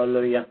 Hallelujah. Oh,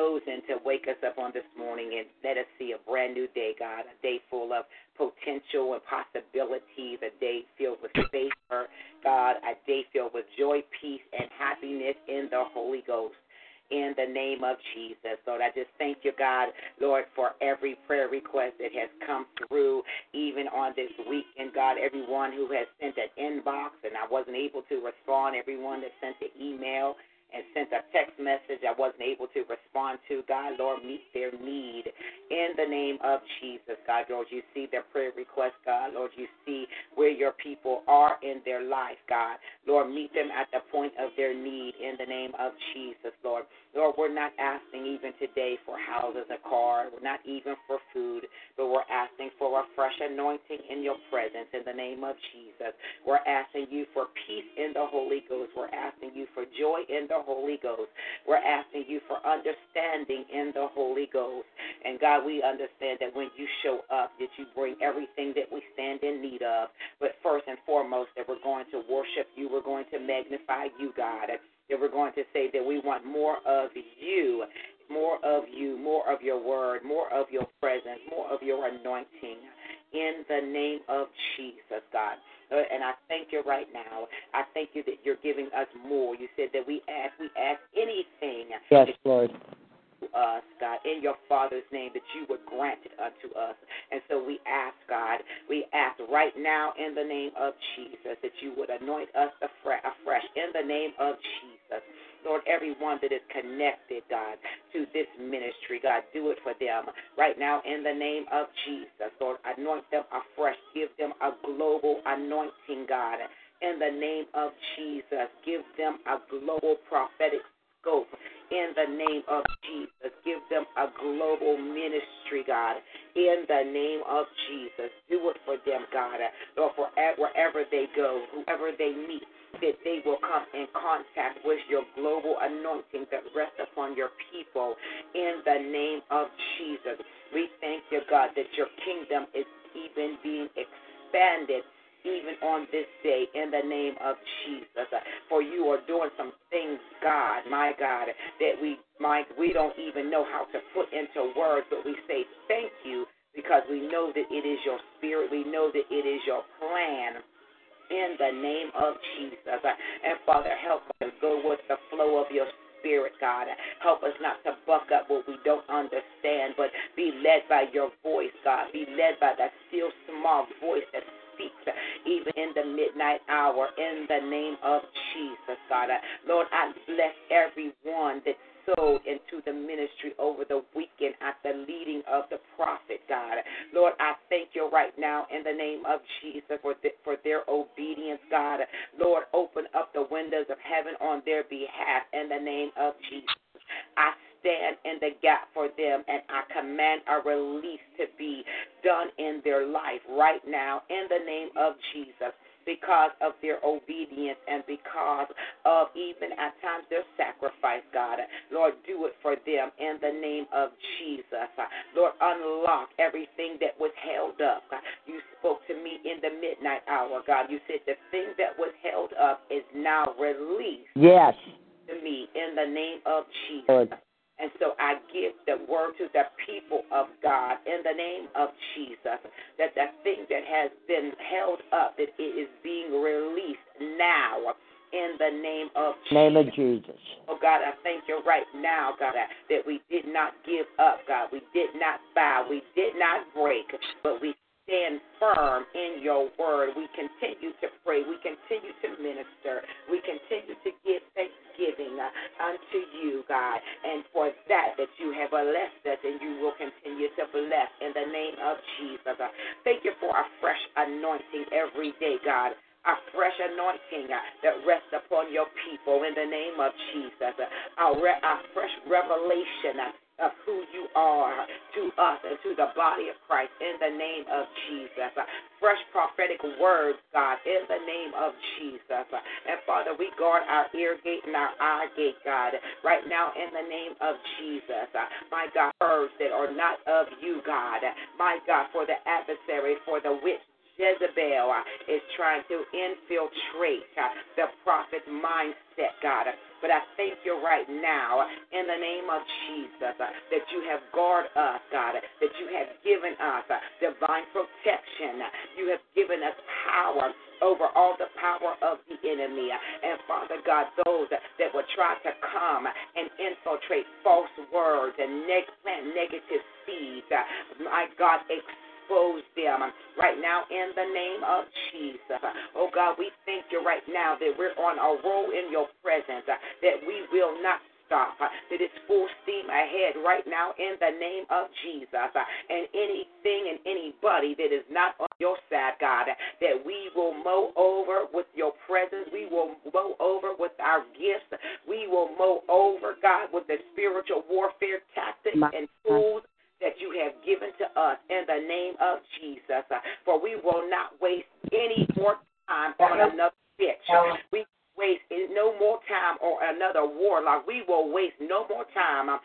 chosen to wake us up on this morning and let us see a brand new day, God, a day full of potential and possibilities, a day filled with favor, God, a day filled with joy, peace, and happiness in the Holy Ghost in the name of Jesus. Lord, I just thank you, God, Lord, for every prayer request that has come through, even on this weekend, God, everyone who has sent an inbox and I wasn't able to respond, everyone that sent an email and sent a text message I wasn't able to respond to. God, Lord, meet their need in the name of Jesus. God, Lord, you see their prayer request, God. Lord, you see where your people are in their life, God. Lord, meet them at the point of their need in the name of Jesus, Lord. Lord, we're not asking even today for houses, a cars. We're not even for food, but we're asking for a fresh anointing in your presence in the name of Jesus. We're asking you for peace in the Holy Ghost. We're asking you for joy in the Holy Ghost. We're asking you for understanding in the Holy Ghost. And God, we understand that when you show up, that you bring everything that we stand in need of. But first and foremost, that we're going to worship you. We're going to magnify you, God. That we're going to say that we want more of you more of you, more of your word, more of your presence, more of your anointing in the name of Jesus, God. Uh, and I thank you right now. I thank you that you're giving us more. You said that we ask, we ask anything. Yes, Lord. To us, God, in your Father's name, that you would grant it unto us. And so we ask, God, we ask right now in the name of Jesus that you would anoint us afresh in the name of Jesus. Lord, everyone that is connected, God, to this ministry, God, do it for them right now in the name of Jesus. Lord, anoint them afresh. Give them a global anointing, God, in the name of Jesus. Give them a global prophetic scope in the name of Jesus. Give them a global ministry, God, in the name of Jesus. Do it for them, God. Lord, for wherever they go, whoever they meet, that they will come in contact with your global anointing that rests upon your people in the name of Jesus. We thank you, God, that your kingdom is even being expanded even on this day in the name of Jesus. Uh, for you are doing some things, God, my God, that we my we don't even know how to put into words, but we say thank you because we know that it is your spirit. We know that it is your plan in the name of Jesus. Uh, and Father, help us go with the flow of your spirit, God. Help us not to buck up what we don't understand, but be led by your voice, God. Be led by that still small voice that even in the midnight hour in the name of Jesus, God. Uh, Lord, I bless everyone that sowed into the ministry over the weekend at the leading of the prophet, God. Lord, I thank you right now in the name of Jesus for, the, for their obedience, God. Lord, open up the windows of heaven on their behalf in the name of Jesus. I stand in the gap for them and I command a release to be done in their life right now in the name of Jesus because of their obedience and because of even at times their sacrifice, God. Lord, do it for them in the name of Jesus. Lord, unlock everything that was held up. You spoke to me in the midnight hour, God. You said the thing that was held up is now released. Yes. To me in the name of Jesus. Lord. And so I give the word to the people of God in the name of Jesus that the thing that has been held up, that it is being released now in the name of Jesus. Name of Jesus. Oh God, I thank you right now, God, that we did not give up, God. We did not bow. We did not break, but we stand firm in your word. We continue to pray. We continue to minister. We continue to give thanksgiving uh, unto you, God. And for that, that you have blessed us and you will continue to bless in the name of Jesus. Uh, thank you for a fresh anointing every day, God a fresh anointing uh, that rests upon your people in the name of Jesus. A, re- a fresh revelation of who you are to us and to the body of Christ in the name of Jesus. Fresh prophetic words, God, in the name of Jesus. And Father, we guard our ear gate and our eye gate, God, right now in the name of Jesus. My God, words that are not of you, God. My God, for the adversary, for the witch Jezebel uh, is trying to infiltrate uh, the prophet's mindset, God. But I thank you right now uh, in the name of Jesus that you have guarded us, God, that you have given us divine protection. You have given us power over all the power of the enemy. And Father God, those that will try to come and infiltrate false words and neg- plant negative seeds, my God, accept expose them right now in the name of Jesus. Oh God, we thank you right now that we're on a roll in your presence, that we will not stop, that it's full steam ahead right now in the name of Jesus. And anything and anybody that is not on your side, God, that we will mow over with your presence. We will mow over with our gifts. We will mow over, God, with the spiritual warfare tactics and the name of Jesus. Uh, for we will not waste any more time on another bitch. We waste no more time on another warlock. We will waste no more time um,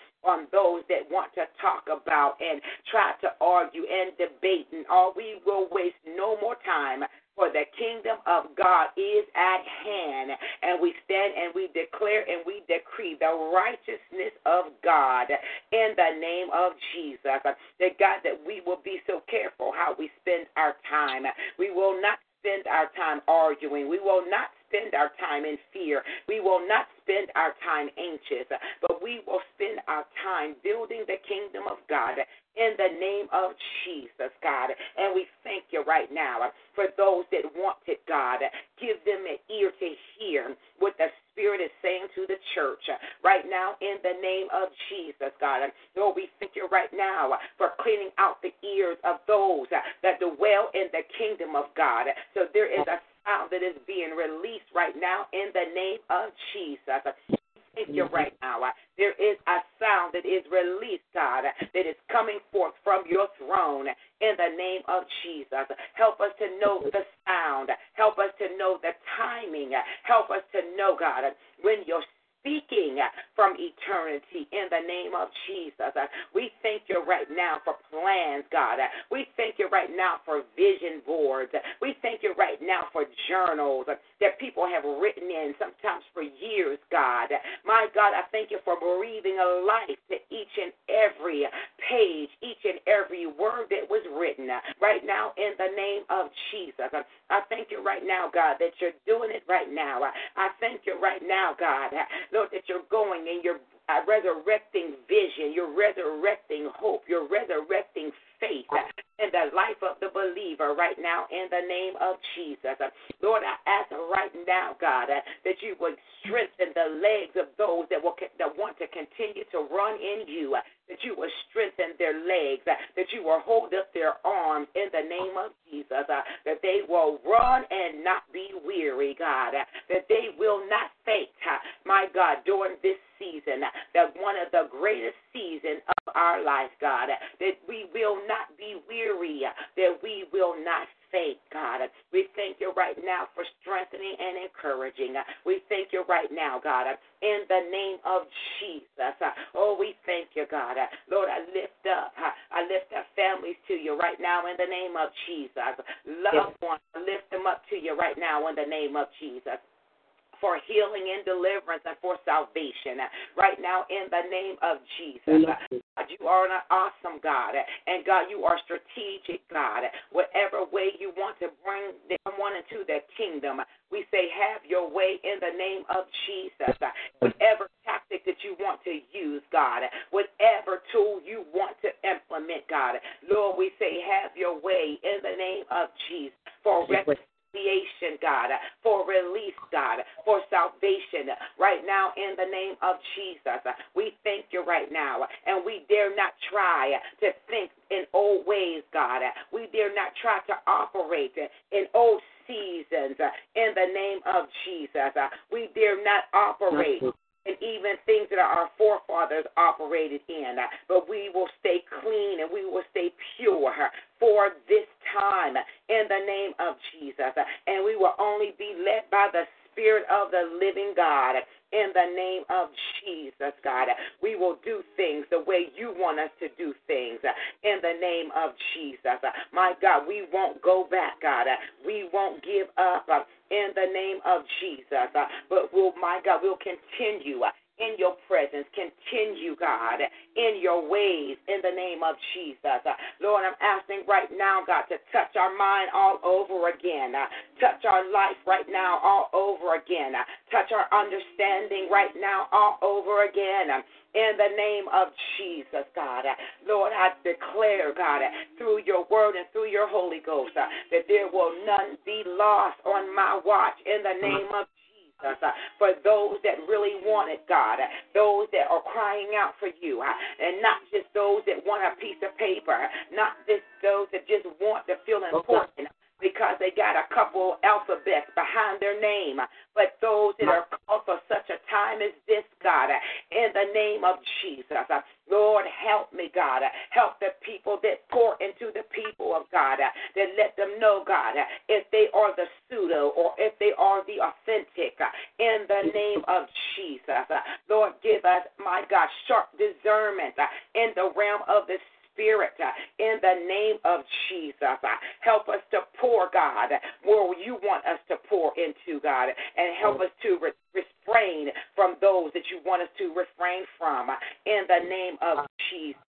to pour, God, where you want us to pour into, God, and help mm. us to refrain from those that you want us to refrain from in the name of Jesus.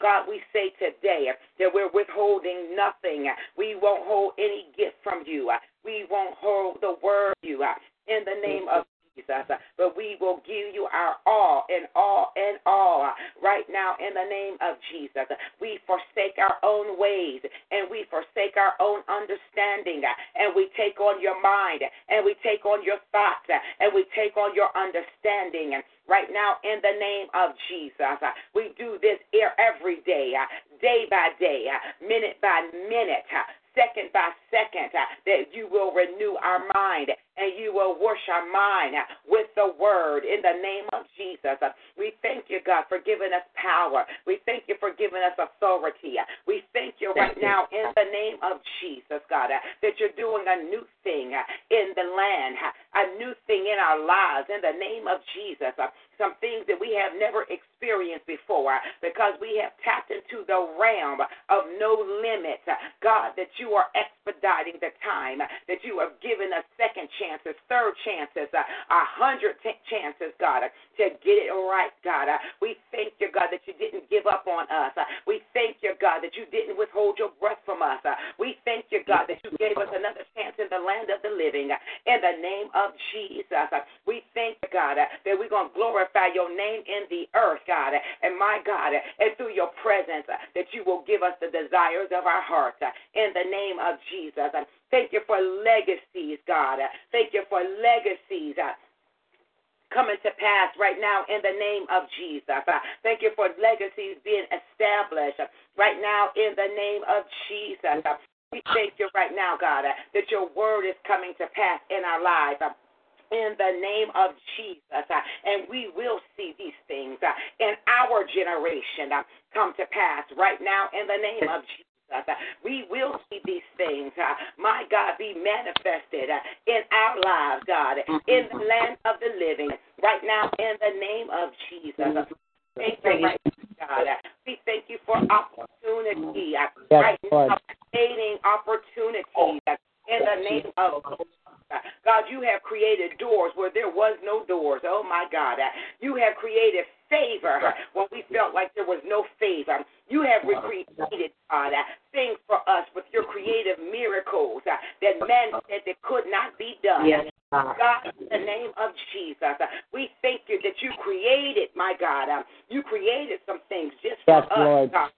God, we say today that we're withholding nothing. We won't hold any gift from you. We won't hold the word you in the name mm. of Jesus. But we will give you our all and all and all right now in the name of Jesus. We forsake our own ways and we forsake our own understanding and we take on your mind and we take on your thoughts and we take on your understanding right now in the name of Jesus. We do this every day, day by day, minute by minute, second by second, that you will renew our mind and you will wash our mind with the word in the name of Jesus. We thank you, God, for giving us power. We thank you for giving us authority. We thank you right now in the name of Jesus, God, that you're doing a new thing in the land, a new thing in our lives in the name of Jesus. Some things that we have never experienced before because we have tapped into the realm of no limit. God, that you are expediting the time, that you have given us second chances, third chances, a hundred chances, God, uh, to get it right, God. Uh. We thank you, God, that you didn't give up on us. Uh. We thank you, God, that you didn't withhold your breath from us. We thank you, God, that you gave us another chance in the land of the living. In the name of Jesus, we thank you, God, that we're going to glorify your name in the earth, God. And my God, and through your presence, that you will give us the desires of our hearts. In the name of Jesus. Thank you for legacies, God. Uh, thank you for legacies uh, coming to pass right now in the name of Jesus. Uh, thank you for legacies being established right now in the name of Jesus. We thank you right now, God, that your word is coming to pass in our lives in the name of Jesus. And we will see these things in our generation come to pass right now in the name of Jesus. We will see these things, uh, my God, be manifested uh, in our lives, God, in the mm-hmm. land of the living, right now in the name of Jesus. Mm-hmm. Thank you, right God. We thank you for opportunity, uh, right now, creating opportunities in the name of God, you have created doors where there was no doors. Oh, my God. You have created favor when we felt like there was no favor. You have recreated, God, things for us with your creative miracles uh, that man said that could not be done. Yes. God, in the name of Jesus, uh, we thank you that you created, my God, uh, you created some things just for Yes, us, Lord. God.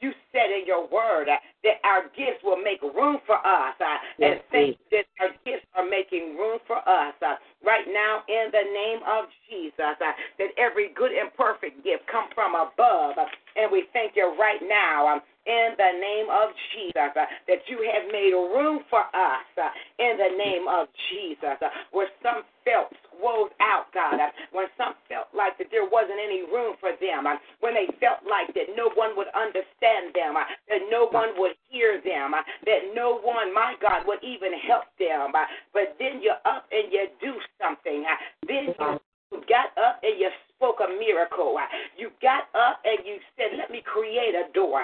You said in your word uh, that our gifts will make room for us. Uh, and Yes, thank you that our gifts are making room for us. Uh, right now, in the name of Jesus, uh, that every good and perfect gift come from above. Uh, and we thank you right now. Um, in the name of Jesus, uh, that you have made room for us uh, in the name of Jesus. Uh, where some felt woes out, God, uh, when some felt like that there wasn't any room for them, uh, when they felt like that no one would understand them, uh, that no one would hear them, that no one, my God, would even help them. But then you're up and you do something. Then you mm-hmm. got up and you spoke a miracle. You got up and you said, Let me create a door.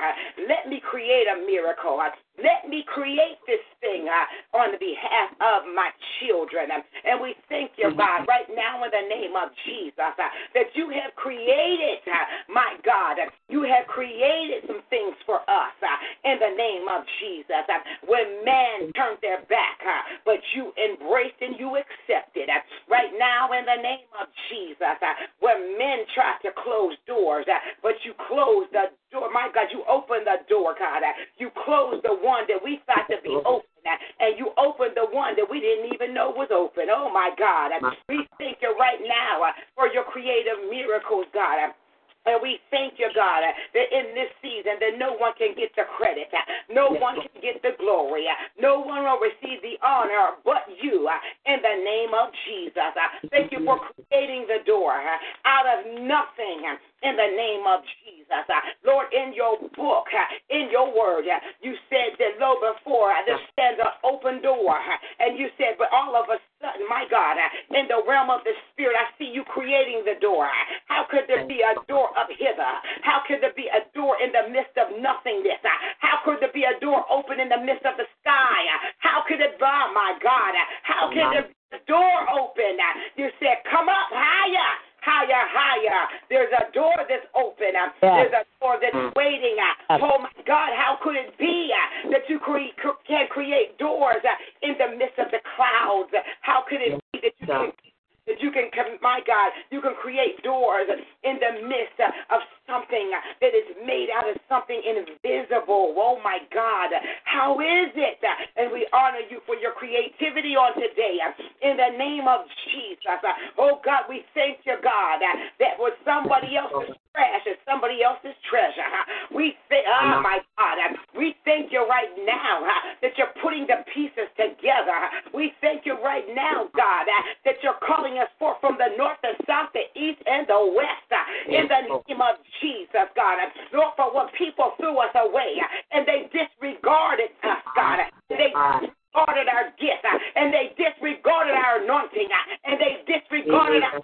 Let me create a miracle. Let me create this thing uh, on behalf of my children. And we thank you, God, right now in the name of Jesus, uh, that you have created, uh, my God, you have created some things for us in the name of Jesus. When man turned their back, but you embraced and you accepted. Right now in the name of Jesus, where men tried to close doors, uh, but you closed the door. My God, you opened the door, God. uh, You closed the one that we thought to be open, uh, and you opened the one that we didn't even know was open. Oh, my God. We thank you right now for your creative miracles, God. And we thank you, God, that in this season that no one can get the credit, no one can get the glory, no one will receive the honor but you. In the name of Jesus, thank you for creating the door out of nothing. In the name of Jesus, Lord, in your book, in your word, you said that lo before there stands an open door, and you said, but all of a sudden, my God, in the realm of the spirit, I see you creating the door. How could there be a door up hither? How could there be a door in the midst of nothingness? How could there be a door open in the midst of the sky? How could it be, my God? How could there be a door open? You said, come up higher. Higher, higher. There's a door that's open. Yes. There's a door that's waiting. Uh, Oh my God, how could it be uh, that you cre- can create doors uh, in the midst of the clouds? How could it be that you can that you can, my God, you can create doors in the midst uh, of something that is made out of something invisible. Oh my God, how is it? And we honor you for your creativity on today. In the name of Jesus. Uh, Oh God, we thank you, God, uh, that was somebody else's oh. trash is somebody else's treasure. uh, We think, oh uh-huh. my God, uh, we thank you right now uh, that you're putting the pieces together. Uh, we thank you right now, God, uh, that you're calling us forth from the north, the south, the east, and the west. In the oh. name of Jesus, God. Lord, for what people threw us away and they disregarded us, God. They ah. disregarded our gift and they disregarded our anointing uh,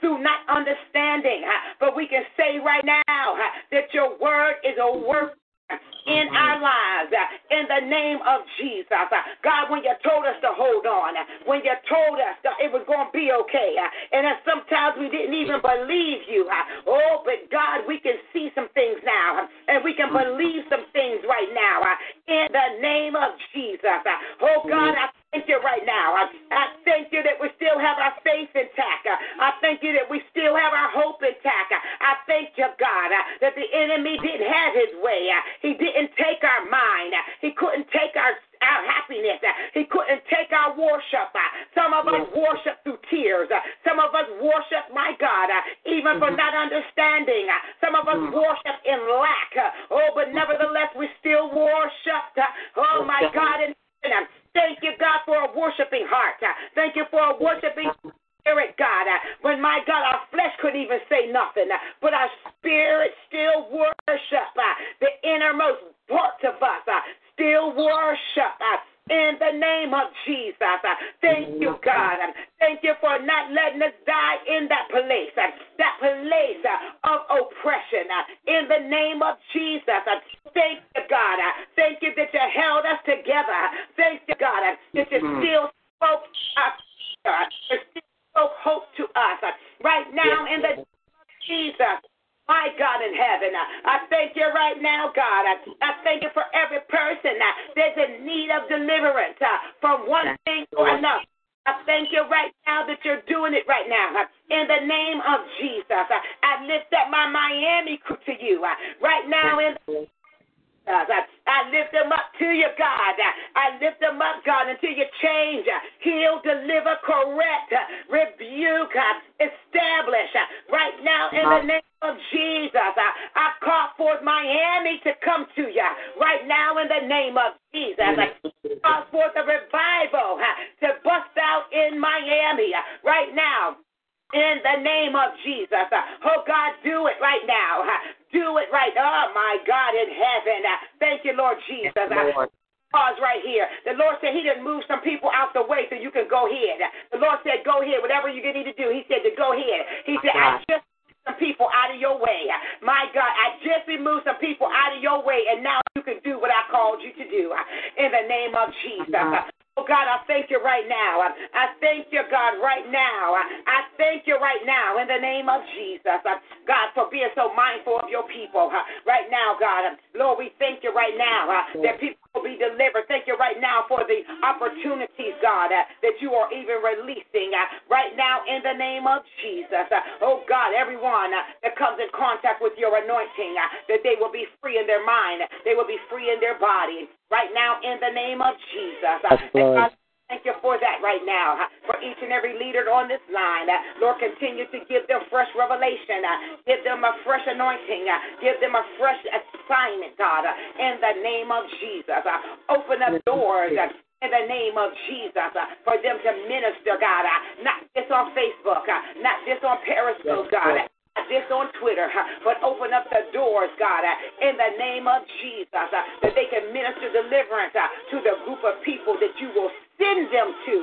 through not understanding, but we can say right now that your word is a work in our mm-hmm. lives in the name of Jesus. God, when you told us to hold on, when you told us that it was going to be okay, and then sometimes we didn't even believe you. Oh, but God, we can see some things now, and we can mm-hmm. believe some things right now in the name of Jesus. Oh, God, mm-hmm. I thank you right now. I I thank you that we still have our faith intact. I thank you that we still have our hope intact. I thank you, God, uh, that the enemy didn't have his way. Uh, he didn't take our mind. Uh, he couldn't take our our happiness. He couldn't take our worship. Some of us worship through tears. Some of us worship, my God, even for mm-hmm. not understanding. Some of us mm. worship in lack. Oh, but mm-hmm. nevertheless, we still worship. Oh, my God. Thank you, God, for a worshiping heart. Uh, thank you for a worshiping spirit, God. Uh, when my God, our flesh couldn't even say nothing, uh, but our spirit still worship. The innermost parts of us still worship in the name of Jesus. Uh, thank you, God. Thank you for not letting us die in that place, uh, that place uh, of oppression. In the name of Jesus. Thank you, God. Thank you that you held us together. Thank you, God, that you mm-hmm. still spoke. You still spoke hope to us. Right now, in the name of Jesus. My God in heaven, I thank you right now, God. I thank you for every person uh, that's in need of deliverance uh, from one thing to another. I thank you right now that you're doing it right now. Uh, in the name of Jesus, I lift up my Miami crew to you right now in the I lift them up to you, God. I lift them up, God, until you change, heal, deliver, correct, rebuke, establish. Right now, in the name of Jesus, I call forth Miami to come to you. Right now, in the name of Jesus, I call forth a revival to bust out in Miami. Right now, in the name of Jesus. Uh, oh, God, do it right now. Do it right. Oh, my God in heaven. Thank you, Lord Jesus. Uh, pause right here. The Lord said He didn't move some people out the way so you can go ahead. The Lord said, Go ahead, whatever you need to do. He said to go ahead. He said, I just some people out of your way. My God, I just removed some people out of your way, and now you can do what I called you to do. Uh, in the name of Jesus. Oh God, I thank you right now. I thank you, God, right now. I thank you right now in the name of Jesus. Uh, God, for being so mindful of your people. Uh, right now, God. Lord, we thank you right now that people be delivered. Thank you right now for the opportunities, God, uh, that you are even releasing uh, right now in the name of Jesus. Uh, oh God, everyone that comes in contact with your anointing, that they will be free in their mind, they will be free in their body right now in the name of Jesus. Thank you for that right now. For each and every leader on this line. Uh, Lord, continue to give them fresh revelation. Uh, give them a fresh anointing. Uh, give them a fresh assignment, God, in the name of Jesus. Open up doors in the name of Jesus for them to minister, God. Not just on Facebook, not just on Periscope, God this on Twitter, but open up the doors, God, in the name of Jesus, that they can minister deliverance to the group of people that you will send them to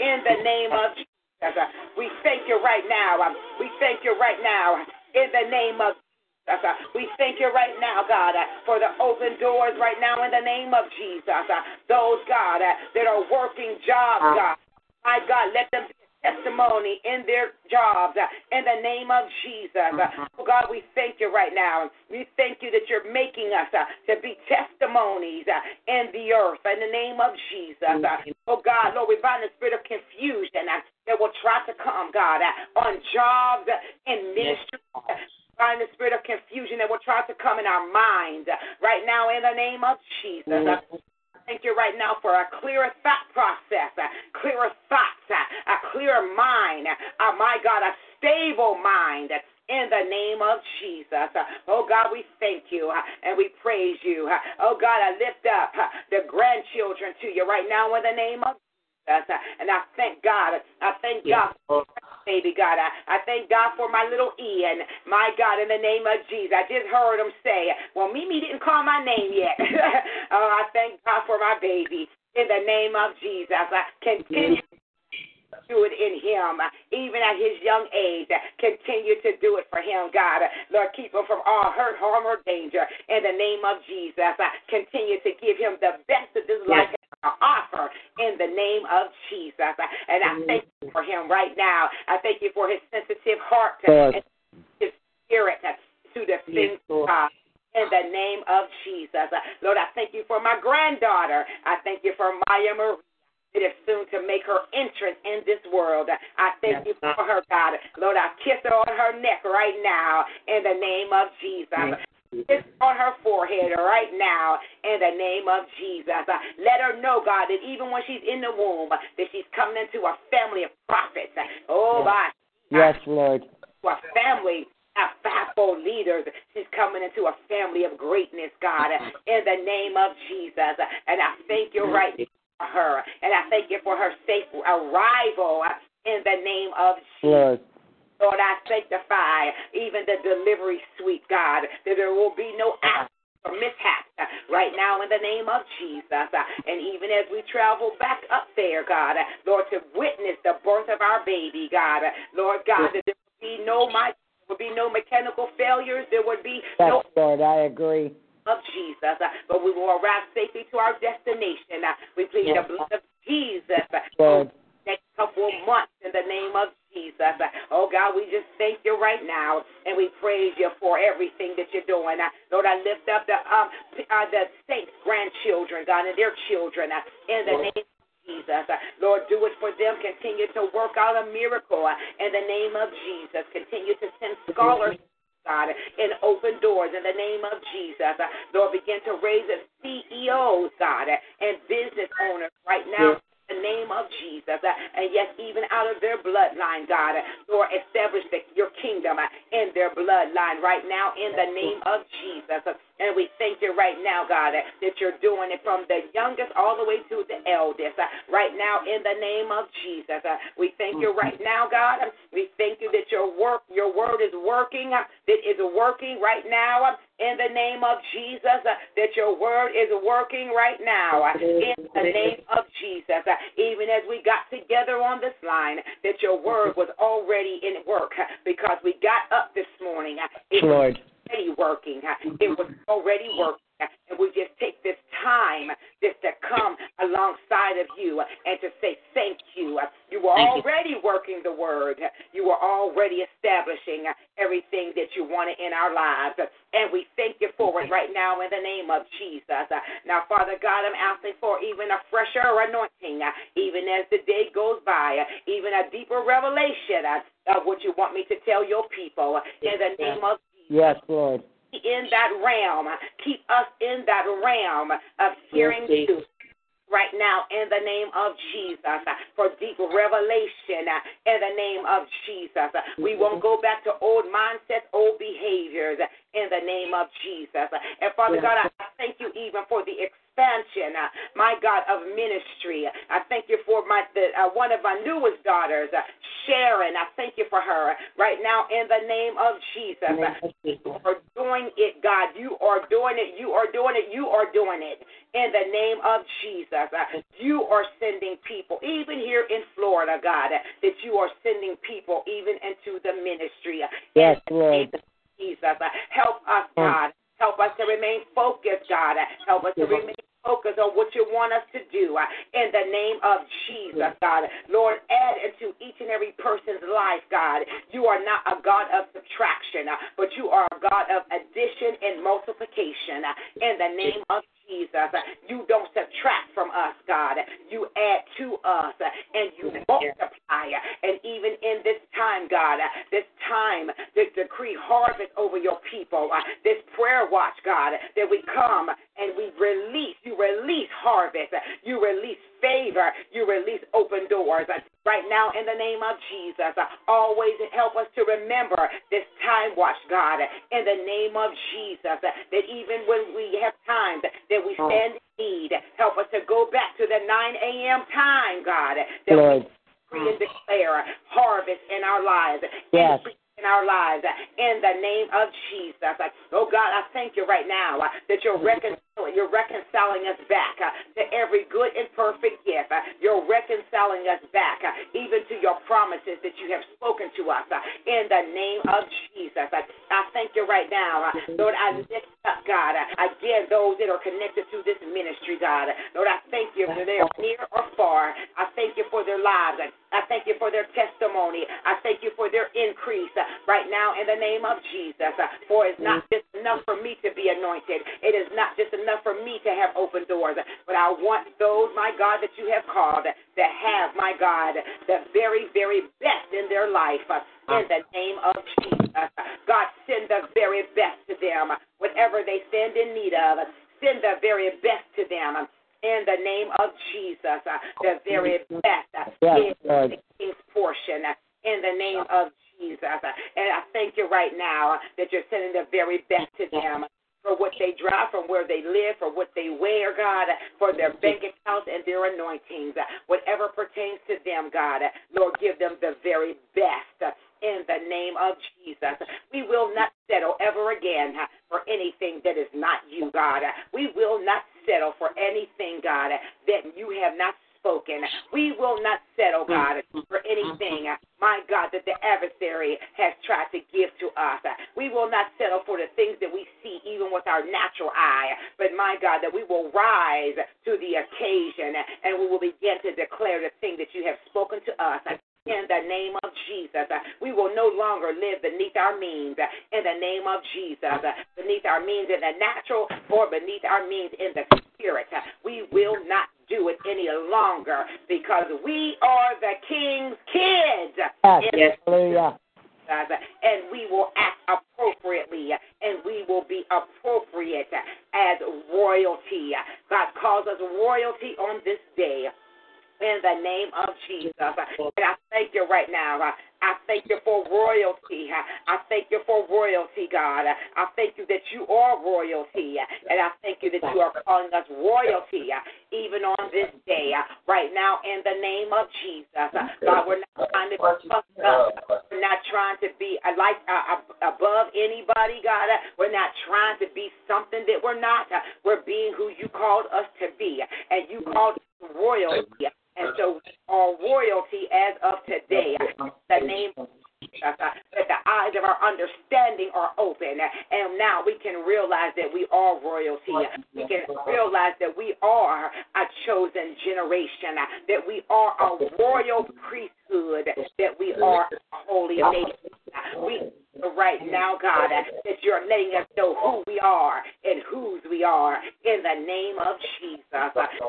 in the name of Jesus. We thank you right now. We thank you right now in the name of Jesus. We thank you right now, God, for the open doors right now in the name of Jesus. Those, God, that are working jobs, ah. God. My God, let them be testimony in their jobs uh, in the name of Jesus. Uh, oh God, we thank you right now. We thank you that you're making us uh, to be testimonies in the earth in the name of Jesus. Oh God, Lord, we bind the spirit of confusion that will try to come, God, on jobs and ministry. Bind the spirit of confusion that will try to come in our minds right now in the name of Jesus thank you right now for a clearer thought process, a clearer thoughts, a clearer mind. Uh, my God, a stable mind in the name of Jesus. Oh God, we thank you uh, and we praise you. Oh God, I lift up uh, the grandchildren to you right now in the name of Jesus. And I thank God. I thank God for baby God. I, I thank God for my little Ian. My God, in the name of Jesus. I just heard him say, Well, Mimi didn't call my name yet. oh, I thank God for my baby. In the name of Jesus. I continue to do it in him, even at his young age. Continue to do it for him, God. Lord, keep him from all hurt, harm, or danger. In the name of Jesus, continue to give him the best of this life offer in the name of Jesus. And I thank you for him right now. I thank you for his sensitive heart and his spirit to the things of God in the name of Jesus. Lord, I thank you for my granddaughter. I thank you for Maya Marie. It is soon to make her entrance in this world. I thank you for her, God. Lord, I kiss her on her neck right now in the name of Jesus. Kiss on her forehead right now in the name of Jesus. Uh, let her know, God, that even when she's in the womb, that she's coming into a family of prophets. Oh, my. Yes, Lord. A family of fivefold leaders. She's coming into a family of greatness, God, in the name of Jesus. And I thank you right for her. And I thank you for her safe arrival uh, in the name of Jesus. Lord. Lord, I sanctify even the delivery suite, God, that there will be no accidents or mishaps right now in the name of Jesus. And even as we travel back up there, God, Lord, to witness the birth of our baby, God, Lord God, that there will be no my there would be no mechanical failures. There would be Yes, no Lord, I agree. of Jesus, but we will arrive safely to our destination. We plead Yes. the blood of Jesus Lord. Next couple of months in the name of Jesus. Oh God, we just thank you right now, and we praise you for everything that you're doing. Lord, I lift up the um uh, the saints' grandchildren, God, and their children uh, in the name. of Jesus. Lord, do it for them. Continue to work out a miracle uh, in the name of Jesus. Continue to send scholars God, and open doors in the name of Jesus. Lord, begin to raise up CEOs, God, and business owners right now. The name of Jesus, uh, and yes, even out of their bloodline, God, Lord, establish the, your kingdom uh, in their bloodline right now in the name of Jesus. Uh, And we thank you right now, God, uh, that you're doing it from the youngest all the way to the eldest. uh, Right now, in the name of Jesus, Uh, we thank you right now, God. Uh, We thank you that your work, your word is working. uh, That is working right now uh, in the name of Jesus uh, that your word is working right now uh, in the name of Jesus. Uh, even as we got together on this line, that your word was already in work uh, because we got up this morning. Uh, Lord. Already working. It was already working. And we just take this time just to come alongside of you and to say thank you. You were already working the word. You were already establishing everything that you wanted in our lives. And we thank you for it right now in the name of Jesus. Now, Father God, I'm asking for even a fresher anointing, even as the day goes by, even a deeper revelation of what you want me to tell your people. In the name of Yes, Lord. in that realm. Keep us in that realm of hearing you right now in the name of Jesus for deep revelation in the name of Jesus. We won't go back to old mindsets, old behaviors in the name of Jesus. And Father God, I thank you even for the expansion, uh, my God, of ministry. I thank you for my the, uh, one of my newest daughters, uh, Sharon. I thank you for her right now in the name of Jesus. You are doing it, God. You are doing it. You are doing it. You are doing it in the name of Jesus. Uh, You are sending people, even here in Florida, God, uh, that you are sending people even into the ministry. uh, Yes, Lord. Jesus. Help us, God. Help us to remain focused, God. Help us to remain focused on what you want us to do uh, in the name of Jesus, God. Lord, add into each and every person's life, God. You are not a God of subtraction, uh, but you are a God of addition and multiplication uh, in the name of Jesus. You don't subtract from us, God. You add to us and you multiply. And even in this time, God, this time, this decree harvest over your people, this prayer watch, God, that we come and we release, you release harvest, you release favor, you release open doors. Uh, Right now, in the name of Jesus, uh, always help us to remember this time watch, God, in the name of Jesus, uh, that even when we have times that we stand in need, help us to go back to the 9 a.m. time, God, that Lord. we decree and declare harvest in our lives. Yes. In our lives, in the name of Jesus. Oh God, I thank you right now that you're reconciling, you're reconciling us back uh, to every good and perfect gift. Uh, You're reconciling us back uh, even to your promises that you have spoken to us uh, in the name of Jesus. I, I thank you right now, uh, Lord. I lift up, God, uh, again those that are connected to this ministry, God. Lord, I thank you for they're near or far. I thank you for their lives. I, thank you for their testimony. I thank you for their increase uh, right now in the name of Jesus. Uh, For it's not just enough for me to be anointed. It is not just enough for me to have open doors, but I want those, my God, that you have called to have, my God, the very, very best in their life. In the name of Jesus. God, send the very best to them. Whatever they stand in need of, send the very best to them. In the name of Jesus, the very best Yes, is Lord. the king's portion. In the name of Jesus. And I thank you right now that you're sending the very best to them for what they drive, from where they live, for what they wear, God, for their bank accounts and their anointings. Whatever pertains to them, God, Lord, give them the very best. In the name of Jesus, we will not settle ever again for anything that is not you, God. We will not settle for anything, God, that you have not spoken. We will not settle, God, for anything, uh, my God, that the adversary has tried to give to us. We will not settle for the things that we see even with our natural eye, but my God, that we will rise to the occasion and we will begin to declare the thing that you have spoken to us. In the name of Jesus, we will no longer live beneath our means. In the name of Jesus, beneath our means in the natural or beneath our means in the spirit. We will not do it any longer because we are the King's kids. Yes. Hallelujah. And we will act appropriately, and we will be appropriate as royalty. God calls us royalty on this day. In the name of Jesus. And I thank you right now. I thank you for royalty. I thank you for royalty, God. I thank you that you are royalty. And I thank you that you are calling us royalty even on this day. Right now, in the name of Jesus. God, we're not trying to be puffed up. We're not trying to be uh, like uh, above anybody, God. Uh, we're not trying to be something that we're not. Uh, we're being who you called us to be, and you called us royalty. And so our royalty as of today, the name of uh, that the eyes of our understanding are open. Uh, and now we can realize that we are royalty. We can realize that we are a chosen generation, uh, that we are a royal priesthood, that we are a holy nation. We right now, God, uh, that you're letting us know who we are and whose we are in the name of Jesus.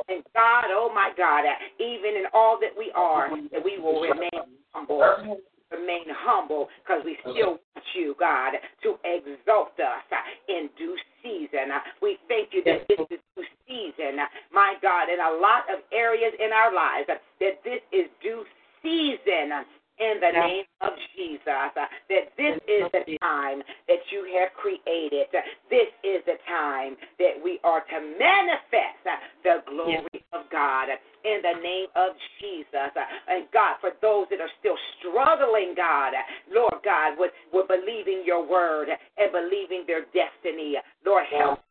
And God, oh my God, even in all that we are, that we will remain humble remain humble because we still want you, God, to exalt us uh, in due season. Uh, we thank you that this is due season, uh, my God, in a lot of areas in our lives, that this is due season in the name of Jesus uh, that this is the time that you have created. This is the time that we are to manifest the glory of God in the name of Jesus. And God, for those that are still struggling, God, Lord God, with, with believing your word and believing their destiny, Lord, help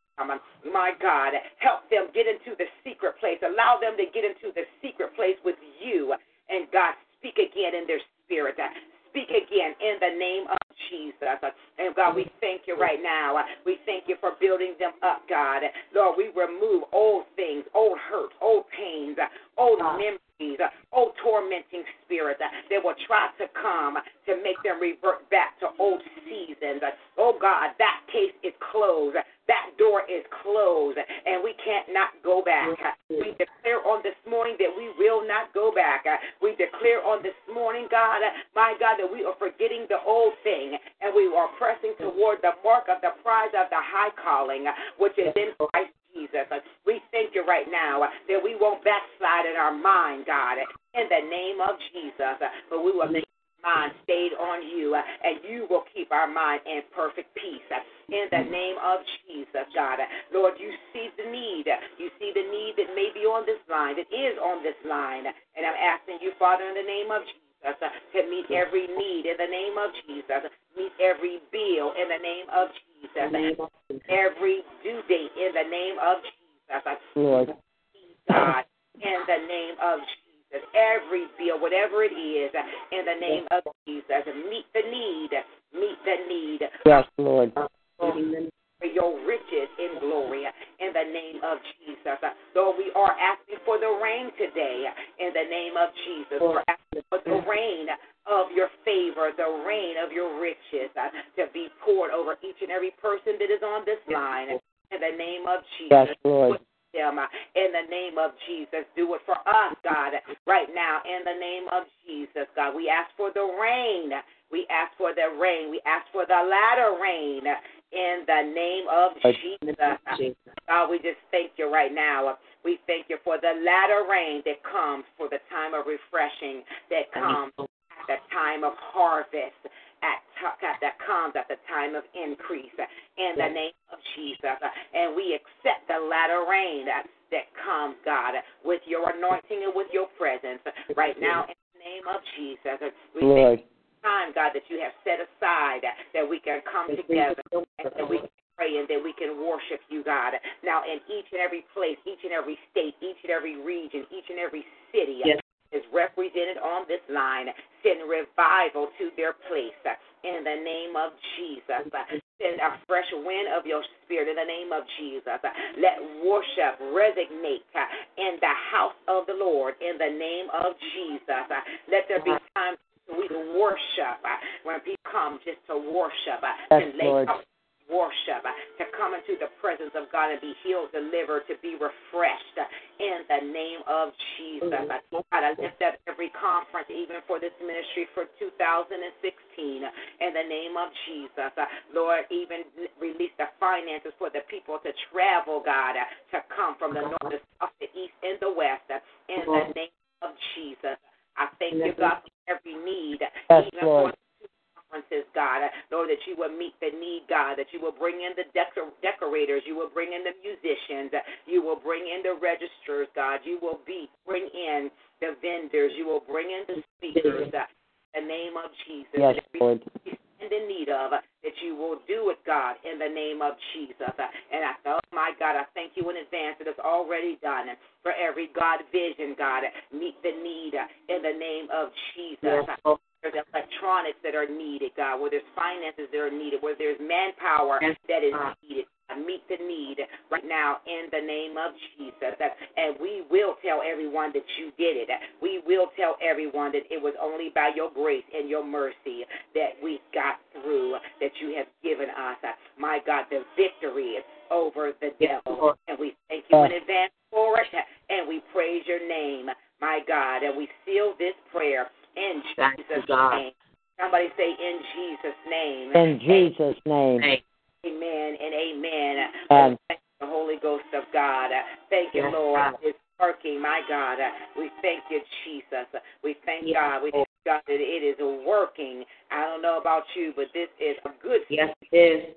my God, help them get into the secret place. Allow them to get into the secret place with you. And God, speak again in their Spirit. Speak again in the name of Jesus. And God, we thank you right now. We thank you for building them up, God. Lord, we remove old things, old hurts, old pains, old ah. memories, old tormenting spirits that will try to come to make them revert back to old seasons. Oh God, that case is closed. That door is closed, and we can't not go back. We declare on this morning that we will not go back. We declare on this morning, God, my God, that we are forgetting the old thing, and we are pressing toward the mark of the prize of the high calling, which is in Christ Jesus. We thank you right now that we won't backslide in our mind, God, in the name of Jesus, but we will make mind stayed on you, uh, and you will keep our mind in perfect peace. Uh, in the name of Jesus, God. Uh, Lord, you see the need. You see the need that may be on this line, that is on this line. And I'm asking you, Father, in the name of Jesus, to meet every need in the name of Jesus. Meet every bill in the name of Jesus. Every due date in the name of Jesus. Lord. God, in the name of Jesus every bill, whatever it is, in the name of Jesus. Meet the need. Meet the need. Yes, Lord. For your riches in glory in the name of Jesus. Lord, we are asking for the rain today in the name of Jesus. We're asking for the rain of your favor, the rain of your riches uh, to be poured over each and every person that is on this line in the name of Jesus. Yes, Lord them in the name of Jesus. Do it for us, God, right now in the name of Jesus, God. We ask for the rain. We ask for the rain. We ask for the latter rain in the name of Jesus. God, we just thank you right now. We thank you for the latter rain that comes for the time of refreshing, that comes at the time of harvest, at that comes at the time of increase in the name of Jesus. And we accept the latter rain that, that comes, God, with your anointing and with your presence right now in the name of Jesus. We Lord. thank time, God, that you have set aside that we can come together and that we can pray and that we can worship you, God. Now, in each and every place, each and every state, each and every region, each and every city, yes is represented on this line. Send revival to their place uh, in the name of Jesus. Uh, send a fresh wind of your spirit in the name of Jesus. Uh, let worship resonate in the house of the Lord in the name of Jesus. Let there be time we worship when people come just to worship and lay Lord worship, to come into the presence of God and be healed, delivered, to be refreshed in the name of Jesus. Mm. God, I lift up every conference, even for this ministry for 2016, in the name of Jesus. Lord, even release the finances for the people to travel, God, to come from the mm-hmm. north, the south, the east, and the west, in the mm-hmm. name of Jesus. I thank you, God, for every need, even Lord. for references, God. Lord, that you will meet the need, God, that you will bring in the decor- decorators, you will bring in the musicians, you will bring in the registers, God. You will be bring in the vendors, you will bring in the speakers. Uh, the name of Jesus. Yes, Lord. In the need of that you will do it, God, in the name of Jesus. And I oh my God, I thank you in advance that it's already done for every God vision, God. Meet the need in the name of Jesus. Yes, there's electronics that are needed, God, where there's finances that are needed, where there's manpower that is uh-huh. needed. Meet the need right now in the name of Jesus. And we will tell everyone that you did it. We will tell everyone that it was only by your grace and your mercy that we got through, that you have given us, uh, my God, the victory over the devil. And we thank you in advance for it. And we praise your name, my God. And we seal this prayer in Thank Jesus' name. Somebody say, in Jesus' name. In Jesus' name. Amen and amen. And- Thank you, the Holy Ghost of God. Thank you, Yes, Lord. God. It's working, my God. We thank you, Jesus. We thank Yes, God. We thank God that it is working. I don't know about you, but this is a good Yes, it is.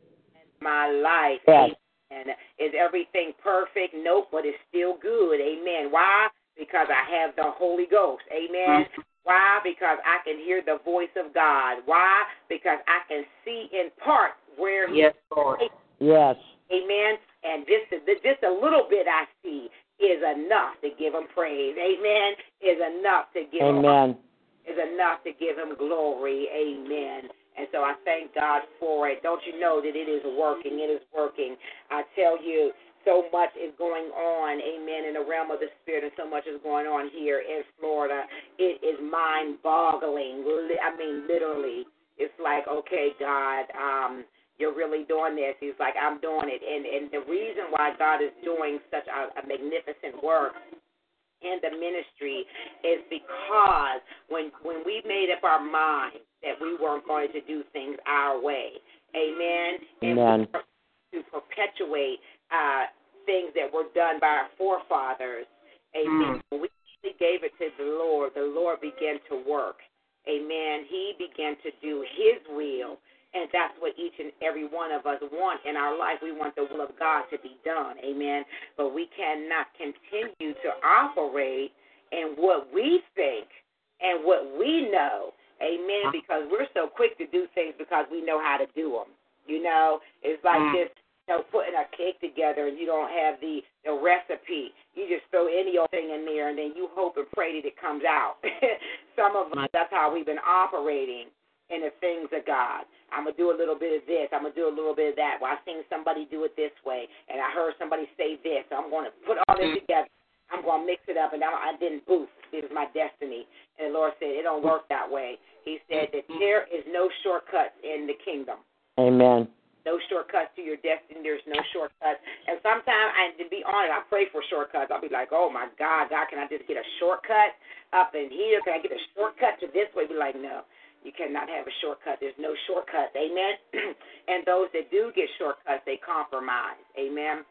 my life. Yes. Amen. Is everything perfect? Nope, but it's still good. Amen. Why? Because I have the Holy Ghost. Amen. Mhm. Why? Because I can hear the voice of God. Why? Because I can see in part where He Yes, Lord. Yes. Amen. And just a, just a little bit I see is enough to give him praise. Amen. Is enough to give him Amen. is enough to give him glory. Amen. And so I thank God for it. Don't you know that it is working? It is working. I tell you, so much is going on, amen, in the realm of the spirit, and so much is going on here in Florida. It is mind boggling. I mean, literally. It's like, okay, God, um, you're really doing this. He's like, I'm doing it. And and the reason why God is doing such a, a magnificent work in the ministry is because when when we made up our mind that we weren't going to do things our way, amen, and Amen. to perpetuate uh, things that were done by our forefathers, amen. When we gave it to the Lord, the Lord began to work, amen. He began to do His will. And that's what each and every one of us want in our life. We want the will of God to be done. Amen. But we cannot continue to operate in what we think and what we know. Amen. Because we're so quick to do things because we know how to do them. You know, it's like Mm. this, know, putting a cake together and you don't have the, the recipe. You just throw any old thing in there and then you hope and pray that it comes out. Some of us, that's how we've been operating in the things of God. I'm gonna do a little bit of this. I'm gonna do a little bit of that. Well, I seen somebody do it this way, and I heard somebody say this. So I'm gonna put all this mm. together. I'm gonna mix it up, and I, I didn't boost. This is my destiny. And the Lord said it don't work that way. He said that mm-hmm. there is no shortcuts in the kingdom. Amen. No shortcuts to your destiny. There's no shortcuts. And sometimes, and to be honest, I pray for shortcuts. I'll be like, oh my God, God, can I just get a shortcut up in here? Can I get a shortcut to this way? Be like, no. You cannot have a shortcut. There's no shortcuts. Amen. and those that do get shortcuts, they compromise. Amen.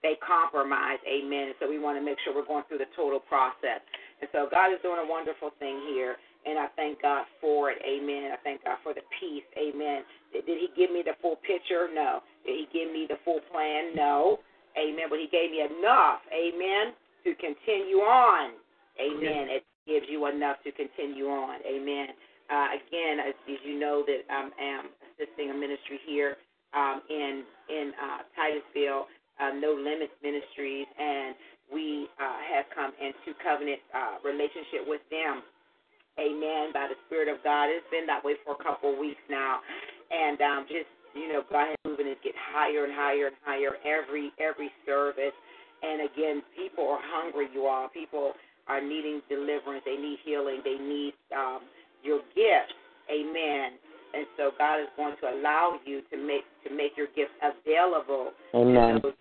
They compromise. Amen. So we want to make sure we're going through the total process. And so God is doing a wonderful thing here. And I thank God for it. Amen. I thank God for the peace. Amen. Did, did He give me the full picture? No. Did He give me the full plan? No. Amen. But He gave me enough. Amen. To continue on. Amen. It gives you enough to continue on. Amen. Uh, again, as, as you know, that I am assisting a ministry here um, in in uh, Titusville, uh, No Limits Ministries, and we uh, have come into covenant uh, relationship with them. Amen. By the Spirit of God, it's been that way for a couple of weeks now, and um, just you know, God is moving it get higher and higher and higher every every service. And again, people are hungry. You all, people are needing deliverance. They need healing. They need um, your gifts. Amen. And so God is going to allow you to make to make your gifts available Amen. to those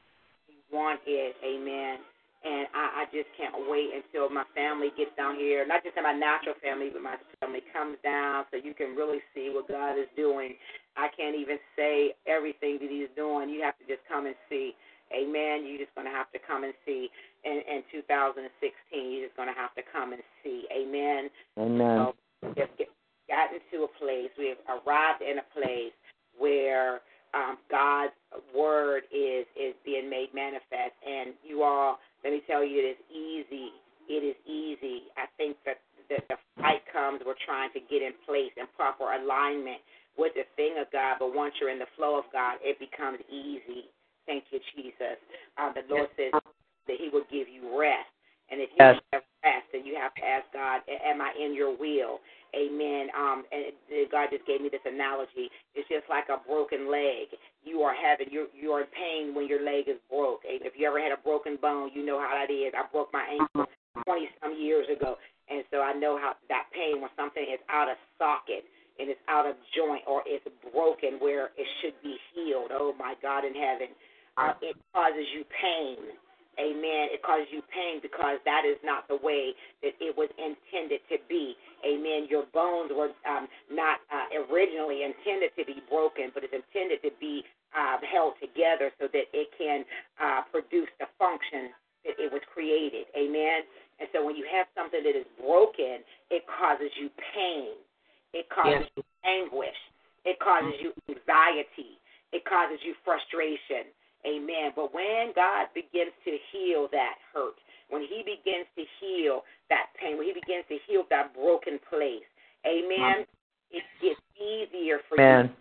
who want it. Amen. And I, I just can't wait until my family gets down here. Not just my natural family, but my family comes down so you can really see what God is doing. I can't even say everything that He's doing. You have to just come and see. Amen. You're just going to have to come and see. In, in 2016, you're just going to have to come and see. Amen. Amen. So just get, gotten to a place, we have arrived in a place where um, God's word is is being made manifest. And you all, let me tell you, it is easy. It is easy. I think that the, the fight comes. We're trying to get in place in proper alignment with the thing of God. But once you're in the flow of God, it becomes easy. Thank you, Jesus. Uh, the Lord says that He would give you rest. And if you Yes. have rest, then you have to ask God, "Am I in Your will?" Amen. Um, and God just gave me this analogy. It's just like a broken leg. You are having you you are in pain when your leg is broke. And if you ever had a broken bone, you know how that is. I broke my ankle twenty some years ago, and so I know how that pain when something is out of socket and it's out of joint or it's broken where it should be healed. Oh my God in heaven, uh, it causes you pain. Amen. It causes you pain because that is not the way that it was intended to be. Amen. Your bones were um, not uh, originally intended to be broken, but it's intended to be uh, held together so that it can uh, produce the function that it was created. Amen. And so when you have something that is broken, it causes you pain. It causes you anguish. It causes you anxiety. It causes you frustration. Amen. But when God begins to heal that hurt, when He begins to heal that pain, when He begins to heal that broken place, Amen, it gets easier for you.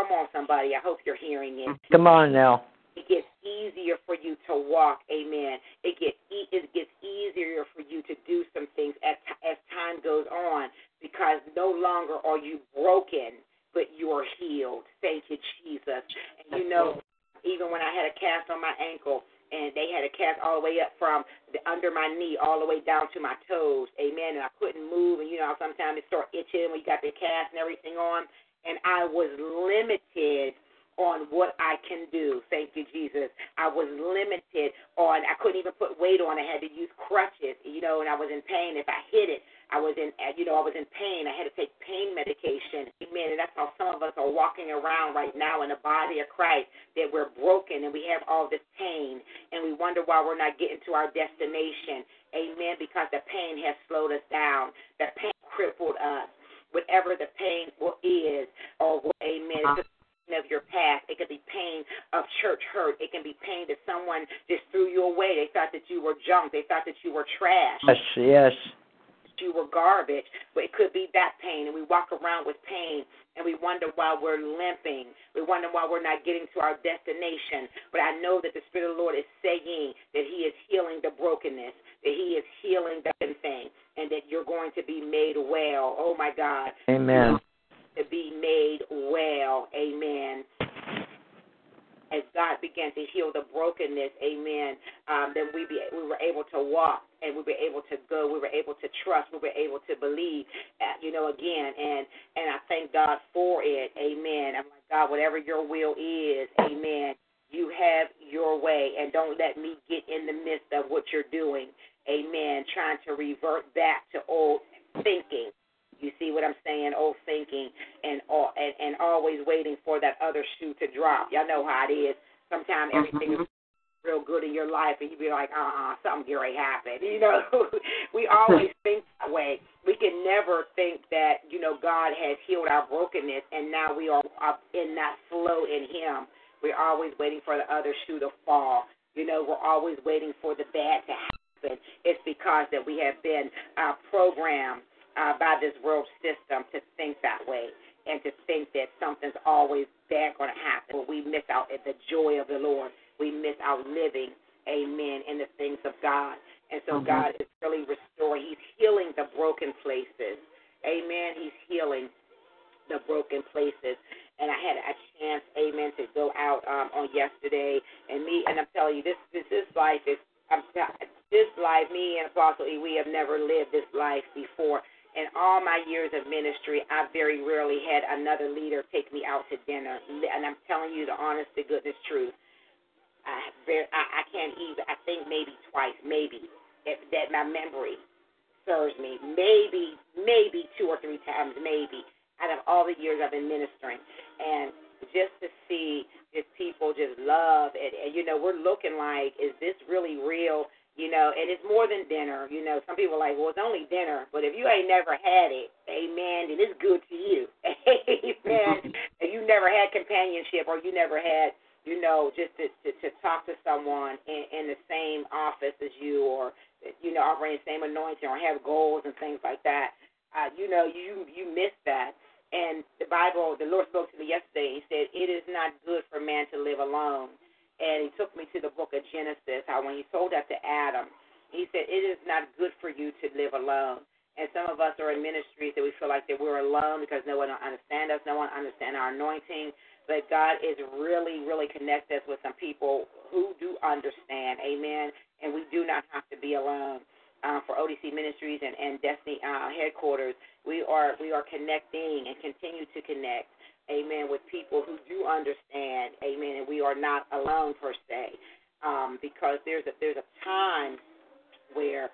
Come on, somebody. I hope you're hearing it. Come on now. It gets easier for you to walk. Amen. It gets e- it gets easier for you to do some things as as time goes on because no longer are you broken, but you are healed. Thank you, Jesus. And you know, even when I had a cast on my ankle, and they had a cast all the way up from the under my knee all the way down to my toes. Amen. And I couldn't move, and you know sometimes it start itching when you got the cast and everything on, and I was limited on what I can do. Thank you, Jesus. I was limited on I couldn't even put weight on. I had to use crutches, you know, and I was in pain. If I hit it, I was in you know, I was in pain. I had to take pain medication. Amen. And that's how some of us are walking around right now in the body of Christ, that we're broken and we have all this pain and we wonder why we're not getting to our destination. Amen. Because the pain has slowed us down. The pain crippled us. Whatever the pain is, or amen. Uh-huh. It's just of your past. It could be pain of church hurt. It can be pain that someone just threw you away. They thought that you were junk. They thought that you were trash. Yes, yes. You were garbage. But it could be that pain. And we walk around with pain and we wonder why we're limping. We wonder why we're not getting to our destination. But I know that the Spirit of the Lord is saying that He is healing the brokenness, that He is healing the thing, and that you're going to be made well. Oh my God Amen. to be made well. Amen. As God began to heal the brokenness, Amen. Um, then we be we were able to walk and we were able to go. We were able to trust. We were able to believe. Uh, you know, again, and and I thank God for it. Amen. I'm like God, whatever Your will is, Amen. You have Your way, and don't let me get in the midst of what You're doing. Amen. Trying to revert back to old thinking. You see what I'm saying? Old thinking and all and, and always waiting for that other shoe to drop. Y'all know how it is. Sometimes everything is real good in your life and you be like, uh uh something great happened. You know, we always think that way. We can never think that, you know, God has healed our brokenness and now we are up in that flow in him. We're always waiting for the other shoe to fall. You know, we're always waiting for the bad to happen. It's because that we have been uh, programmed uh, by this world system to think that way and to think that something's always bad going to happen. We miss out at the joy of the Lord. We miss out living, amen, in the things of God. And so God is really restoring. He's healing the broken places. Amen. He's healing the broken places. And I had a chance, amen, to go out um, on yesterday. And me, and I'm telling you, this this, this life is, I'm, this life, me and Apostle E, we have never lived this life before in all my years of ministry, I very rarely had another leader take me out to dinner. And I'm telling you the honest to goodness truth. I, very, I, I can't even, I think maybe twice, maybe, if that my memory serves me. Maybe, maybe two or three times, maybe, out of all the years I've been ministering. And just to see if people just love, it. and you know, we're looking like, is this really real? you know, and it's more than dinner. You know, some people are like, well, it's only dinner, but if you ain't never had it, amen, then it's good to you, amen. if you never had companionship or you never had, you know, just to to, to talk to someone in, in the same office as you, or you know, operating the same anointing, or have goals and things like that, uh, you know, you you miss that. And the Bible, the Lord spoke to me yesterday. He said, "It is not good for man to live alone." and he took me to the book of Genesis. How when he told that to Adam, he said, "It is not good for you to live alone." And some of us are in ministries that we feel like that we're alone because no one understands us, no one understands our anointing. But God is really, really connected us with some people who do understand. Amen. And we do not have to be alone. Uh, for ODC Ministries and, and Destiny uh, headquarters, we are we are connecting and continue to connect amen, with people who do understand, amen, and we are not alone per se, um, because there's a there's a time where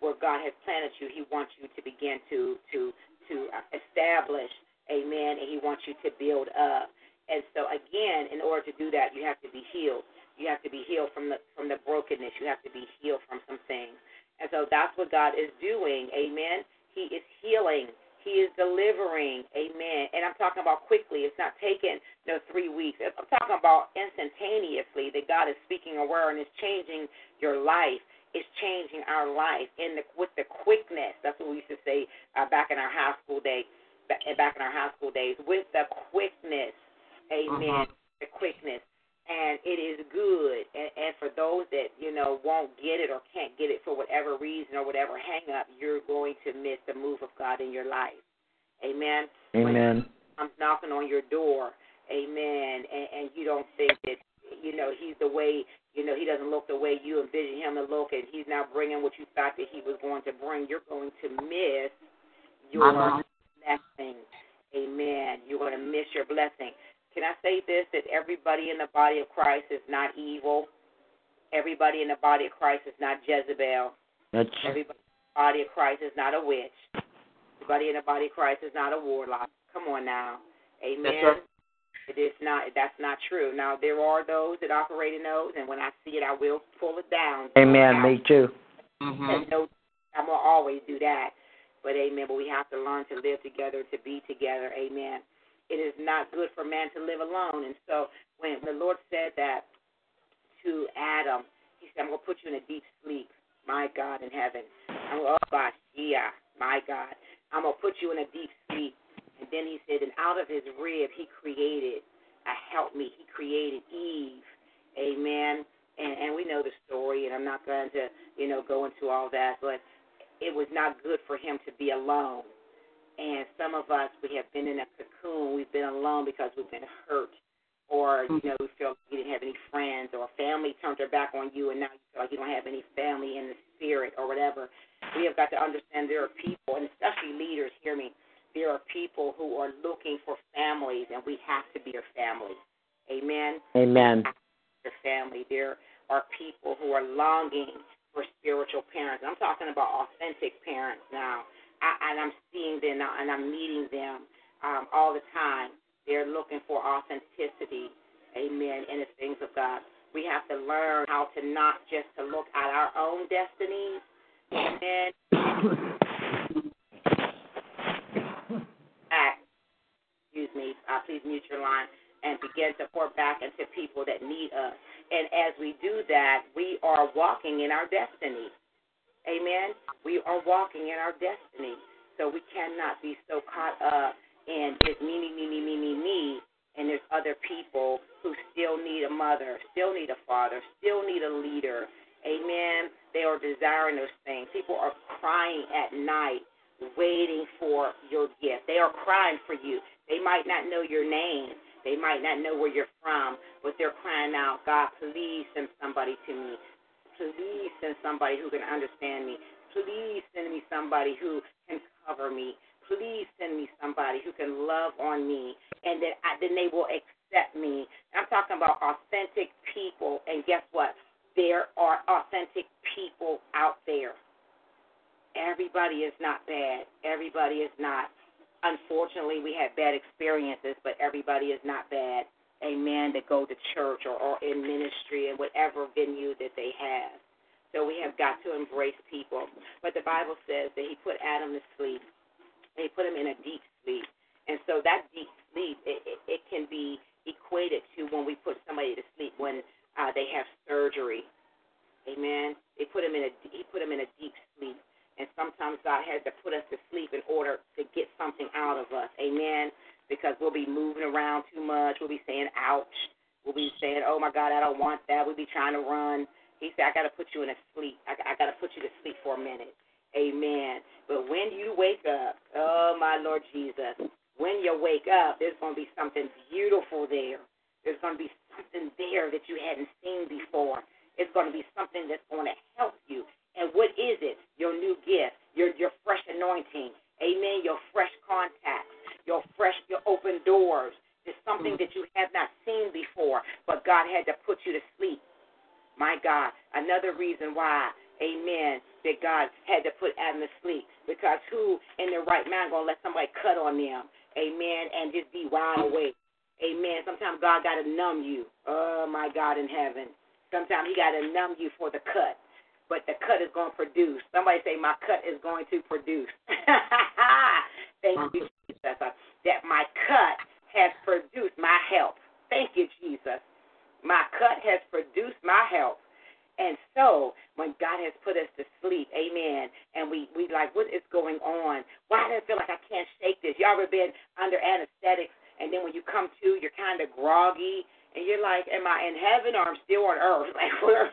where God has planted you, He wants you to begin to to to establish, amen, and He wants you to build up. And so again, in order to do that, you have to be healed. You have to be healed from the from the brokenness. You have to be healed from some things. And so that's what God is doing. Amen. He is healing he is delivering. Amen. And I'm talking about quickly. It's not taking know, three weeks. I'm talking about instantaneously that God is speaking a word and it's changing your life. It's changing our life in the with the quickness. That's what we used to say uh, back in our high school days. Back in our high school days, with the quickness, Amen. Uh-huh. The quickness, and it is good. And, and for those that you know won't get it or can't get it for whatever reason or whatever hang up, you're going to miss the move of God in your life. Amen. Amen. I'm knocking on your door. Amen. And, and you don't think that you know he's the way you know he doesn't look the way you envision him to look, and he's not bringing what you thought that he was going to bring. You're going to miss your uh-huh. blessing. Amen. You're going to miss your blessing. Can I say this? That everybody in the body of Christ is not evil. Everybody in the body of Christ is not Jezebel. That's... Everybody in the body of Christ is not a witch. Everybody in the body of Christ is not a warlock. Come on now. Amen. It is not. That's not true. Now there are those that operate in those, and when I see it, I will pull it down. Amen. Me too. Mm-hmm. no, I'm gonna always do that. But amen. But we have to learn to live together, to be together. Amen it is not good for man to live alone. And so when the Lord said that to Adam, he said, I'm going to put you in a deep sleep, my God in heaven. I'm going oh, yeah, my God. I'm going to put you in a deep sleep. And then he said, and out of his rib, he created a help me. He created Eve. Amen. And, and we know the story, and I'm not going to, you know, go into all that, but it was not good for him to be alone. And some of us, we have been in a cocoon. We've been alone because we've been hurt, or you mm-hmm. know, we feel like you didn't have any friends, or family turned their back on you, and now you feel like you don't have any family in the spirit, or whatever. We have got to understand there are people, and especially leaders. Hear me. There are people who are looking for families, and we have to be their family. Amen. Amen. Their family. There are people who are longing for spiritual parents. I'm talking about authentic parents now I, and I'm seeing them and I'm meeting them um, all the time. They're looking for authenticity, amen, in the things of God. We have to learn how to not just to look at our own destinies, amen. Act, excuse me, uh, please mute your line and begin to pour back into people that need us. And as we do that, we are walking in our destiny. Amen. We are walking in our destiny. So we cannot be so caught up in just me, me, me, me, me, me, me, and there's other people who still need a mother, still need a father, still need a leader. Amen. They are desiring those things. People are crying at night, waiting for your gift. They are crying for you. They might not know your name. They might not know where you're from, but they're crying out, God, please send somebody to me. Please send somebody who can understand me. Please send me somebody who can cover me. Please send me somebody who can love on me, and then I, then they will accept me. I'm talking about authentic people, and guess what? There are authentic people out there. Everybody is not bad. Everybody is not. Unfortunately, we had bad experiences, but everybody is not bad amen, that go to church or, in ministry and whatever venue that they have. So we have got to embrace people. But the Bible says that he put Adam to sleep. He put him in a deep sleep. And so that deep sleep, it, it, it can be equated to when we put somebody to sleep when uh, they have surgery. Amen. They put him in a he put him in a deep sleep. And sometimes God has to put us to sleep in order to get something out of us. Amen because we'll be moving around too much. We'll be saying, ouch. We'll be saying, oh my God, I don't want that. We'll be trying to run. He said, I got to put you in a sleep. I, I got to put you to sleep for a minute. Amen. But when you wake up, oh my Lord Jesus, when you wake up, there's going to be something beautiful there. There's going to be something there that you hadn't seen before. It's going to be something that's going to help you. And what is it? Your new gift, your your fresh anointing. Amen. Your fresh contact your fresh, your open doors. It's something mm-hmm. that you have not seen before, but God had to put you to sleep. My God, another reason why, amen, that God had to put Adam to sleep. Because who in their right mind going to let somebody cut on them, amen, and just be wide mm. awake? Amen. Sometimes God got to numb you. Oh, my God in heaven. Sometimes He got to numb you for the cut but the cut is going to produce. Somebody say, My cut is going to produce. Thank you, mm. That my cut has produced my help. Thank you, Jesus. My cut has produced my help. And so when God has put us to sleep, amen, and we, we like, what is going on? Why do I feel like I can't shake this? You all ever been under anesthetics, and then when you come to, you're kind of groggy, and you're like, am I in heaven or I'm still on earth? Like, where,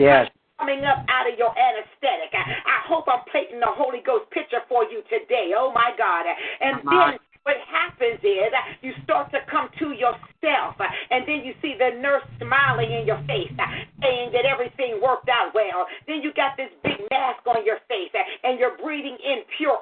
yes. coming up out of your anesthetic. I, I hope I'm painting the Holy Ghost picture for you today. Oh my God. And Come then on. what happens is you start to come to yourself, and then you see the nurse smiling in your face, saying that everything worked out well. Then you got this big mask on your face, and you're breathing in pure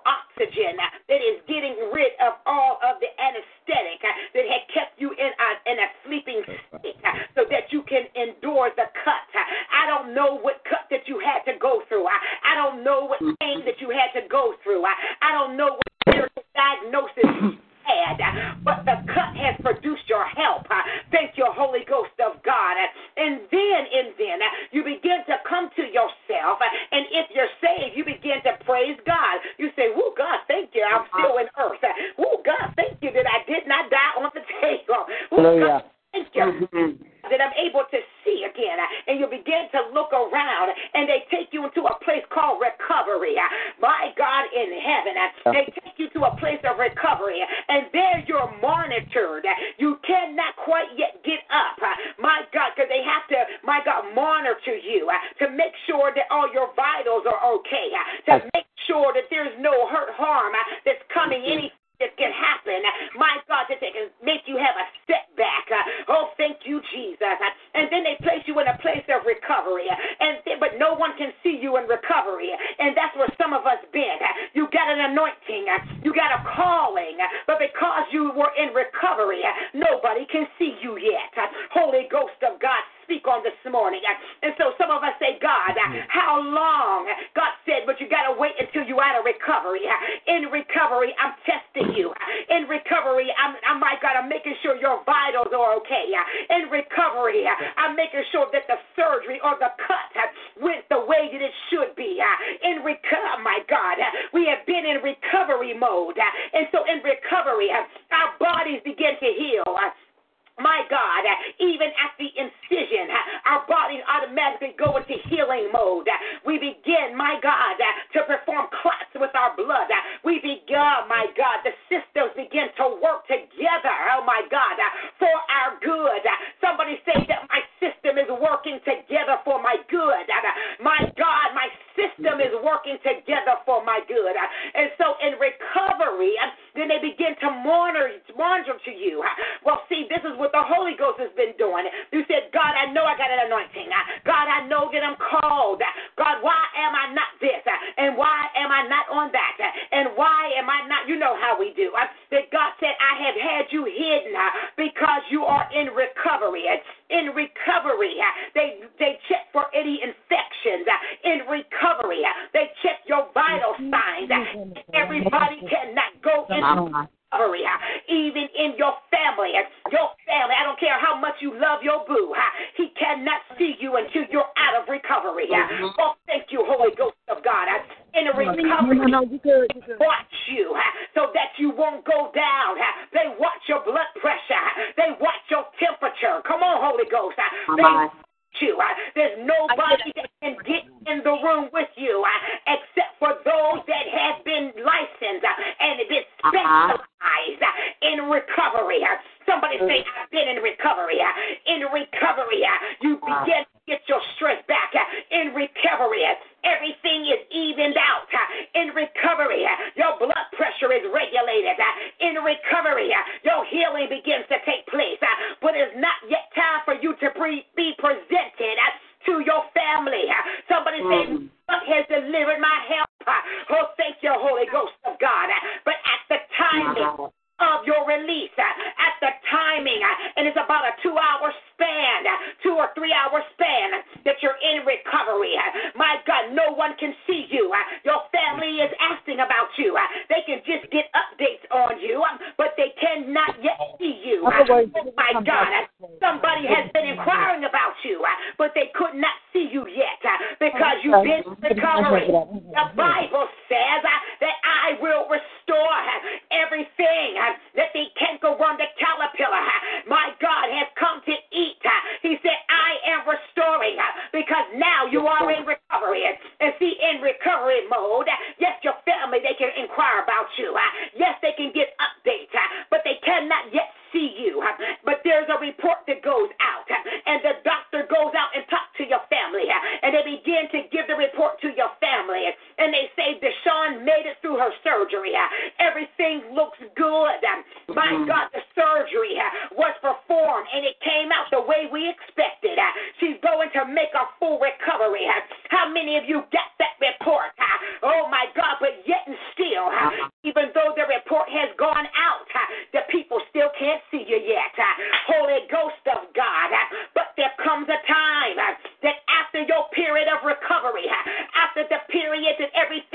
of recovery, after the period that everything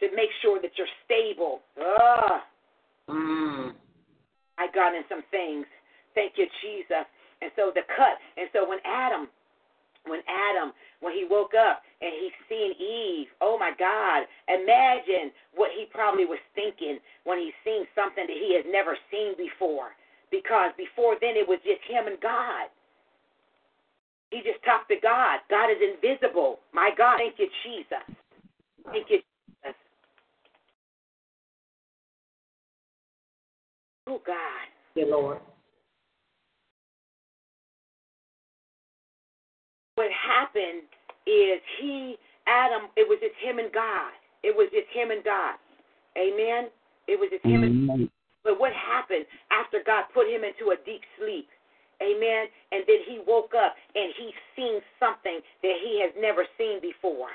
to make sure that you're stable. Ugh. Mm. I got in some things. Thank you, Jesus. And so the cut. And so when Adam, when Adam, when he woke up and he seen Eve, oh my God, imagine what he probably was thinking when he seen something that he has never seen before. Because before then it was just him and God. He just talked to God. God is invisible. My God, thank you, Jesus. Thank you, Oh God. Dear Lord. what happened is he, Adam, it was just him and God. It was just him and God. Amen. It was just him and Amen. but what happened after God put him into a deep sleep? Amen. And then he woke up and he seen something that he has never seen before.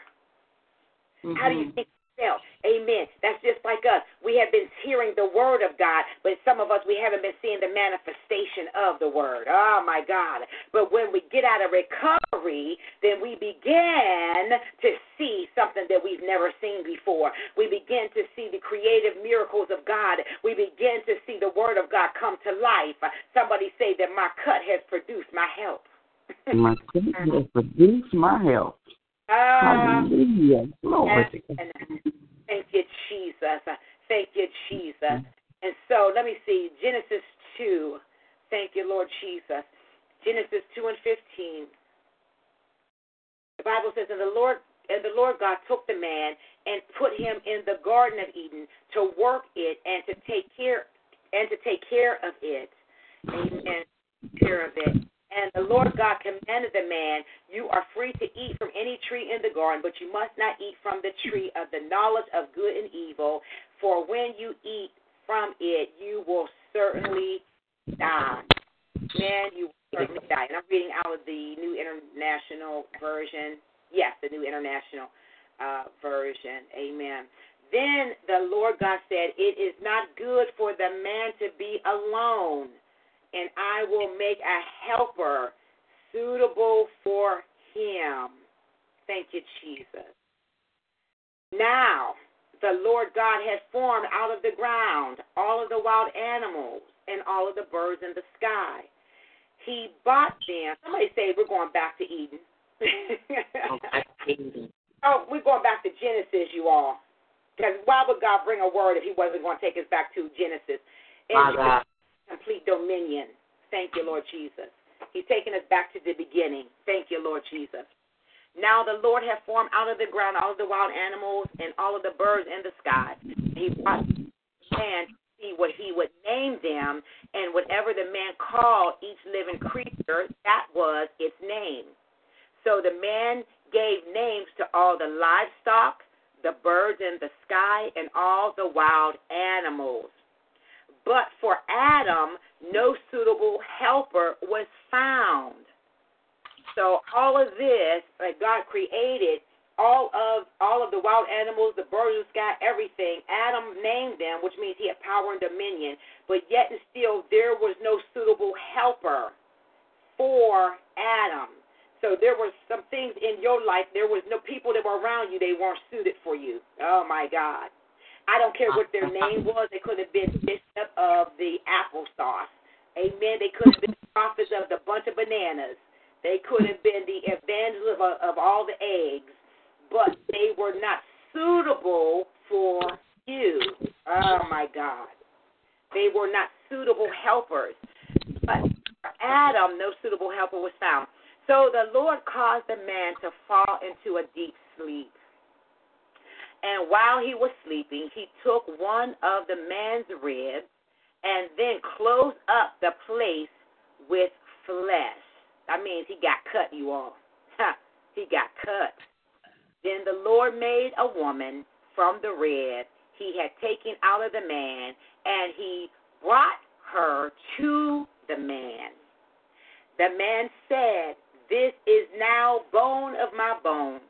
How do you mm-hmm. think felt? Amen. That's just like us. We have been hearing the word of God, but some of us we haven't been seeing the manifestation of the word. Oh my God. But when we get out of recovery, then we begin to see something that we've never seen before. We begin to see the creative miracles of God. We begin to see the word of God come to life. Somebody say that my cut has produced my help. My sin has produced my help. Ah, Hallelujah. Glory to God. thank you, Jesus. Thank you, Jesus. And so let me see Genesis 2. Thank you, Lord Jesus. Genesis 2 and 15. The Bible says, And the Lord and the Lord God took the man and put him in the Garden of Eden to work it and to take care and to take care of it. Amen. Care of it. And the Lord God commanded the man, You are free to eat from any tree in the garden, but you must not eat from the tree of the knowledge of good and evil, for when you eat from it, you will certainly die. Man, you will certainly die. And I'm reading out of the New International Version. Yes, the New International uh, Version. Amen. Then the Lord God said, It is not good for the man to be alone, and I will make a helper suitable for him. Thank you, Jesus. Now, the Lord God has formed out of the ground all of the wild animals and all of the birds in the sky. He bought them. Somebody say we're going back to Eden. oh, we're going back to Genesis, you all. Because why would God bring a word if He wasn't going to take us back to Genesis? And complete dominion. Thank you, Lord Jesus. He's taking us back to the beginning. Thank you, Lord Jesus. Now the Lord hath formed out of the ground all of the wild animals and all of the birds in the sky. He brought man to see what he would name them, and whatever the man called each living creature, that was its name. So the man gave names to all the livestock, the birds in the sky, and all the wild animals. But for Adam, no suitable helper was found. So all of this that God created, all of all of the wild animals, the birds of the sky, everything, Adam named them, which means he had power and dominion. But yet and still there was no suitable helper for Adam. So there were some things in your life, there was no people that were around you, they weren't suited for you. Oh my God. I don't care what their name was. They could have been bishop of the applesauce. Amen. They could have been prophets of the bunch of bananas. They could have been the evangelist of, uh, of all the eggs, but they were not suitable for you. Oh my God. They were not suitable helpers. But for Adam, no suitable helper was found. So the Lord caused the man to fall into a deep sleep. And while he was sleeping, he took one of the man's ribs and then closed up the place with flesh. That means he got cut, you all. he got cut. Then the Lord made a woman from the rib he had taken out of the man, and he brought her to the man. The man said, This is now bone of my bones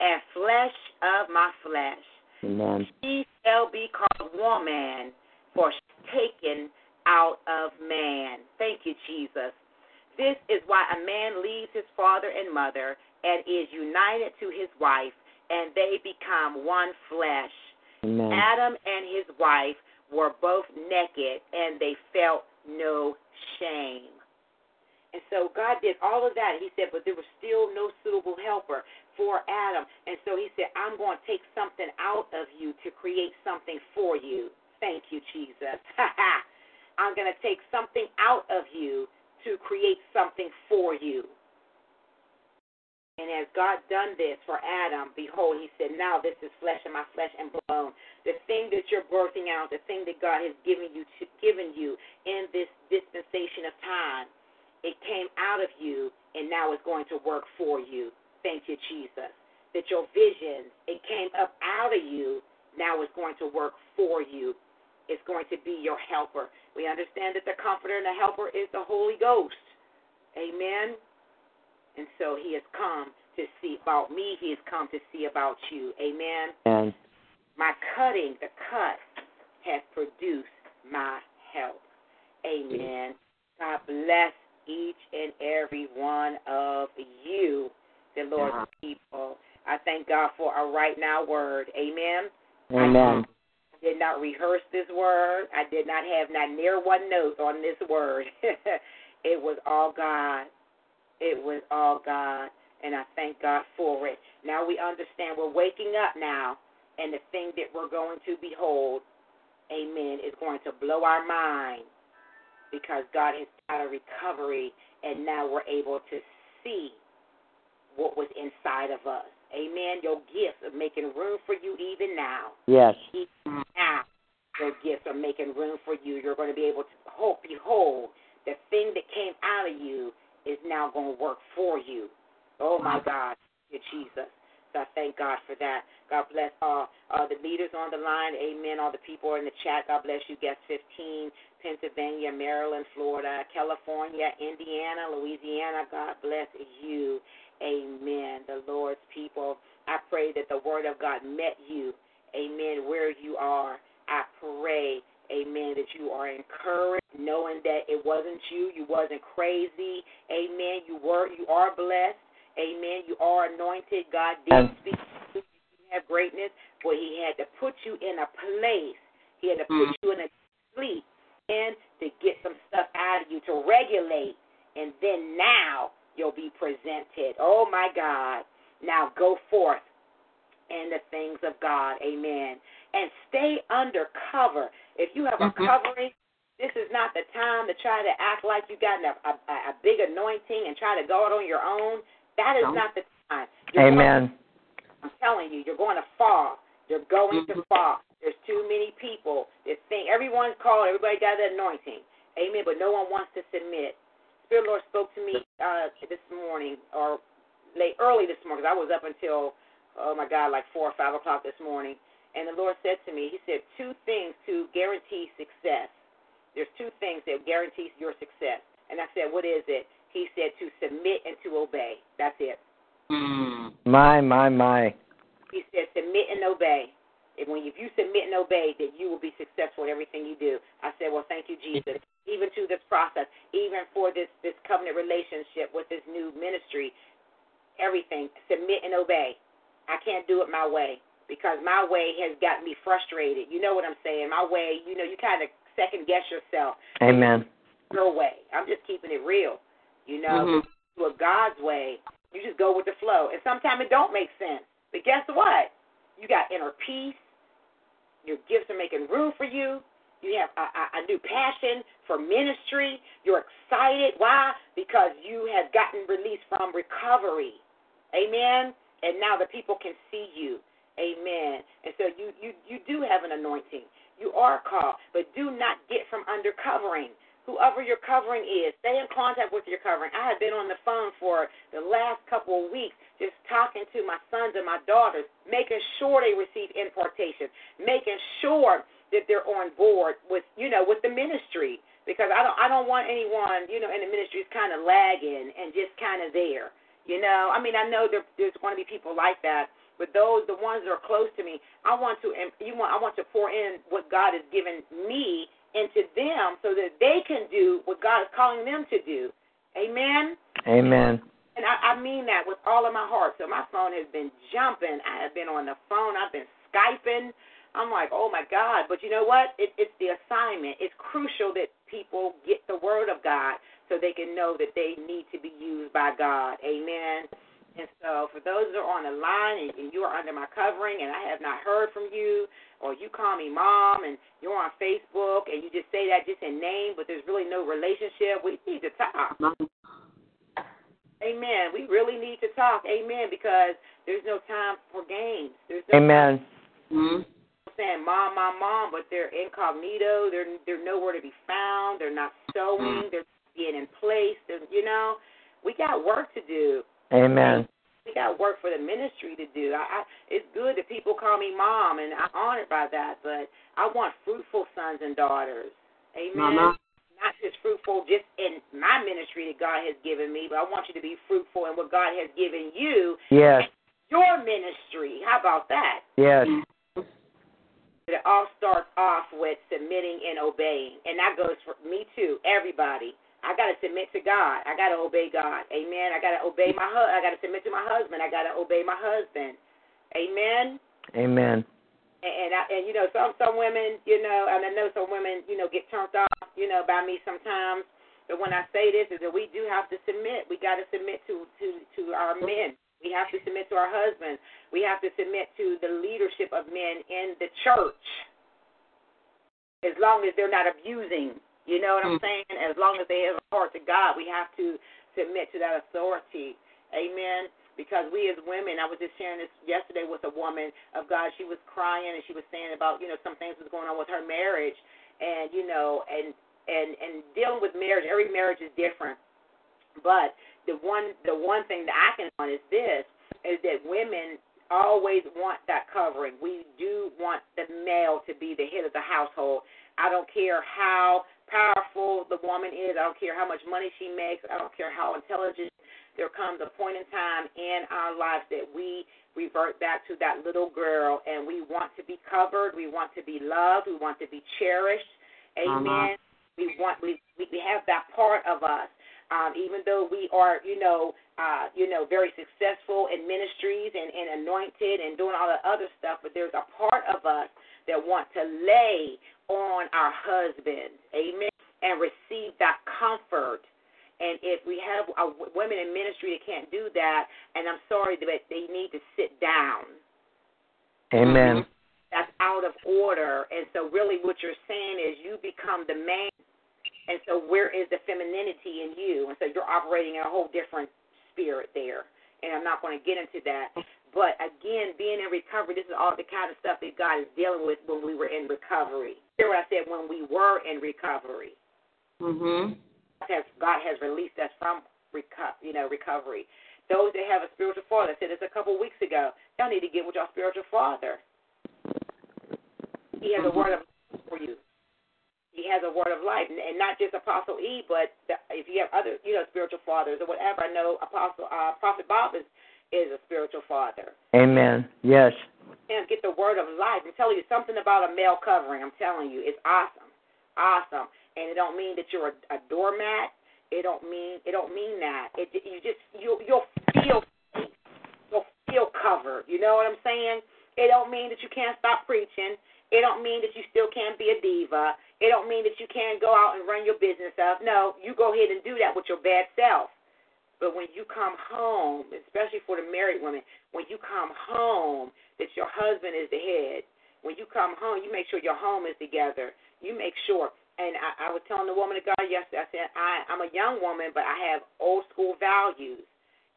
and flesh of my flesh. Amen. She shall be called woman, for she's taken out of man. Thank you, Jesus. This is why a man leaves his father and mother and is united to his wife, and they become one flesh. Amen. Adam and his wife were both naked, and they felt no shame. And so God did all of that. He said, but there was still no suitable helper for Adam. And so he said, I'm going to take something out of you to create something for you. Thank you, Jesus. I'm going to take something out of you to create something for you. And as God done this for Adam, behold, he said, Now this is flesh and my flesh and bone. The thing that you're birthing out, the thing that God has given you to, given you in this dispensation of time, it came out of you and now it's going to work for you. Thank you, Jesus. That your vision, it came up out of you, now it's going to work for you. It's going to be your helper. We understand that the comforter and the helper is the Holy Ghost. Amen. And so he has come to see about me. He has come to see about you. Amen. And My cutting, the cut, has produced my help. Amen. God bless each and every one of you, the Lord's uh-huh. people. I thank God for a right now word. Amen. Amen. I did not rehearse this word. I did not have not near one note on this word. it was all God. It was all God. And I thank God for it. Now we understand we're waking up now, and the thing that we're going to behold, amen, is going to blow our mind because God has got a recovery, and now we're able to see what was inside of us. Amen. Your gifts are making room for you even now. yes. Even now, your gifts are making room for you. You're going to be able to hope, behold, the thing that came out of you is now going to work for you. Oh my God, Jesus. So I thank God for that. God bless all uh, the leaders on the line. Amen. All the people in the chat. God bless you. Guest 15, Pennsylvania, Maryland, Florida, California, Indiana, Louisiana. God bless you. Amen. The Lord's people. I pray that the word of God met you. Amen. Where you are. I pray Amen. That you are encouraged, knowing that it wasn't you, you wasn't crazy. Amen. You were, you are blessed. Amen. You are anointed. God did speak to you. You have greatness, but He had to put you in a place. He had to put you in a sleep and to get some stuff out of you to regulate, and then now you'll be presented. Oh my God! Now go forth in the things of God. Amen. And stay under cover. If you have a Mhm. covering, this is not the time to try to act like you got a, a, a big anointing and try to go it on your own. That is not the time. You're Amen. I'm telling you, you're going to fall. You're going to Mhm. fall. There's too many people that think everyone's called, everybody got the anointing. Amen. But no one wants to submit. Spirit Lord spoke to me uh, this morning or late early this morning 'cause I was up until oh my God, like four or five o'clock this morning. And the Lord said to me, He said two things to guarantee success. There's two things that guarantees your success. And I said, What is it? He said to submit and to obey. That's it. Mm. My, my, my. He said, submit and obey. And when if you submit and obey, that you will be successful in everything you do. I said, well, thank you, Jesus. Even to this process, even for this this covenant relationship with this new ministry, everything submit and obey. I can't do it my way because my way has got me frustrated. You know what I'm saying? My way, you know, you kind of second guess yourself. Amen. Your way. I'm just keeping it real. You know, Mhm. to a God's way, you just go with the flow. And sometimes it don't make sense. But guess what? You got inner peace. Your gifts are making room for you. You have a, a, a new passion for ministry. You're excited. Why? Because you have gotten released from recovery. Amen. And now the people can see you. Amen. And so you you you do have an anointing. You are called, but do not get from under covering. Whoever your covering is, stay in contact with your covering. I have been on the phone for the last couple of weeks, just talking to my sons and my daughters, making sure they receive impartation, making sure that they're on board with you know with the ministry because I don't I don't want anyone you know in the ministry is kind of lagging and just kind of there. You know, I mean, I know there, there's going to be people like that, but those, the ones that are close to me, I want to, you want, I want to pour in what God has given me into them, so that they can do what God is calling them to do. Amen. Amen. And I, I mean that with all of my heart. So my phone has been jumping. I have been on the phone. I've been skyping. I'm like, oh my God. But you know what? It, it's the assignment. It's crucial that people get the word of God so they can know that they need to be used by God. Amen. And so, for those that are on the line and, you are under my covering and I have not heard from you, or you call me mom and you're on Facebook and you just say that just in name, but there's really no relationship, we need to talk. Amen. We really need to talk. Amen. Because there's no time for games. There's no Amen. Mm. saying mom, mom, mom, but they're incognito. They're they're nowhere to be found. They're not sewing. They're not being in place. They're, you know, we got work to do. Amen. We got work for the ministry to do. I, I it's good that people call me mom, and I'm honored by that. But I want fruitful sons and daughters. Amen. Mama. Not just fruitful just in my ministry that God has given me, but I want you to be fruitful in what God has given you, Yes. your ministry. How about that? Yes. It all starts off with submitting and obeying. And that goes for me too, everybody. I got to submit to God. I got to obey God. Amen. I got to obey my hu- I got to submit to my husband. I got to obey my husband. Amen. Amen. And and, I, and you know some some women, you know, and I know some women, you know, get turned off, you know, by me sometimes. But when I say this, is that we do have to submit. We got to submit to to to our men. We have to submit to our husbands. We have to submit to the leadership of men in the church. As long as they're not abusing, you know what I'm mm. saying? As long as they have a heart to God, we have to submit to that authority. Amen. Because we as women, I was just sharing this yesterday with a woman of God. She was crying and she was saying about, you know, some things was going on with her marriage and, you know, and and and dealing with marriage, every marriage is different. But the one the one thing that I can on is this is that women always want that covering. We do want the male to be the head of the household. I don't care how powerful the woman is. I don't care how much money she makes. I don't care how intelligent. There comes a point in time in our lives that we revert back to that little girl and we want to be covered. We want to be loved. We want to be cherished. Amen. Uh-huh. We want we we have that part of us. Um, even though we are, you know, uh, you know, very successful in ministries and, and anointed and doing all the other stuff, but there's a part of us that want to lay on our husbands, amen, and receive that comfort. And if we have uh, women in ministry that can't do that, and I'm sorry, but they need to sit down. Amen. That's out of order. And so, really, what you're saying is you become the man and so, where is the femininity in you? And so, you're operating in a whole different spirit there. And I'm not going to get into that. But again, being in recovery, this is all the kind of stuff that God is dealing with when we were in recovery. Hear what I said? When we were in recovery. Mhm. Has God has released us from reco- you know recovery. Those that have a spiritual father, I said this a couple of weeks ago. Y'all need to get with your spiritual father. He has a word of for you he has a word of life, and not just Apostle E, but if you have other, you know, spiritual fathers or whatever. I know Apostle uh, Prophet Bob is is a spiritual father. Amen. Yes. And get the word of life. I'm telling you something about a male covering. I'm telling you, it's awesome, awesome. And it don't mean that you're a, a doormat. It don't mean it don't mean that. It you just you you'll feel you'll feel covered. You know what I'm saying? It don't mean that you can't stop preaching. It don't mean that you still can't be a diva. It don't mean that you can't go out and run your business up. No, you go ahead and do that with your bad self. But when you come home, especially for the married women, when you come home, that your husband is the head. When you come home, you make sure your home is together. You make sure. And I, I was telling the woman of God yesterday, I said, I, I'm a young woman, but I have old school values.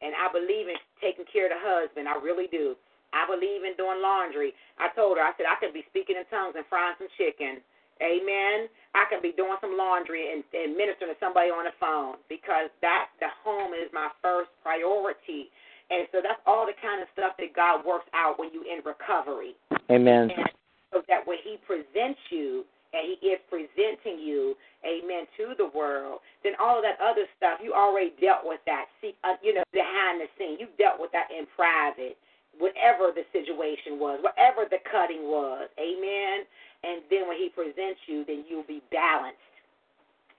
And I believe in taking care of the husband. I really do. I believe in doing laundry. I told her, I said, I could be speaking in tongues and frying some chicken. Amen. I can be doing some laundry and, and ministering to somebody on the phone because that the home is my first priority. And so that's all the kind of stuff that God works out when you in recovery. Amen. And so that when He presents you and He is presenting you, Amen, to the world, then all of that other stuff you already dealt with that. See, uh, you know, behind the scene, you dealt with that in private whatever the situation was, whatever the cutting was. Amen. And then when he presents you, then you'll be balanced.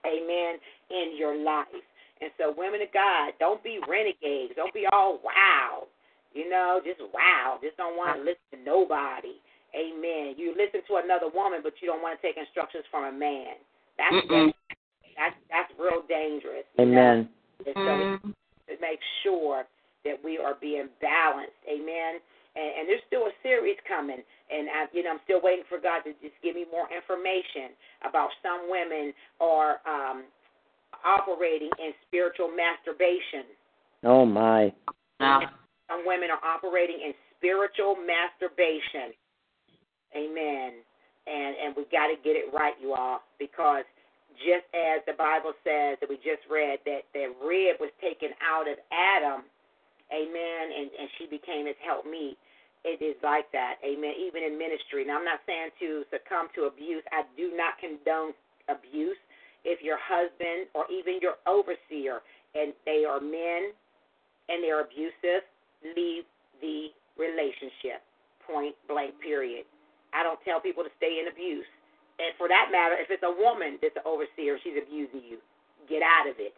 Amen. In your life. And so, women of God, don't be renegades. Don't be all wow. You know, just wow. Just don't want to listen to nobody. Amen. You listen to another woman, but you don't want to take instructions from a man. That's that's that's real dangerous. Amen. Know? And so, mm-hmm. to make sure that we are being balanced. Amen. And, and there's still a series coming, and I, you know I'm still waiting for God to just give me more information about some women are um, operating in spiritual masturbation. Oh my. Some women are operating in spiritual masturbation. Amen. And and we got to get it right, you all, because just as the Bible says that we just read that the rib was taken out of Adam Amen. And, and she became his helpmeet. It is like that. Amen. Even in ministry. Now, I'm not saying to succumb to abuse. I do not condone abuse. If your husband or even your overseer and they are men and they're abusive, leave the relationship. Point blank, period. I don't tell people to stay in abuse. And for that matter, if it's a woman that's an overseer, she's abusing you, get out of it.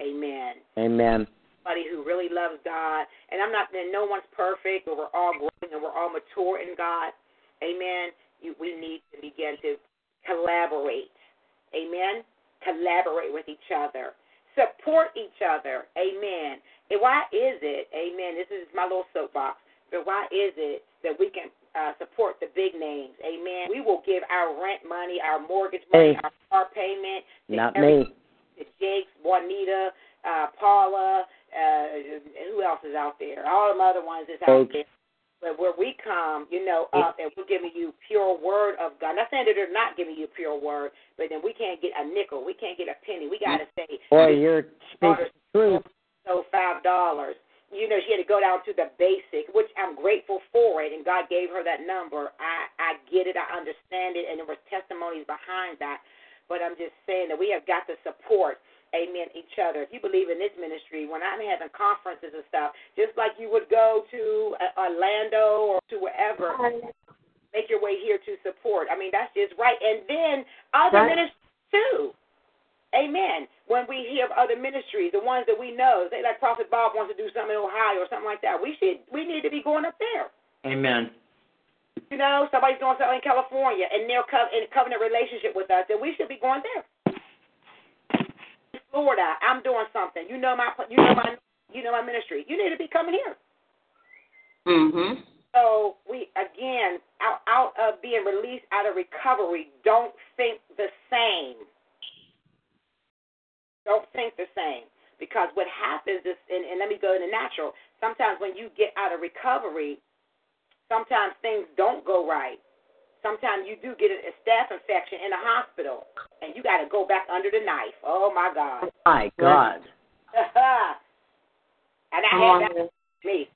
Amen. Amen somebody who really loves God. And I'm not, and no one's perfect, but we're all growing and we're all mature in God. Amen. You, we need to begin to collaborate. Amen. Collaborate with each other. Support each other. Amen. And why is it, amen, this is my little soapbox, but why is it that we can uh, support the big names? Amen. We will give our rent money, our mortgage money, hey. our car payment. Not me. To Jakes, Juanita, uh, Paula, uh, who else is out there? All the other ones is out there. But where we come, you know, up and we're giving you pure word of God. Not saying that they're not giving you pure word, but then we can't get a nickel. We can't get a penny. We got to say, Boy, you're speaking truth. So five dollars. you know, she had to go down to the basic, which I'm grateful for it, and God gave her that number. I I get it, I understand it, and there was testimonies behind that. But I'm just saying that we have got to support, amen, each other. If you believe in this ministry, when I'm having conferences and stuff, just like you would go to uh, Orlando or to wherever, make your way here to support. I mean, that's just right. And then other Right. ministries too. Amen. When we hear of other ministries, the ones that we know, say like Prophet Bob wants to do something in Ohio or something like that, we should we need to be going up there. Amen. You know, somebody's doing something in California and they're co- in a covenant relationship with us, then we should be going there. Florida, I'm doing something. You know my you know my you know my ministry. You need to be coming here. Mhm. So we again out out of being released out of recovery, don't think the same. Don't think the same. Because what happens is and, and let me go in the natural, sometimes when you get out of recovery, sometimes things don't go right. Sometimes you do get a, a staph infection in a hospital and you gotta go back under the knife. Oh my God. My God. and I had that happen to me.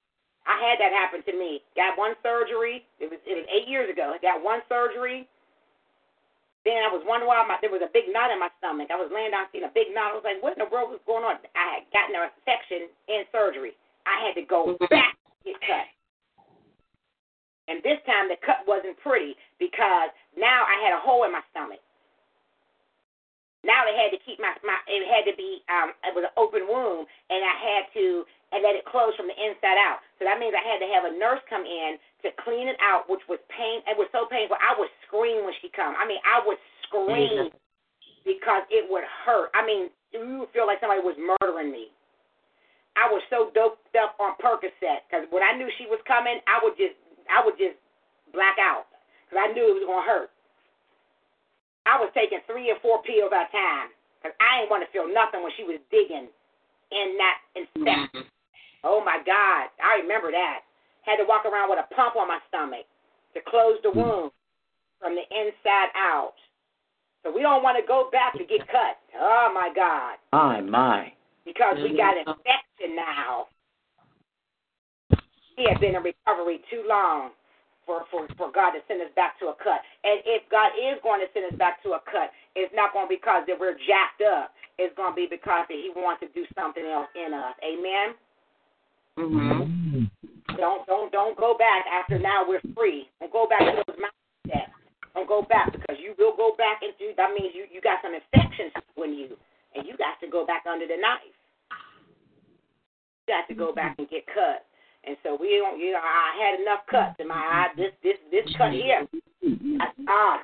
I had that happen to me. Got one surgery. It was it was eight years ago. I got one surgery. Then I was wondering why my, there was a big knot in my stomach. I was laying down seeing a big knot. I was like, what in the world was going on? I had gotten an infection in surgery. I had to go mm-hmm. back to get cut. And this time the cut wasn't pretty because now I had a hole in my stomach. Now they had to keep my my it had to be um it was an open wound and I had to and let it close from the inside out. So that means I had to have a nurse come in to clean it out, which was pain it was so painful. I would scream when she come. I mean I would scream because it would hurt. I mean, you would feel like somebody was murdering me. I was so doped up on Percocet because when I knew she was coming, I would just I would just black out because I knew it was gonna hurt. I was taking three or four pills at a time because I didn't want to feel nothing when she was digging in that infection. Mm-hmm. Oh my God, I remember that. Had to walk around with a pump on my stomach to close the mm-hmm. wound from the inside out. So we don't want to go back to get cut. Oh my God, My, my. because we got mm-hmm. infection now. He had been in recovery too long for, for, for God to send us back to a cut. And if God is going to send us back to a cut, it's not going to be because that we're jacked up. It's going to be because that He wants to do something else in us. Amen. Mhm. Don't don't don't go back after now we're free. Don't go back to those mindsets. Don't go back because you will go back into that means you you got some infections in you, and you got to go back under the knife. You got to go back and get cut. And so we don't. You know, I had enough cuts in my eye. This this this cut here. I, ah,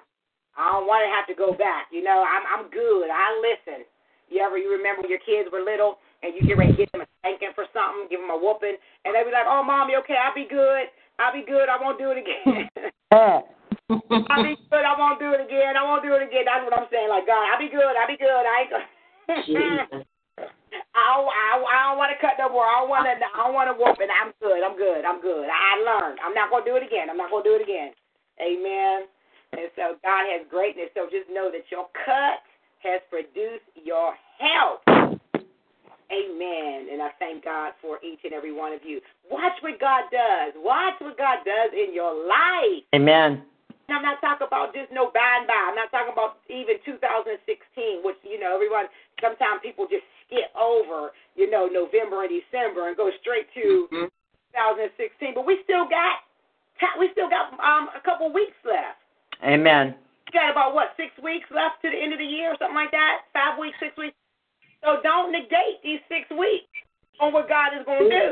I don't want to have to go back. You know, I'm I'm good. I listen. You ever you remember when your kids were little and you get ready to get them a spanking for something, give them a whooping, and they be like, "Oh, mom, you okay? I'll be good. I'll be good. I won't do it again. I'll be good. I won't do it again. I won't do it again." That's what I'm saying. Like God, I'll be good. I'll be good. I ain't. Go- I don't, I, don't- I don't want to cut no more. I don't want to. I don't want to whoop it. I'm good. I'm good. I'm good. I learned. I'm not gonna do it again. I'm not gonna do it again. Amen. And so God has greatness. So just know that your cut has produced your health. Amen. And I thank God for each and every one of you. Watch what God does. Watch what God does in your life. Amen. And I'm not talking about just no by and by. I'm not talking about even 2016, which, you know, everyone, sometimes people just skip over, you know, November and December and go straight to 2016. But we still got, we still got um, a couple weeks left. Amen. We got about, what, six weeks left to the end of the year or something like that? Five weeks, six weeks? So don't negate these six weeks on what God is going to do.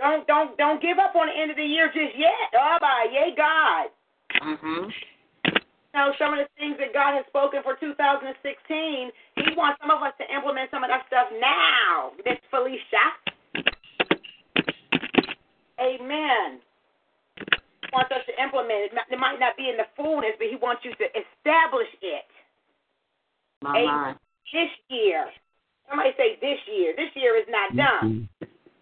Don't don't don't give up on the end of the year just yet. Oh, by yay God. Mhm. Know, some of the things that God has spoken for 2016, He wants some of us to implement some of that stuff now, Miss Felicia. Amen. He wants us to implement it. It might not be in the fullness, but He wants you to establish it My mind. this year. Somebody say this year. This year is not mm-hmm. done.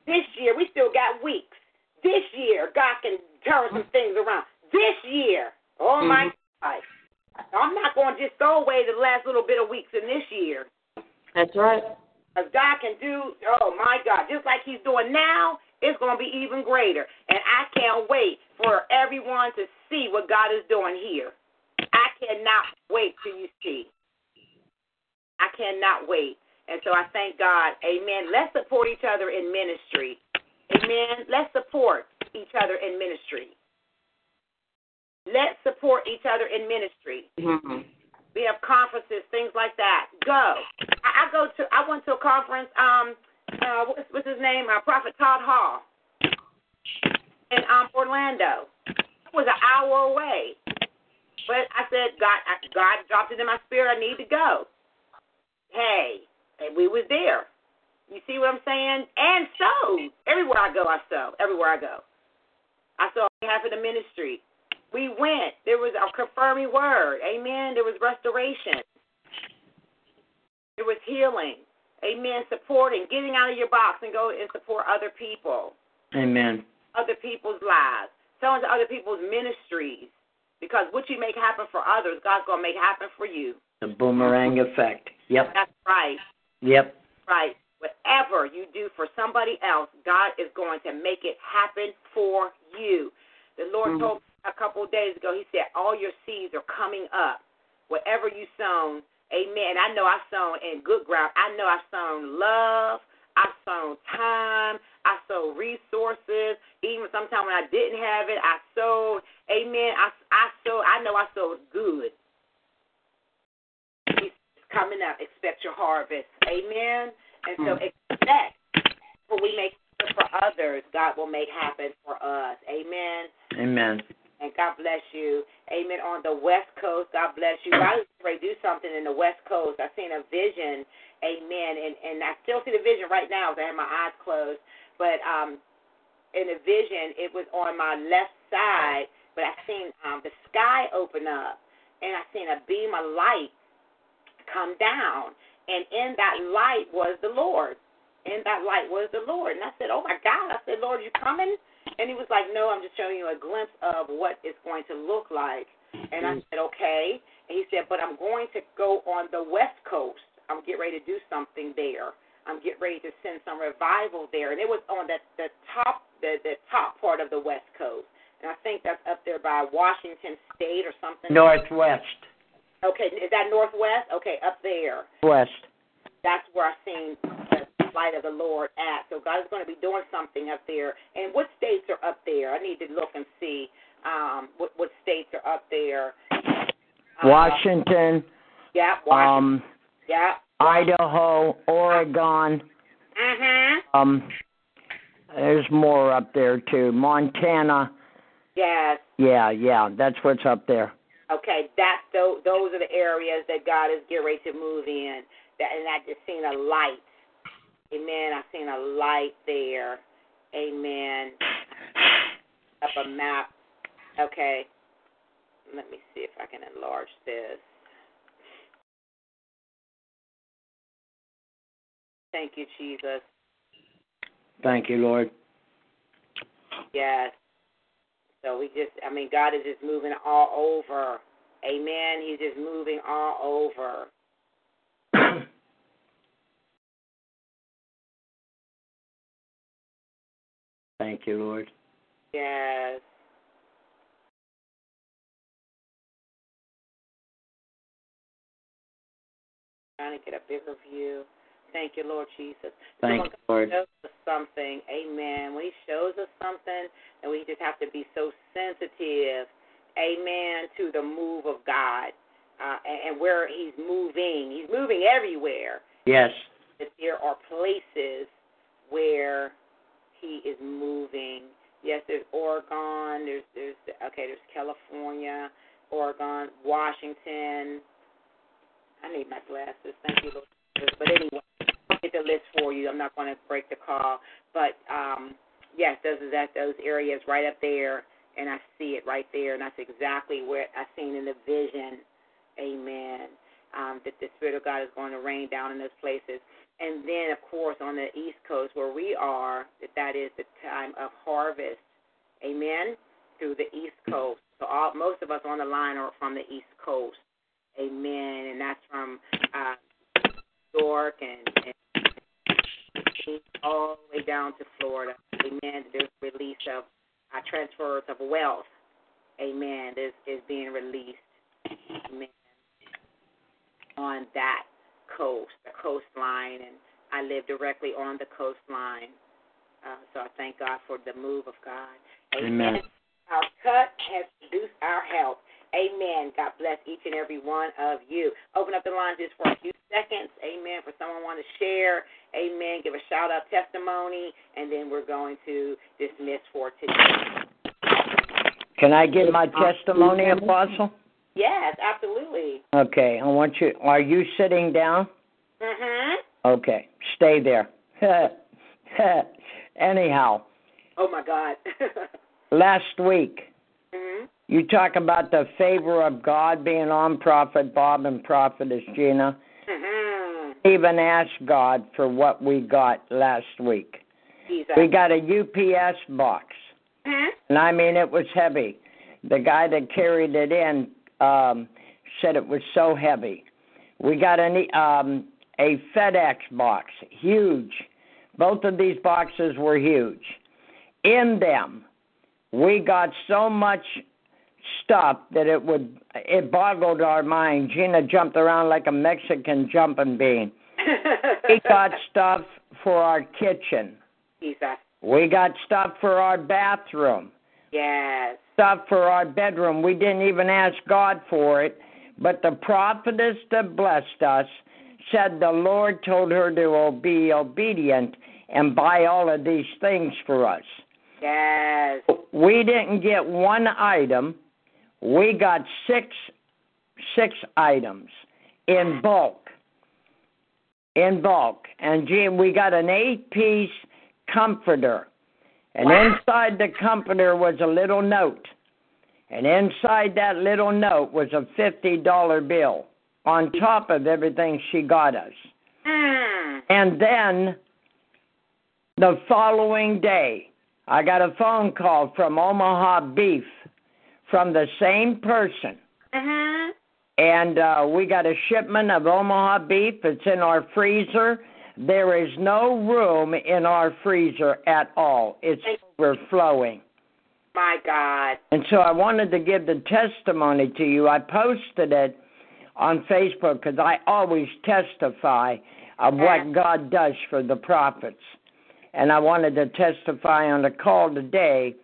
This year, we still got weeks. This year, God can turn some mm-hmm. things around. This year, oh my mm-hmm. God. I'm not going to just throw away the last little bit of weeks in this year. That's right. Because God can do, oh my God, just like He's doing now, it's going to be even greater. And I can't wait for everyone to see what God is doing here. I cannot wait till you see. I cannot wait. And so I thank God. Amen. Let's support each other in ministry. Amen. Let's support each other in ministry. Let's support each other in ministry. Mm-hmm. We have conferences, things like that. Go. I, I go to. I went to a conference. Um, uh, what's, what's his name? Uh, Prophet Todd Hall in um Orlando. It was an hour away, but I said, God, I, God dropped it in my spirit. I need to go. Hey, and we was there. You see what I'm saying? And so everywhere I go, I sow. Everywhere I go, I saw half of the ministry. We went. There was a confirming word. Amen. There was restoration. There was healing. Amen. Supporting, getting out of your box and go and support other people, Amen. other people's lives, sowing to other people's ministries. Because what you make happen for others, God's gonna make happen for you. The boomerang effect. Yep. That's right. Yep. Right. Whatever you do for somebody else, God is going to make it happen for you. The Lord Mhm. told me a couple of days ago, He said, All your seeds are coming up. Whatever you sown, amen. I know I sown in good ground. I know I sown love. I sown time. I sowed resources. Even sometimes when I didn't have it, I sowed. Amen. I, I sowed. I know I sowed good. It's coming up. Expect your harvest. Amen. And so mm. expect what we make for others, God will make happen for us. Amen. Amen. And God bless you. Amen. On the West Coast, God bless you. Is ready to do something in the West Coast. I've seen a vision. Amen. And and I still see the vision right now as I have my eyes closed. But um in the vision it was on my left side, but I seen um the sky open up and I seen a beam of light come down. And in that light was the Lord. In that light was the Lord. And I said, Oh my God. I said, Lord, you coming? And he was like, No, I'm just showing you a glimpse of what it's going to look like. And I mm-hmm. said, Okay. And he said, But I'm going to go on the West Coast. I'm getting ready to do something there. I'm getting ready to send some revival there. And it was on the, the top the, the top part of the West Coast. And I think that's up there by Washington State or something. Northwest. Okay, is that Northwest? Okay, up there. West. That's where I've seen the light of the Lord at. So God is going to be doing something up there. And what states are up there? I need to look and see um, what what states are up there. Uh, Washington. Yeah, Washington. Um. yeah. Idaho, Oregon. Mhm. Um. There's more up there too. Montana. Yes. Yeah, yeah. That's what's up there. Okay, that's those, those are the areas that God is getting ready to move in. That, and I just seen a light. Amen. I seen a light there. Amen. Up a map. Okay. Let me see if I can enlarge this. Thank you, Jesus. Thank you, Lord. Yes. So we just, I mean, God is just moving all over. Amen. He's just moving all over. Thank you, Lord. Yes. Trying to get a bigger view. Thank you, Lord Jesus. Thank you, Lord. shows us something, amen. When He shows us something, and we just have to be so sensitive, amen, to the move of God uh, and, and where He's moving. He's moving everywhere. Yes. That there are places where He is moving. Yes, there's Oregon. There's there's okay. There's California, Oregon, Washington. I need my glasses. Thank you. But anyway, I'll get the list for you. I'm not going to break the call, but um, yes, those are that those areas right up there, and I see it right there, and that's exactly where I seen in the vision. Amen. Um, that the Spirit of God is going to rain down in those places. And then, of course, on the East Coast where we are, that that is the time of harvest. Amen. Through the East Coast. So all, most of us on the line are from the East Coast. Amen. And that's from uh, New York and, and all the way down to Florida. Amen. There's release of uh, transfers of wealth. Amen. Is is being released. Amen. On that coast, the coastline, and I live directly on the coastline. Uh, so I thank God for the move of God. Amen. Our cut has produced our help. Amen. God bless each and every one of you. Open up the line just for a few seconds. Amen. For someone want to share. Amen. Give a shout out testimony, and then we're going to dismiss for today. Can I give my testimony, Apostle? Yes, absolutely. Okay, I want you. Are you sitting down? Mhm. Okay, stay there. Anyhow, Oh my God. last week mhm. you talk about the favor of God being on Prophet Bob and Prophetess Gina. Mhm. Even asked God for what we got last week. Jesus. We got a UPS box, Mhm. and I mean it was heavy. The guy that carried it in um, said it was so heavy. We got an, um, a FedEx box, huge. Both of these boxes were huge. In them, we got so much stuff that it would it boggled our mind. Gina jumped around like a Mexican jumping bean. We got stuff for our kitchen. Jesus. We got stuff for our bathroom. Yes. Stuff for our bedroom. We didn't even ask God for it, but the prophetess that blessed us said the Lord told her to be obedient and buy all of these things for us. Yes. We didn't get one item. We got six six items in bulk. In bulk. And gee, we got an eight piece comforter. And inside the comforter was a little note. And inside that little note was a fifty dollar bill on top of everything she got us. Mm. And then the following day, I got a phone call from Omaha Beef from the same person. Mhm. And uh, we got a shipment of Omaha beef. It's in our freezer. There is no room in our freezer at all. It's overflowing. My God. And so I wanted to give the testimony to you. I posted it on Facebook because I always testify of what God does for the prophets. And I wanted to testify on the call today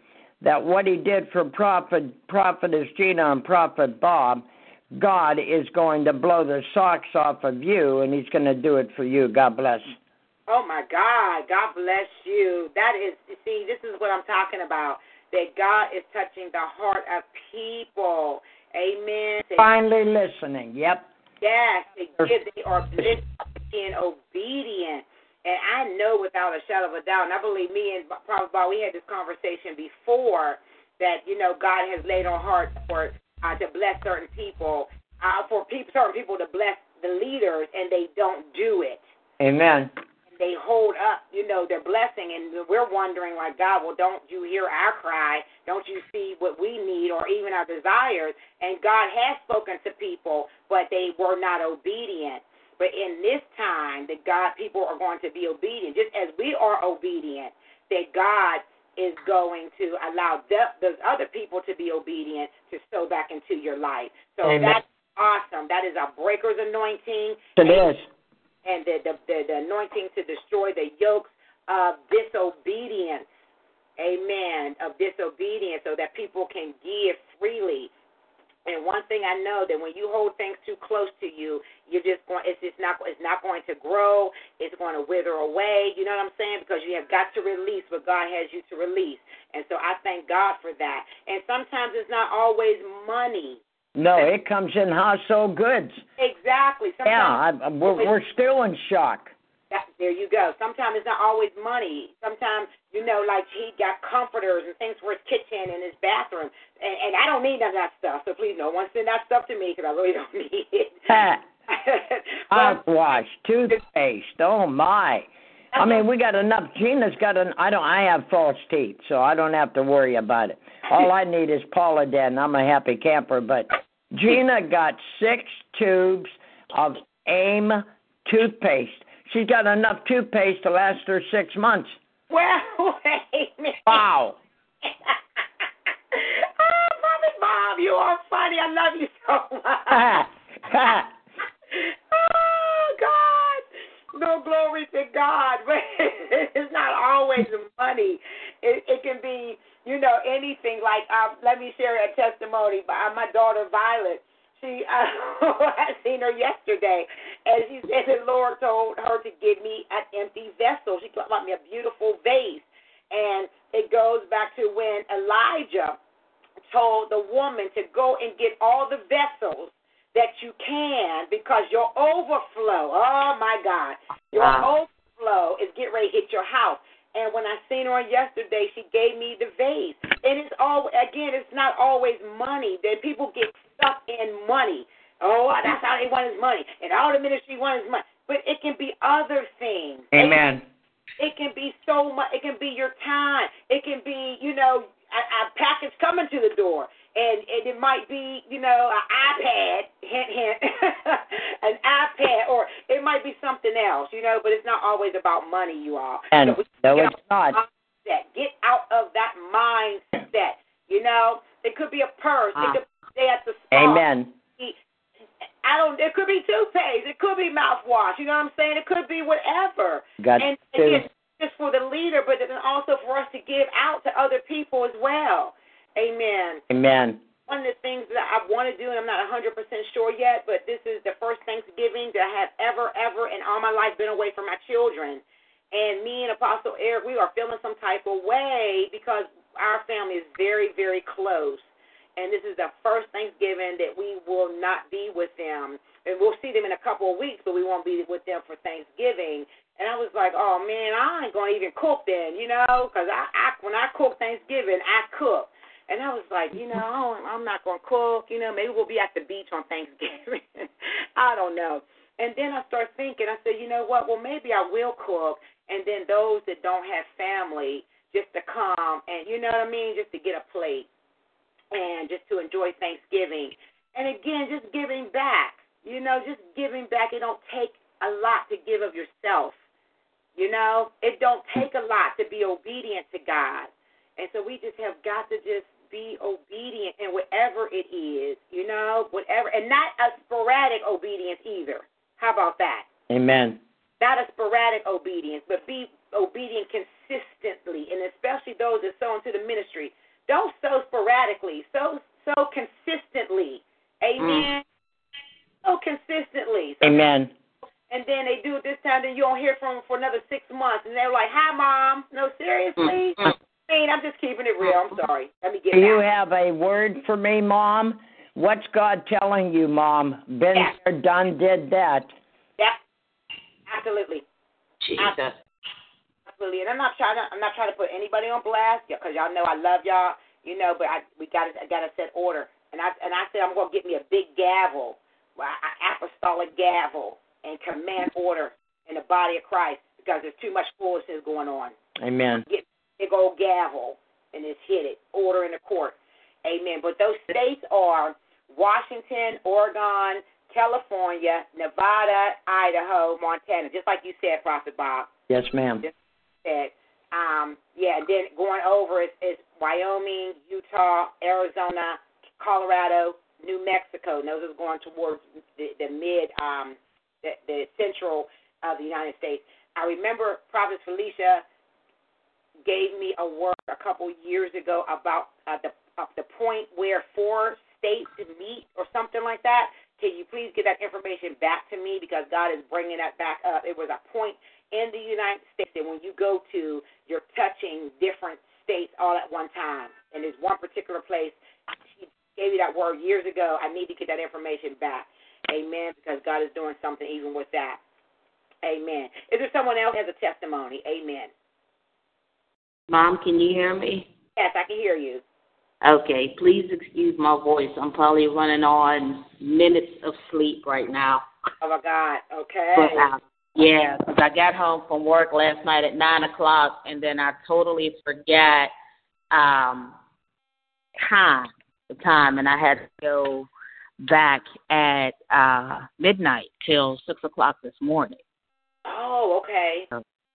that what he did for Prophet Prophetess Gina and Prophet Bob, God is going to blow the socks off of you and he's going to do it for you. God bless. Oh my God. God bless you. That is, you see, this is what I'm talking about. That God is touching the heart of people. Amen. Finally listening. Yep. Yes, give they are blessed in obedience. And I know without a shadow of a doubt, and I believe me and Prophet Bob, we had this conversation before that, you know, God has laid on heart for uh, to bless certain people, uh, for people, certain people to bless the leaders, and they don't do it. Amen. They hold up, you know, their blessing, and we're wondering, like, God, well, don't you hear our cry? Don't you see what we need or even our desires? And God has spoken to people, but they were not obedient. But in this time, that God, people are going to be obedient, just as we are obedient. That God is going to allow the, those other people to be obedient to sow back into your life. So Amen. that's awesome. That is a breaker's anointing It is. and the, the, the, the anointing to destroy the yokes of disobedience. Amen. Of disobedience so that people can give freely. And one thing I know that when you hold things too close to you, you're just going. It's just not. It's not going to grow. It's going to wither away. You know what I'm saying? Because you have got to release what God has you to release. And so I thank God for that. And sometimes it's not always money. No, it comes in household goods. Exactly. Yeah, Sometimes I, we're, we're still in shock. That, there you go. Sometimes it's not always money. Sometimes, you know, like he got comforters and things for his kitchen and his bathroom. And, and I don't need none of that stuff. So please, no one send that stuff to me because I really don't need it. Mouthwash, toothpaste. Oh my! I uh-huh. mean, we got enough. Gina's got an. I don't. I have false teeth, so I don't have to worry about it. All I need is Polident. I'm a happy camper. But Gina got six tubes of AIM toothpaste. She's got enough toothpaste to last her six months. Well, wait a minute. Wow. oh, Mommy Bob, you are funny. I love you so much. oh, God. No glory to God. But it's not always money. It, it can be, you know, anything. Like, um, let me share a testimony. by My daughter, Violet, she, uh, I seen her yesterday, and she said the Lord told her to give me an empty vessel. She got me a beautiful vase. And it goes back to when Elijah told the woman to go and get all the vessels that you can because your overflow, oh my God, your Wow. overflow is getting ready to hit your house. And when I seen her yesterday, she gave me the vase. And it's all again, it's not always money. That people get stuck in money. Oh, that's how they want his money, and all the ministry wants his money. But it can be other things. Amen. It can be so much. It can be your time. It can be, you know, a, a package coming to the door, and, and it might be, you know, an iPad, hint, hint, an iPad, or it might be something else, you know. But it's not always about money, you all. And So no, it's not. mindset. Get out of that mindset. You know, it could be a purse. Ah. It could stay at the spa. Amen. I don't. It could be toothpaste. It could be mouthwash. You know what I'm saying? It could be whatever. Got and to. again, just for the leader, but then also for us to give out to other people as well. Amen. Amen. One of the things that I want to do, and I'm not 100% sure yet, but this is the first Thanksgiving that I have ever, ever in all my life been away from my children. And me and Apostle Eric, we are feeling some type of way because our family is very, very close. And this is the first Thanksgiving that we will not be with them. And we'll see them in a couple of weeks, but we won't be with them for Thanksgiving. And I was like, oh man, I ain't gonna even cook then, you know, because I, I when I cook Thanksgiving, I cook. And I was like, you know, I'm not gonna cook. You know, maybe we'll be at the beach on Thanksgiving. I don't know. And then I start thinking, I said, you know what? Well, maybe I will cook, and then those that don't have family, just to come and you know what I mean, just to get a plate and just to enjoy Thanksgiving. And again, just giving back. You know, just giving back. It don't take a lot to give of yourself. You know, it don't take a lot to be obedient to God. And so we just have got to just be obedient in whatever it is, you know, whatever, and not a sporadic obedience either. How about that? Amen. Not a sporadic obedience, but be obedient consistently, and especially those that sow into the ministry. Don't sow sporadically, sow sow consistently. Amen. Mm. So consistently. So- Amen. And then they do it this time, then you don't hear from them for another six months, and they're like, "Hi, mom." No, seriously. I mean, I'm just keeping it real. I'm sorry. Let me get Do you have a word for me, Mom? What's God telling you, Mom? Been Yeah. there, done, did that. Yep. Absolutely. Jesus. Absolutely. And I'm not trying to I'm not trying to put anybody on blast because y'all know I love y'all, you know, but I we got to I got to set order. And I and I said I'm going to get me a big gavel, a apostolic gavel and command order in the body of Christ because there's too much foolishness going on. Amen. Get big old gavel and just hit it. Order in the court. Amen. But those states are Washington, Oregon, California, Nevada, Idaho, Montana, just like you said, Prophet Bob Yes, ma'am. Said. Um, yeah, then going over is, is Wyoming, Utah, Arizona, Colorado, New Mexico. Those are going towards the, the mid, um, the, the central of the United States. I remember Prophet Felicia gave me a word a couple years ago about uh, the uh, the point where four states meet or something like that. Can you please get that information back to me because God is bringing that back up. It was a point in the United States that when you go to, you're touching different states all at one time. And there's one particular place. She gave you that word years ago. I need to get that information back. Amen. Because God is doing something even with that. Amen. Is there someone else who has a testimony? Amen. Mom, can you hear me? Yes, I can hear you. Okay, please excuse my voice. I'm probably running on minutes of sleep right now. Oh my God. Okay. But, uh, yeah, 'cause I got home from work last night at nine o'clock, and then I totally forgot um time, the time, and I had to go back at uh midnight till six o'clock this morning. Oh, okay.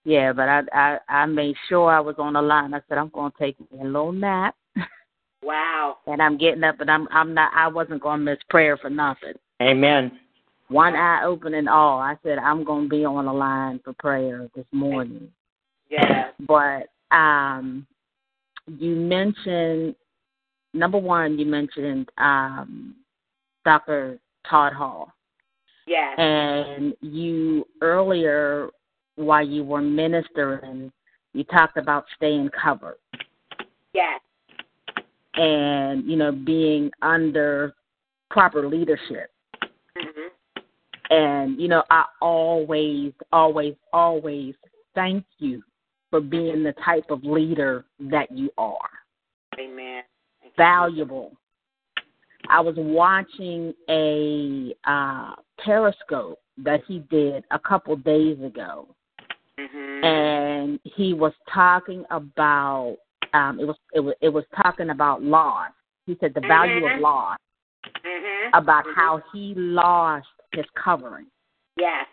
Yeah, but I I I made sure I was on the line. I said I'm gonna take a little nap. Wow. And I'm getting up, and I'm I'm not. I wasn't gonna miss prayer for nothing. Amen. One eye open and all. I said I'm gonna be on the line for prayer this morning. Yes. But um, you mentioned number one. You mentioned um, Dr. Todd Hall. Yes. And you earlier, while you were ministering, you talked about staying covered Yes. And you know being under proper leadership. Mhm. And you know, I always, always, always thank you for being the type of leader that you are. Amen. You. Valuable. I was watching a uh, Periscope that he did a couple days ago, Mhm. and he was talking about um, it was it was it was talking about loss. He said the value of Mhm. loss, Mhm. about Mhm. how he lost his covering, Yes.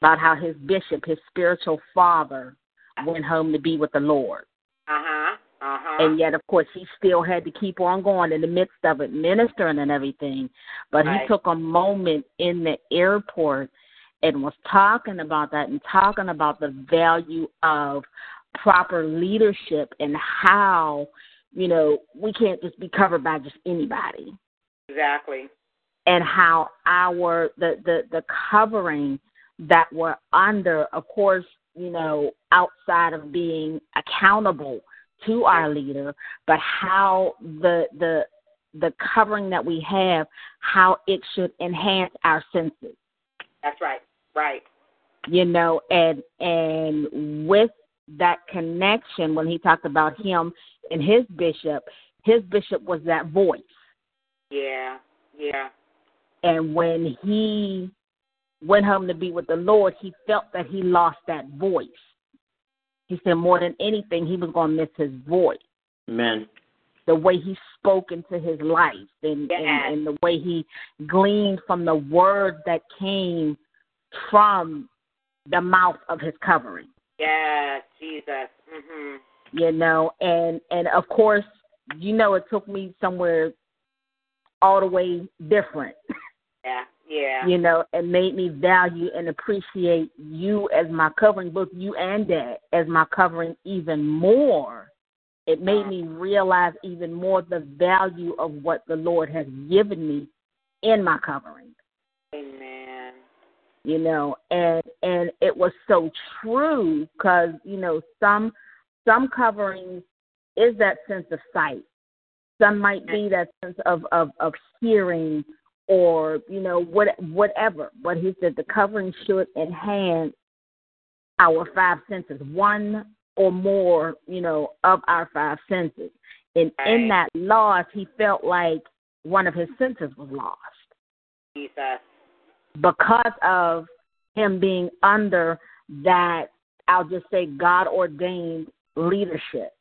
about how his bishop, his spiritual father, went home to be with the Lord. Uh huh. Uh huh. And yet, of course, he still had to keep on going in the midst of it, ministering and everything. But he took a moment in the airport and was talking about that and talking about the value of proper leadership and how, you know, we can't just be covered by just anybody. Exactly. And how our the the, the covering that we're under, of course, you know, outside of being accountable to our leader, but how the the the covering that we have, how it should enhance our senses. That's right. Right. You know, and and with that connection when he talked about him and his bishop, his bishop was that voice. Yeah. Yeah. And when he went home to be with the Lord, he felt that he lost that voice. He said more than anything, he was going to miss his voice, Amen. the way he spoke into his life, and, Yes. and, and the way he gleaned from the word that came from the mouth of his covering. Yes. Jesus. Mhm. you know and and of course you know it took me somewhere all the way different Yeah. Yeah. you know and made me value and appreciate you as my covering both you and dad as my covering even more it made me realize even more the value of what the lord has given me in my covering Amen. You know and and it was so true because you know some some coverings is that sense of sight. Some might be that sense of of of hearing or you know what whatever but he said the covering should enhance our five senses one or more you know of our five senses. And in that loss he felt like one of his senses was lost. Jesus. Because of him being under that I'll just say God ordained leadership.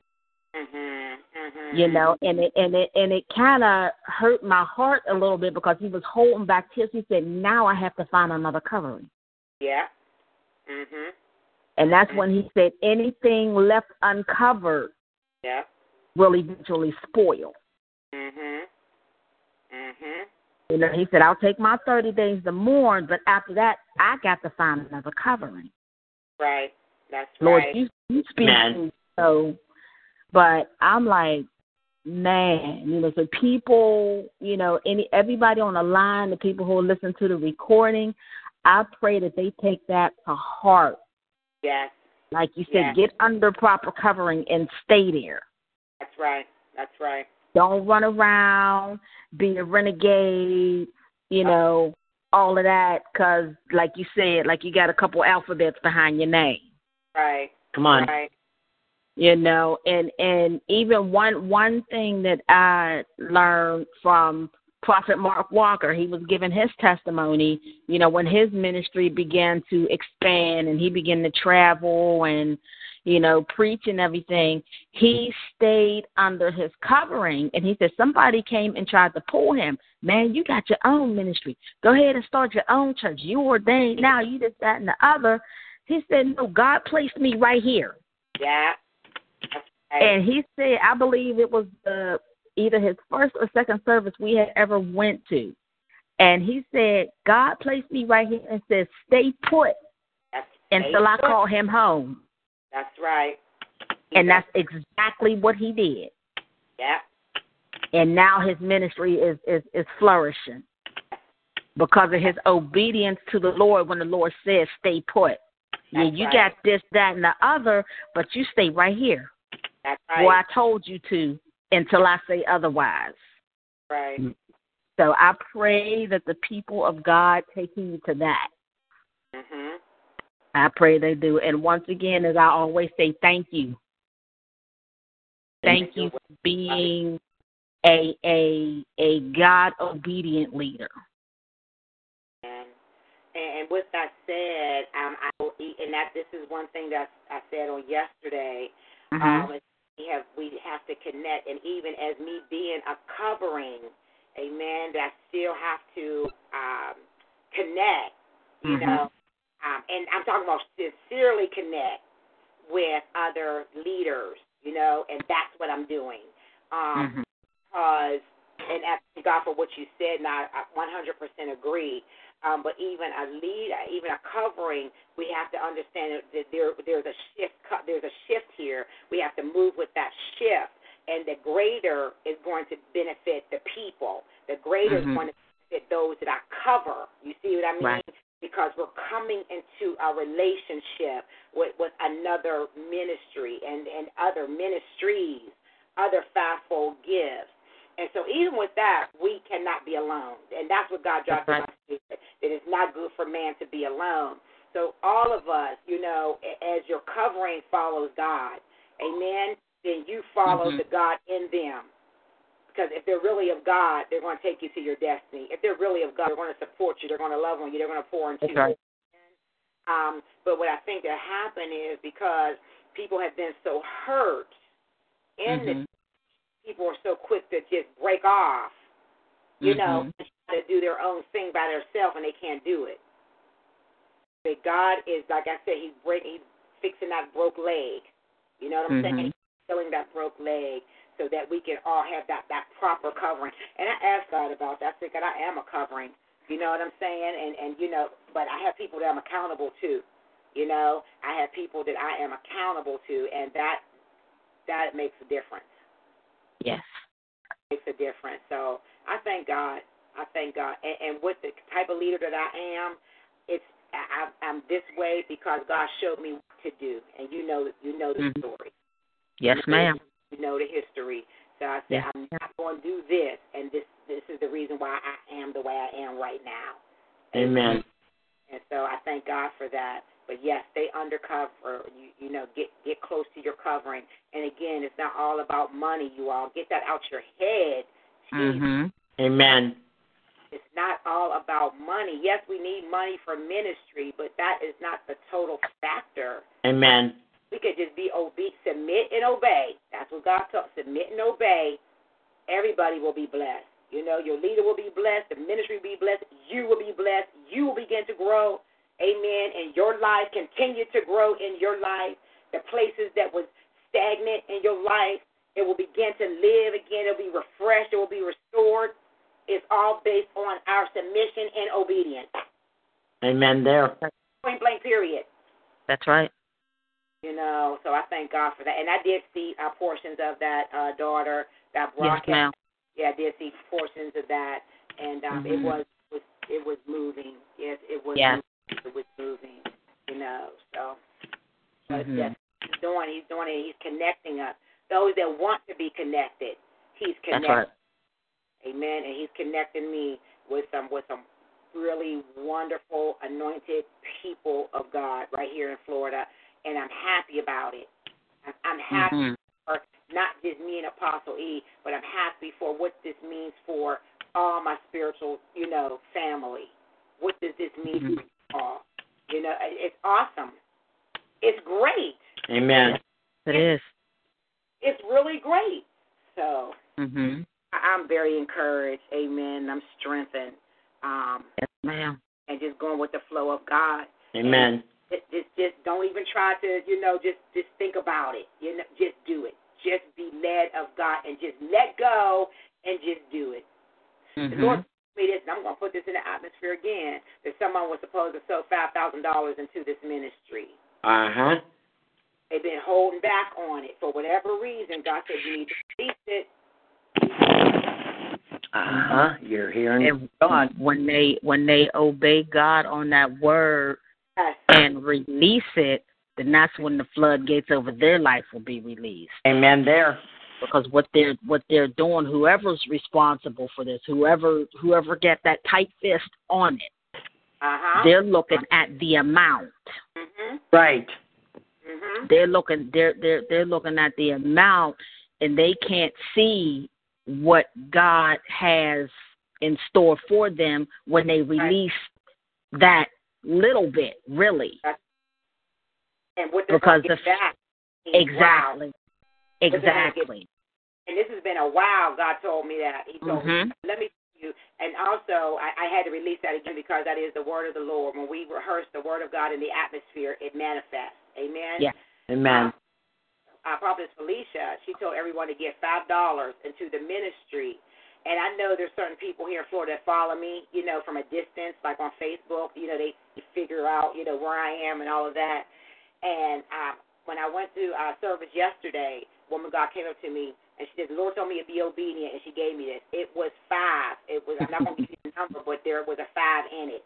Mhm. Mhm. You know, and it and it and it kinda hurt my heart a little bit because he was holding back tears. He said, Now I have to find another covering. Yeah. Mhm. And that's when he said anything left uncovered Yeah. will eventually spoil. Mhm. You know, he said, I'll take my thirty days to mourn, but after that I got to find another covering. Right. That's Lord, right. you you speak Man. so but I'm like, man, you know, so people, you know, any everybody on the line, the people who listen to the recording, I pray that they take that to heart. Yes. Like you said, Yes. get under proper covering and stay there. That's right. That's right. Don't run around, be a renegade, you know, all of that, because, like you said, like you got a couple alphabets behind your name. Right. Come on. Right. you know and and even one one thing that i learned from Prophet Mark Walker, he was giving his testimony, you know, when his ministry began to expand and he began to travel and, you know, preach and everything, he stayed under his covering. And he said, somebody came and tried to pull him. Man, you got your own ministry. Go ahead and start your own church. You ordained now, you just that and the other. He said, no, God placed me right here. Yeah. And he said, I believe it was the either his first or second service we had ever went to. And he said, God placed me right here and said, Stay put That's until I put. call him home. That's right. And that's exactly what he did. Yeah. And now his ministry is, is, is flourishing because of his obedience to the Lord when the Lord says, Stay put. Yeah, you right. got this, that, and the other, but you stay right here. That's right. Well, I told you to until I say otherwise. Right. So I pray that the people of God take heed to that. Mhm. I pray they do. And once again, as I always say, thank you. Thank you for being a a a God obedient leader. And, and with that said, um, I will eat, and that this is one thing that I said on yesterday. Mhm. Um, we have we have to connect, and even as me being a covering, amen. That I still have to um, connect, you Mhm. know. Um, and I'm talking about sincerely connect with other leaders, you know, and that's what I'm doing. Um, Mhm. because, and asking God for what you said, and I, I 100% agree. Um, but even a lead, even a covering, we have to understand that there there's a shift. There's a shift here. We have to move with that shift, and the greater is going to benefit the people. The greater Mhm. is going to benefit those that I cover. You see what I mean? Right. Because we're coming into a relationship with with another ministry and and other ministries, other fivefold gifts. And so even with that, we cannot be alone. And that's what God dropped in my spirit. That it's not good for man to be alone. So all of us, you know, as your covering follows God, amen, then you follow Mhm. the God in them. Because if they're really of God, they're going to take you to your destiny. If they're really of God, they're going to support you. They're going to love on you. They're going to pour into That's you. right. Um, but what I think that happened is because people have been so hurt in this Mhm. People are so quick to just break off, you know, Mhm. and try to do their own thing by themselves, and they can't do it. But God is, like I said, He's break, He's fixing that broke leg. You know what I'm Mhm. saying? He's healing that broke leg so that we can all have that that proper covering. And I asked God about that. I said, God, I am a covering. You know what I'm saying? And and you know, but I have people that I'm accountable to. You know, I have people that I am accountable to, and that that makes a difference Yes. makes a difference. So I thank God. I thank God. And, and with the type of leader that I am, it's I, I'm this way because God showed me what to do. And you know, you know the Mhm. story. Yes, You know- ma'am. You know the history. So I said, Yes, I'm not going to do this, and this this is the reason why I am the way I am right now. Amen. And so I thank God for that. But yes, stay undercover. You you know, get get close to your covering. And again, it's not all about money, you all. Get that out your head. Jesus Mhm. Amen. It's not all about money. Yes, we need money for ministry, but that is not the total factor. Amen. We could just be obe- submit and obey. That's what God taught. Submit and obey. Everybody will be blessed. You know, your leader will be blessed. The ministry will be blessed. You will be blessed. You will begin to grow. Amen. And your life continue to grow in your life. The places that was stagnant in your life, it will begin to live again. It will be refreshed. It will be restored. It's all based on our submission and obedience. Amen there. Point blank, period. That's right. You know, so I thank God for that. And I did see uh, portions of that uh, daughter, that broadcast. Yes, broadcast. ma'am. Yeah, I did see portions of that, and um, it Mhm. was, was it was moving. Yes, it was. Yes. Was moving. You know, so but Mhm. yes, he's doing. He's doing it. He's connecting us. Those that want to be connected, he's That's connecting. right. Amen. And he's connecting me with some with some really wonderful anointed people of God right here in Florida, and I'm happy about it. I'm, I'm happy Mhm. for not just me and Apostle E, but I'm happy for what this means for all my spiritual, you know, family. What does this mean Mhm. For you all? You know, it's awesome. It's great. Amen. It is. It's really great. So Mhm. I- I'm very encouraged. Amen. I'm strengthened. Um, Yes, ma'am. and just going with the flow of God. Amen. Just, just, just don't even try to, you know, just, just think about it. You know, just do it. Just be led of God and just let go and just do it. The Mhm. Lord told me this, and I'm going to put this in the atmosphere again. That someone was supposed to sow five thousand dollars into this ministry. Uh huh. They've been holding back on it for whatever reason. God said you need to release it. Uh huh. You're hearing And God. when they when they obey God on that word Yes. and release it, then that's when the floodgates over their life will be released. Amen. There. Because what they're what they're doing, whoever's responsible for this, whoever whoever get that tight fist on it, Uh huh. they're looking at the amount. Mhm. Right. Mhm. They're looking they're they're they're looking at the amount and they can't see what God has in store for them when they release that little bit, really. And what they're Because the get back. Exactly. Wow. They're gonna get- Exactly. And this has been a while. God told me that. He told me. Mhm. Let me tell you. And also, I, I had to release that again because that is the word of the Lord. When we rehearse the word of God in the atmosphere, it manifests. Amen. Yeah. Amen. uh, Prophetess Felicia, she told everyone to give five dollars into the ministry. And I know there's certain people here in Florida that follow me, you know, from a distance, like on Facebook. You know, they figure out, you know, where I am and all of that. And uh, when I went to uh, service yesterday, woman God came up to me and she said, "The Lord told me to be obedient," and she gave me this. It was five. It was. I'm not to give you the number, but there was a five in it.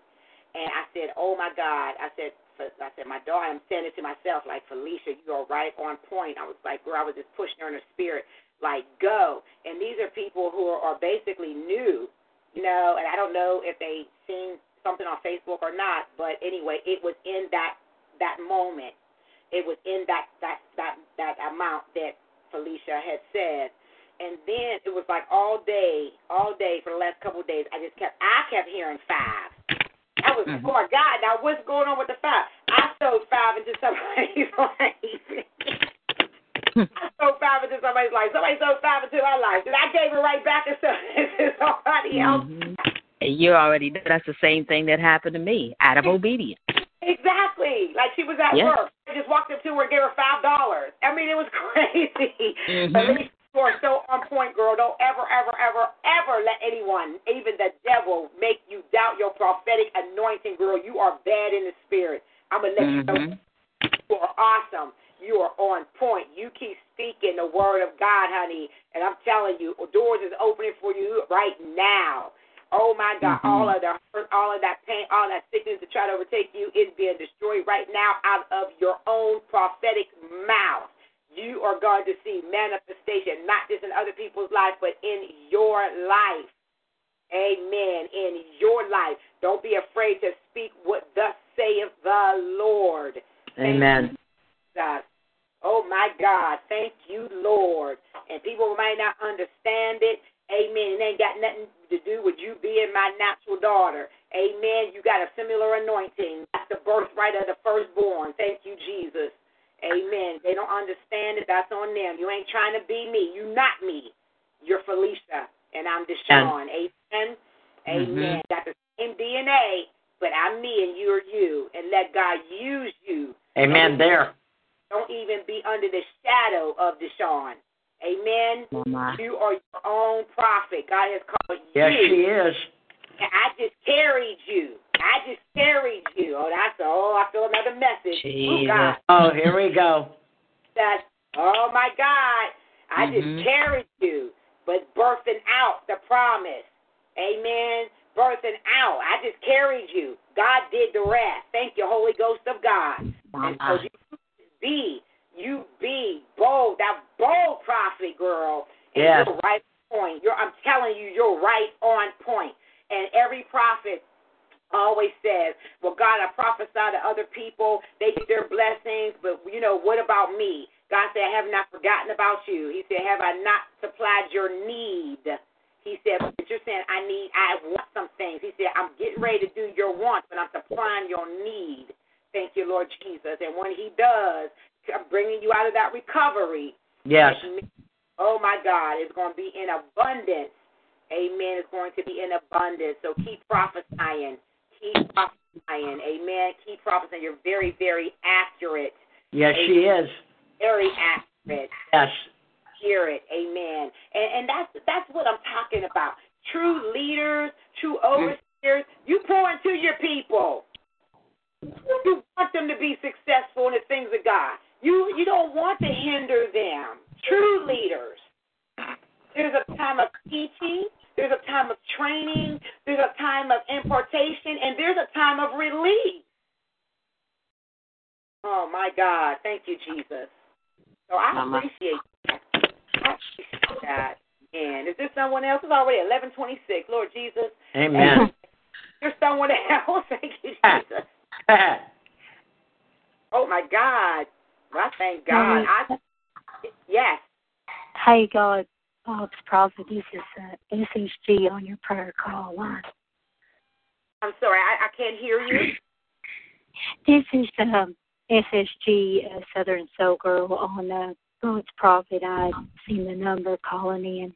And I said, "Oh my God!" I said, "I said my daughter." I'm saying it to myself, like Felicia, you are right on point. I was like, girl, I was just pushing her in her spirit, like go. And these are people who are, are basically new, you know. And I don't know if they seen something on Facebook or not, but anyway, it was in that that moment. It was in that that that that amount that Felicia had said. And then it was like all day, all day for the last couple of days. I just kept, I kept hearing five. I was, Mhm. oh my God, now what's going on with the five? I sewed five into somebody's life. I sewed five into somebody's life. Somebody sewed five into my life. And I gave it right back and sewed somebody else. Mhm. You already know that's the same thing that happened to me out of obedience. Exactly. Like she was at Yeah. work. I just walked up to her and gave her five dollars. I mean, it was crazy. Mhm. But you are so on point, girl. Don't ever, ever, ever, ever let anyone, even the devil, make you doubt your prophetic anointing, girl. You are bad in the spirit. I'm gonna let you know Mhm. you are awesome. You are on point. You keep speaking the word of God, honey. And I'm telling you, doors is opening for you right now. Oh my God, Mhm. all of the hurt, all of that pain, all that sickness to try to overtake you is being destroyed right now out of your own prophetic mouth. You are going to see manifestation, not just in other people's lives, but in your life. Amen. In your life. Don't be afraid to speak what thus saith the Lord. Amen. Jesus. Oh my God. Thank you, Lord. And people might not understand it. Amen. It ain't got nothing to do with you being my natural daughter. Amen. You got a similar anointing. That's the birthright of the firstborn. Thank you, Jesus. Amen. They don't understand it. That's on them. You ain't trying to be me. You not me. You're Felicia, and I'm Deshaun. Amen. Mm-hmm. Amen. Got the same DNA, but I'm me and you're you. And let God use you. Amen. There. Don't even be under the shadow of Deshaun. Amen. Mama. You are your own prophet. God has called you. Yes, she is. I just carried you. I just carried you. Oh, that's oh, I feel another message. Oh Jesus. God, Oh, here we go. that oh my God, I Mhm. just carried you, but birthing out the promise. Amen. Birthing out. I just carried you. God did the rest. Thank you, Holy Ghost of God. And so you be, you be bold, that bold prophet girl. And Yes. you're right on point. You're, I'm telling you, you're right on point. And every prophet always says, Well, God, I prophesy to other people, they get their blessings, but you know, what about me? God said, I have not forgotten about you. He said, Have I not supplied your need? He said, but you're saying I need, I want some things. He said, I'm getting ready to do your wants, but I'm supplying your need. Thank you, Lord Jesus. And when He does, I'm bringing you out of that recovery. Yes. Oh my God, it's going to be in abundance. Amen. It's going to be in abundance. So keep prophesying. Keep prophesying. Amen. Keep prophesying. You're very, very accurate. Yes, she is. Very accurate. Yes. Hear it. Amen. And and that's that's what I'm talking about. True leaders, true overseers, you pour into your people. You want them to be successful in the things of God. You you don't want to hinder them. True leaders. There's a time of teaching, there's a time of training, there's a time of impartation, and there's a time of release. Oh my God. Thank you, Jesus. So I appreciate that. I appreciate that. And is there someone else? It's already eleven twenty six. Lord Jesus. Amen. There's someone else. Thank you, Jesus. Oh my God. Well, I thank God. I yes. Hey, God, Bob's prophet. This is uh, SSG on your prayer call line. I'm sorry, I, I can't hear you. This is um, SSG uh, Southern Soul Girl on uh, God's prophet. I've seen the number calling in.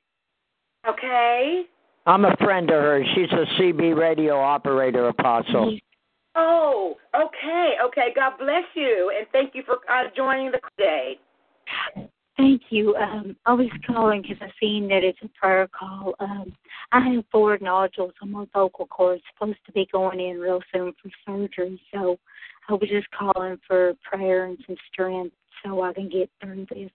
Okay. I'm a friend of hers. She's a CB radio operator apostle. Oh, okay, okay. God bless you, and thank you for uh, joining the day. Thank you. Um, I was calling because I've seen that it's a prayer call. Um, I have four nodules on my vocal cords, supposed to be going in real soon for surgery. So I was just calling for prayer and some strength so I can get through this.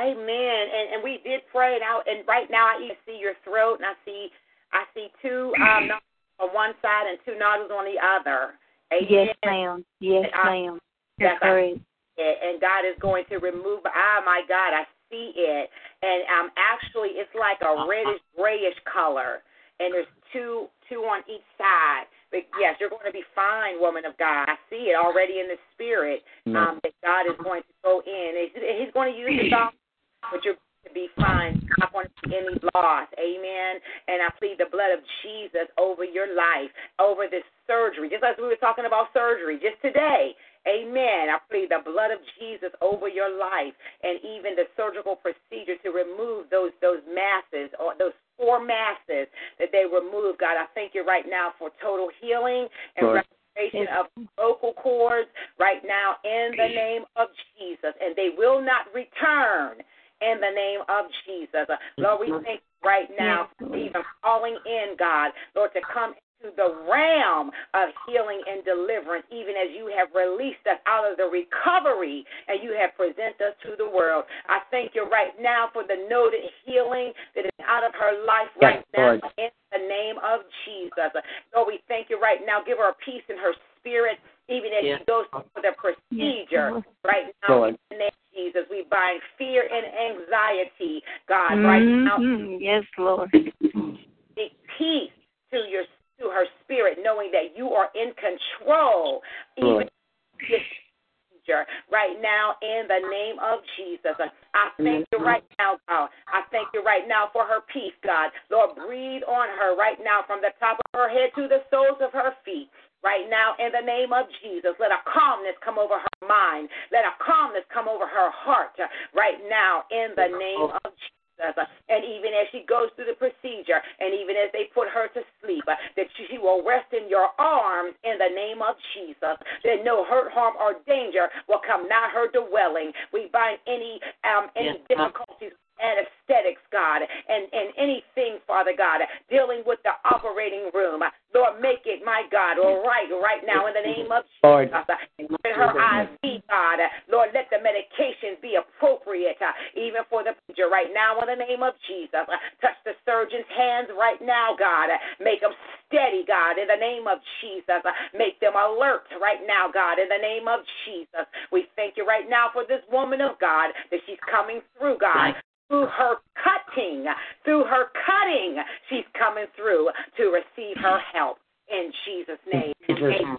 Amen. And and we did pray, and I, and right now I even see your throat, and I see I see two um nodules on one side and two nodules on the other. Amen. Yes, ma'am. Yes, And I- ma'am. You're Yes, I- correct. it, and God is going to remove. Ah, my God, I see it, and um, actually, it's like a reddish grayish color, and there's two two on each side. But yes, you're going to be fine, woman of God. I see it already in the spirit. Um, that God is going to go in. He's, he's going to use the dog, but you're going to be fine. Not going to see any loss. Amen. And I plead the blood of Jesus over your life, over this surgery. Just as we were talking about surgery just today. Amen. I plead the blood of Jesus over your life and even the surgical procedure to remove those those masses or those four masses that they remove. God, I thank you right now for total healing and restoration of vocal cords right now in the name of Jesus. And they will not return in the name of Jesus. Lord, we thank you right now for even calling in, God, Lord, to come into the realm of healing and deliverance, even as you have released us out of the recovery and you have presented us to the world. I thank you right now for the noted healing that is out of her life right Yes, now Lord. in the name of Jesus. Lord, we thank you right now. Give her a peace in her spirit, even as she goes through the procedure right now. Lord. In the name of Jesus, we bind fear and anxiety, God, right mm-hmm. now. Yes, Lord. Speak peace to your to her spirit, knowing that you are in control, even right now in the name of Jesus. I thank you right now, God. I thank you right now for her peace, God. Lord, breathe on her right now from the top of her head to the soles of her feet. Right now, in the name of Jesus, let a calmness come over her mind. Let a calmness come over her heart. Right now, in the name of Jesus. And even as she goes through the procedure, and even as they put her to sleep, that she will rest in your arms in the name of Jesus. That no hurt, harm, or danger will come nigh her dwelling. We bind any um any difficulties anesthetics, God, and, and anything, Father God, dealing with the operating room. Lord, make my God, all right, right now in the name of Lord. Jesus. In her IV, God, Lord, let the medication be appropriate, uh, even for the procedure right now in the name of Jesus. Touch the surgeon's hands right now, God. Make them steady, God, in the name of Jesus. Make them alert right now, God, in the name of Jesus. We thank you right now for this woman of God that she's coming through, God through her cutting, through her cutting, she's coming through to receive her help in Jesus' name. Jesus. Amen.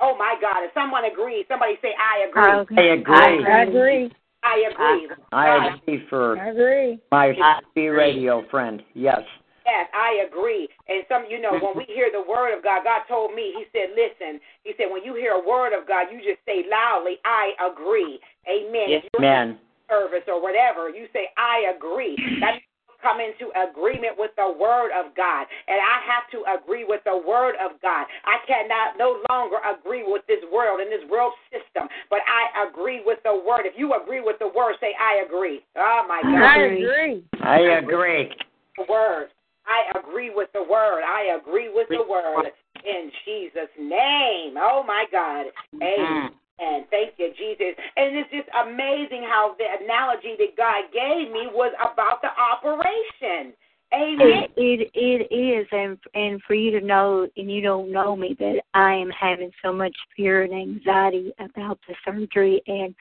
Oh my God! If someone agrees, somebody say, "I agree." I I agree. I agree. I agree. I agree for I agree. my CB radio friend. Yes. Yes, I agree. And some, you know, when we hear the word of God, God told me, He said, listen, He said, when you hear a word of God, you just say loudly, I agree. Amen. Yes, Amen. Service or whatever, you say, I agree. That come into agreement with the word of God. And I have to agree with the word of God. I cannot no longer agree with this world and this world system, but I agree with the word. If you agree with the word, say, I agree. Oh, my God. I agree. I agree. The word. I agree with the word. I agree with the word in Jesus' name. Oh, my God. Mm-hmm. Amen. And thank you, Jesus. And it's just amazing how the analogy that God gave me was about the operation. Amen. It, it it is, and and for you to know, and you don't know me, that I am having so much fear and anxiety about the surgery, and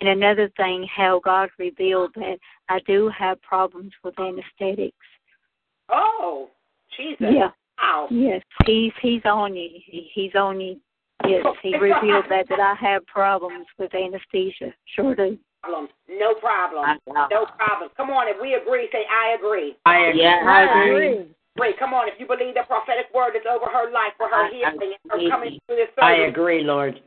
and another thing, how God revealed that I do have problems with anesthetics. Oh, Jesus. Yeah. Wow. Yes, he's he's on you. He's on you. Yes, he revealed that that I have problems with anesthesia. Sure do. Problem. No problem. No problem. Come on, if we agree, say I agree. I agree. Yeah, I agree. Wait, come on. If you believe the prophetic word is over her life for her I- healing and her coming through this I agree, Lord.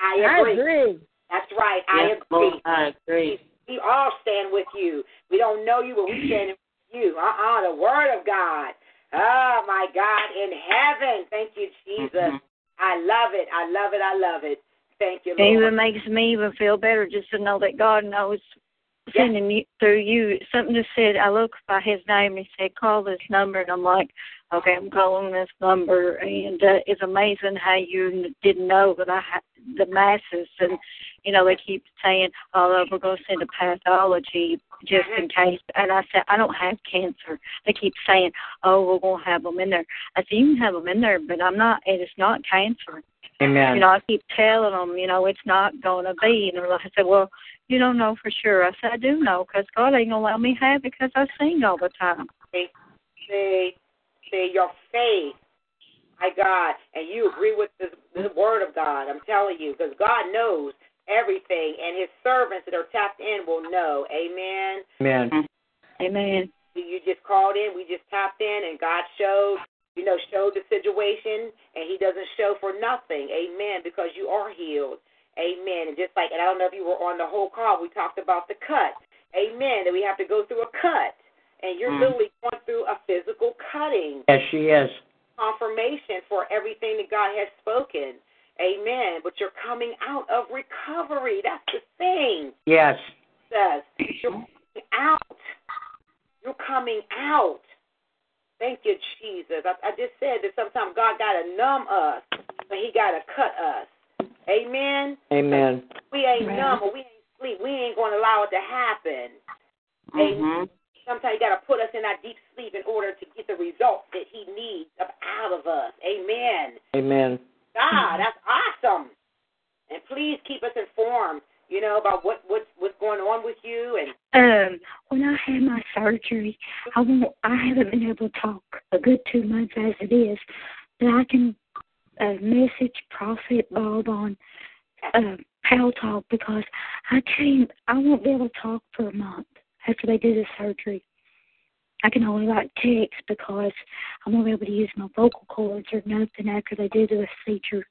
I I agree. agree. That's right. I agree. Lord, I agree. We all stand with you. We don't know you, but we stand with you. Uh-uh, the word of God. Oh, my God, in heaven. Thank you, Jesus. Mm-hmm. I love it. I love it. I love it. Thank you, It even makes me even feel better just to know that God knows sending you through you. Something just said I looked by his name and he said, Call this number and I'm like, Okay, I'm calling this number and uh, it's amazing how you didn't know that I had the masses and you know, they keep saying, Oh, we're gonna send a pathology just in case and I said, I don't have cancer. They keep saying, Oh, we're gonna have them in there. I said, You can have them in there, but I'm not and it's not cancer. Amen. You know, I keep telling them, you know, it's not going to be. And they're like, I said, well, you don't know for sure. I said, I do know because God ain't going to let me have it because I sing all the time. See, see, see, your faith, my God, and you agree with the, the word of God. I'm telling you, because God knows everything, and His servants that are tapped in will know. Amen. Amen. Amen. You just called in, we just tapped in, and God showed, you know, showed the situation, and He doesn't show for nothing. Amen. Because you are healed. Amen. And just like, and I don't know if you were on the whole call, we talked about the cut. Amen. That we have to go through a cut, and you're Mm. literally going through a physical cutting Yes, she is. confirmation for everything that God has spoken. Amen. But you're coming out of recovery. That's the thing. Yes. Says you're coming out. You're coming out. Thank you, Jesus. I, I just said that sometimes God got to numb us, but He got to cut us. Amen. Amen. We ain't Right. numb or we ain't sleep. We ain't going to allow it to happen. Mm-hmm. Amen. Sometimes you got to put us in that deep sleep in order to get the results that He needs up out of us. Amen. Amen. God, that's awesome. And please keep us informed, you know, about what what's what's going on with you and Um, when I had my surgery, I won't, I haven't been able to talk a good two months as it is, but I can uh, message Prophet Bob on uh, Paltalk because I can't, I won't be able to talk for a month after they do the surgery. I can only write text because I'm not able to use my vocal cords or nothing after they do the procedure.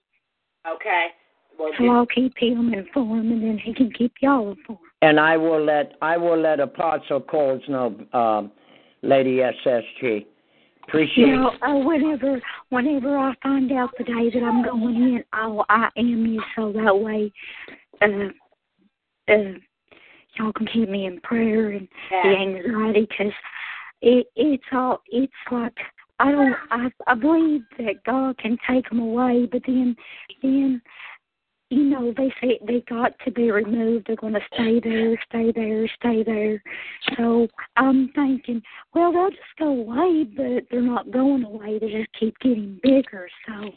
okay. Well, So I'll keep him informed and then he can keep y'all informed. And I will let I will let Apostle Coles know, um, Lady SSG. Appreciate You know, uh, whenever whenever I find out the day that I'm going in, I'll I am you so that way, uh, uh, y'all can keep me in prayer and the anxiety because it it's all it's like I don't I I believe that God can take them away, but then then you know they say they got to be removed. They're going to stay there, stay there, stay there. So I'm thinking, well, they'll just go away, but they're not going away. They just keep getting bigger. So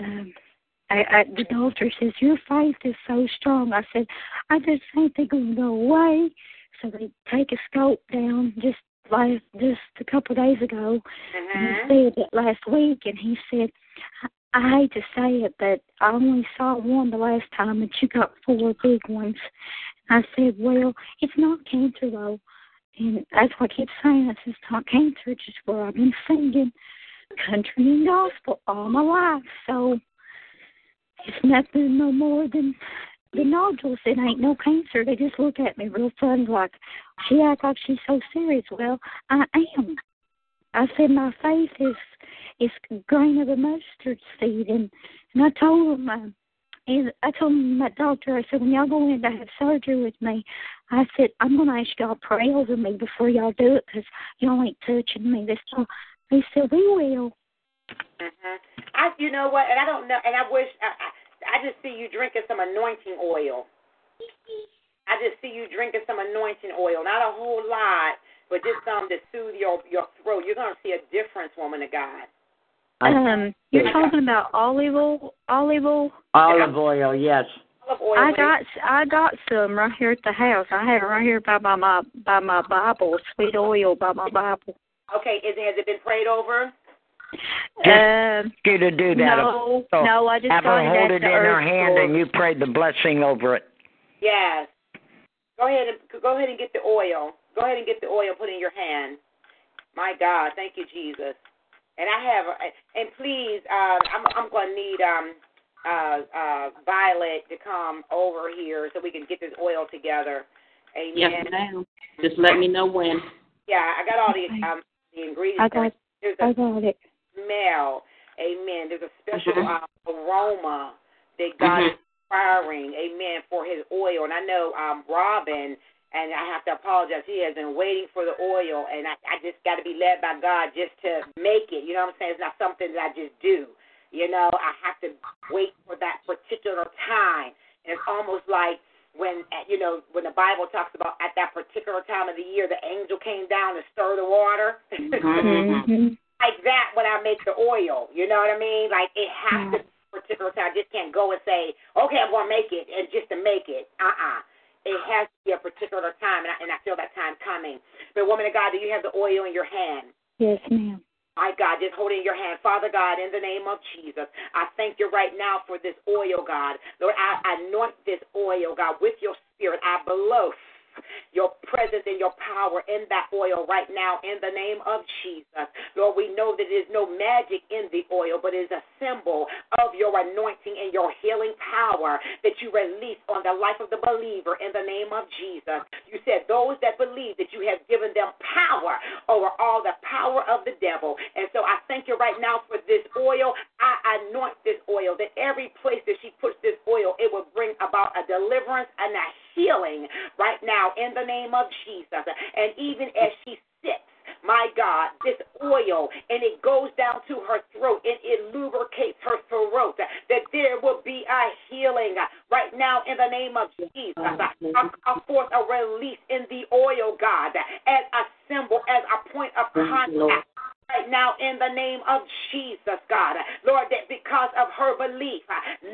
um, I, I, the doctor says your faith is so strong. I said, I just think they're going to go away. So they take a scope down just last just a couple of days ago, and he mm-hmm. said that last week, and he said, I, I hate to say it, but I only saw one the last time, and you got four big ones. I said, well, it's not cancer though. And that's what I keep saying. This is not cancer, just where I've been singing country and gospel all my life. So it's nothing no more than the nodules. It ain't no cancer. They just look at me real funny, like she act like she's so serious. Well, I am. I said my faith is is grain of a mustard seed, and and I told them. Uh, and I told my doctor, I said, when y'all go in to have surgery with me, I said, I'm going to ask y'all pray over me before y'all do it because y'all ain't touching me. This time. They said, we will. Mm-hmm. I, you know what, and I don't know, and I wish, I, I, I just see you drinking some anointing oil. I just see you drinking some anointing oil, not a whole lot, but just some to soothe your your throat. You're gonna see a difference, woman of God. Um, you're talking about olive oil, olive oil. Olive oil, yes. Olive oil. I got I got some right here at the house. I have it right here by my, my by my Bible, sweet oil by my Bible. Okay, is it, has it been prayed over? Um, you to do that. no, So no, I just have got her hold it in her hand store. and you pray the blessing over it. Yes. Go ahead and go ahead and get the oil. Go ahead and get the oil. Put in your hand. My God, thank you, Jesus. And I have, and please, um, I'm I'm going to need um uh uh Violet to come over here so we can get this oil together. Amen. Yes, ma'am. Just let me know when. Yeah, I got all the um the ingredients. I got There's I a got it. Smell. Amen. There's a special Mhm. uh, aroma that God Mhm. is inspiring. Amen. For His oil, and I know um Robin. And I have to apologize. He has been waiting for the oil, and I, I just got to be led by God just to make it. You know what I'm saying? It's not something that I just do. You know, I have to wait for that particular time. And it's almost like when you know when the Bible talks about at that particular time of the year, the angel came down to stir the water. Mm-hmm. like that when I make the oil. You know what I mean? Like it has to be a particular time. I just can't go and say, okay, I'm going to make it, and just to make it. Uh uh It has to be a particular time, and I, and I feel that time coming. But woman of God, do you have the oil in your hand? Yes, ma'am. My God, just hold it in your hand. Father God, in the name of Jesus, I thank you right now for this oil, God. Lord, I anoint this oil, God, with your spirit. I blow your presence and your power in that oil right now in the name of Jesus. Lord, we know that there's no magic in the oil, but it is a symbol of your anointing and your healing power that you release on the life of the believer in the name of Jesus. You said those that believe that you have given them power over all the power of the devil. And so I thank you right now for this oil. I anoint this oil that every place that she puts this oil, it will bring about a deliverance and a healing right now in the name of Jesus. And even as she sits, my God, this oil, and it goes down to her throat and it lubricates her throat, that there will be a healing right now in the name of Jesus. I call forth a release in the oil, God, as a symbol, as a point of contact right now in the name of Jesus, God. Lord, that because of her belief,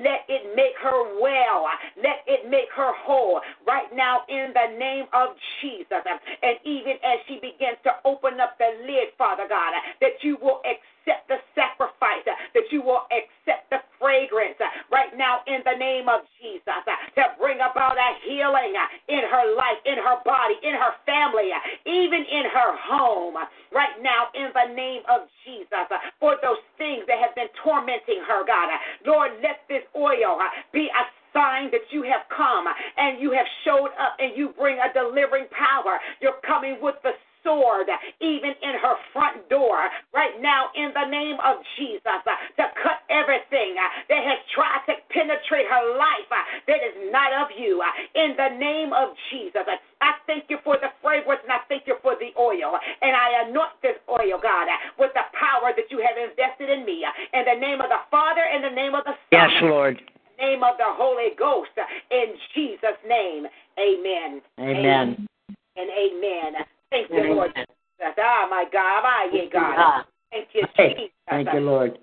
let it make her well. Let it make her whole right now in the name of Jesus. And even as she begins to open up the lid, Father God, that you will accept the sacrifice, uh, that you will accept the fragrance uh, right now in the name of Jesus uh, to bring about a healing in her life, in her body, in her family, even in her home right now in the name of Jesus for those things that have been tormenting her, God. Lord, let this oil be a sign that you have come and you have showed up and you bring a delivering power. You're coming with the sword even in her front door right now in the name of Jesus uh, to cut everything uh, that has tried to penetrate her life uh, that is not of you in the name of Jesus. I thank you for the fragrance and I thank you for the oil. And I anoint this oil, God, with the power that you have invested in me. In the name of the Father, in the name of the Son. Yes, Lord. Name of the Holy Ghost. In Jesus' name. Amen. Amen. And amen. Thank you, Lord. Ah, my God. Ah, yeah, God. Thank you, Jesus. thank you, Lord.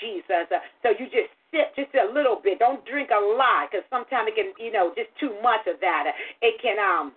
Jesus. So you just sip just a little bit. Don't drink a lot because sometimes it can, you know, just too much of that. It can um,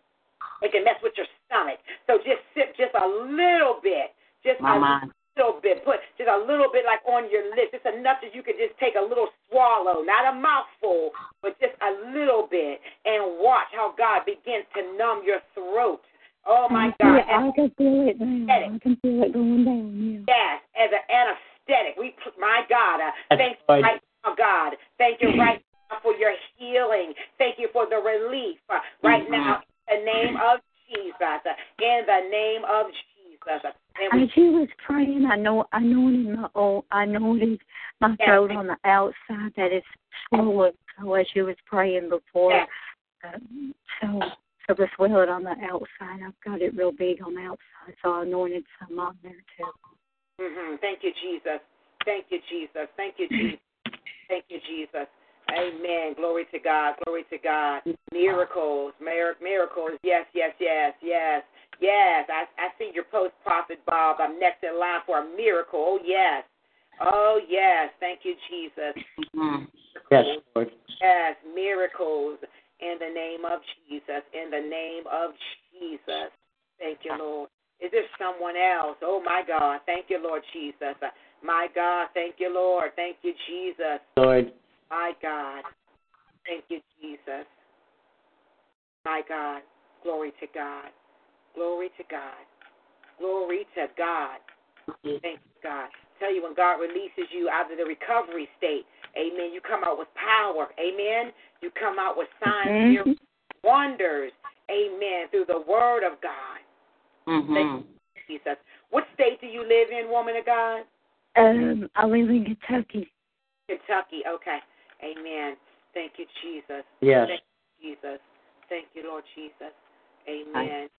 it can mess with your stomach. So just sip just a little bit. Just My a little bit. Put just a little bit like on your lips. Just enough that you can just take a little swallow, not a mouthful, but just a little bit, and watch how God begins to numb your throat. Oh my I God. feel- I can feel it now. I can feel it going down. Yeah. Yes, as an anesthetic. We, my God, uh, thank you right. right now, God. Thank you right now for your healing. Thank you for the relief uh, right Mhm. now in the name of Jesus. uh, In the name of Jesus. uh, And As she was praying, I know I anointed my oh, I anointed my Yes. throat on the outside that is swollen. So as she was praying before, Yes. um, so so the swelling on the outside, I've got it real big on the outside. So I anointed some on there too. hmm Thank you, Jesus. Thank you, Jesus. Thank you, Jesus. Thank you, Jesus. Amen. Glory to God. Glory to God. Miracles. Mir- miracles. Yes, yes, yes, yes. Yes. I, I see your post, Prophet Bob. I'm next in line for a miracle. Oh, yes. Oh, yes. Thank you, Jesus. Yes, Lord. Yes, miracles in the name of Jesus. In the name of Jesus. Thank you, Lord. Is there someone else? Oh, my God. Thank you, Lord Jesus. My God. Thank you, Lord. Thank you, Jesus. Lord. My God. Thank you, Jesus. My God. Glory to God. Glory to God. Glory to God. Thank you, God. Tell you when God releases you out of the recovery state, amen, you come out with power. Amen. You come out with signs, Mhm. miracles, wonders. Amen. Through the word of God. Thank you, Jesus. What state do you live in, woman of God? Um, I live in Kentucky. Kentucky. Okay. Amen. Thank you, Jesus. Yes. Thank you, Jesus. Thank you, Lord Jesus. Amen.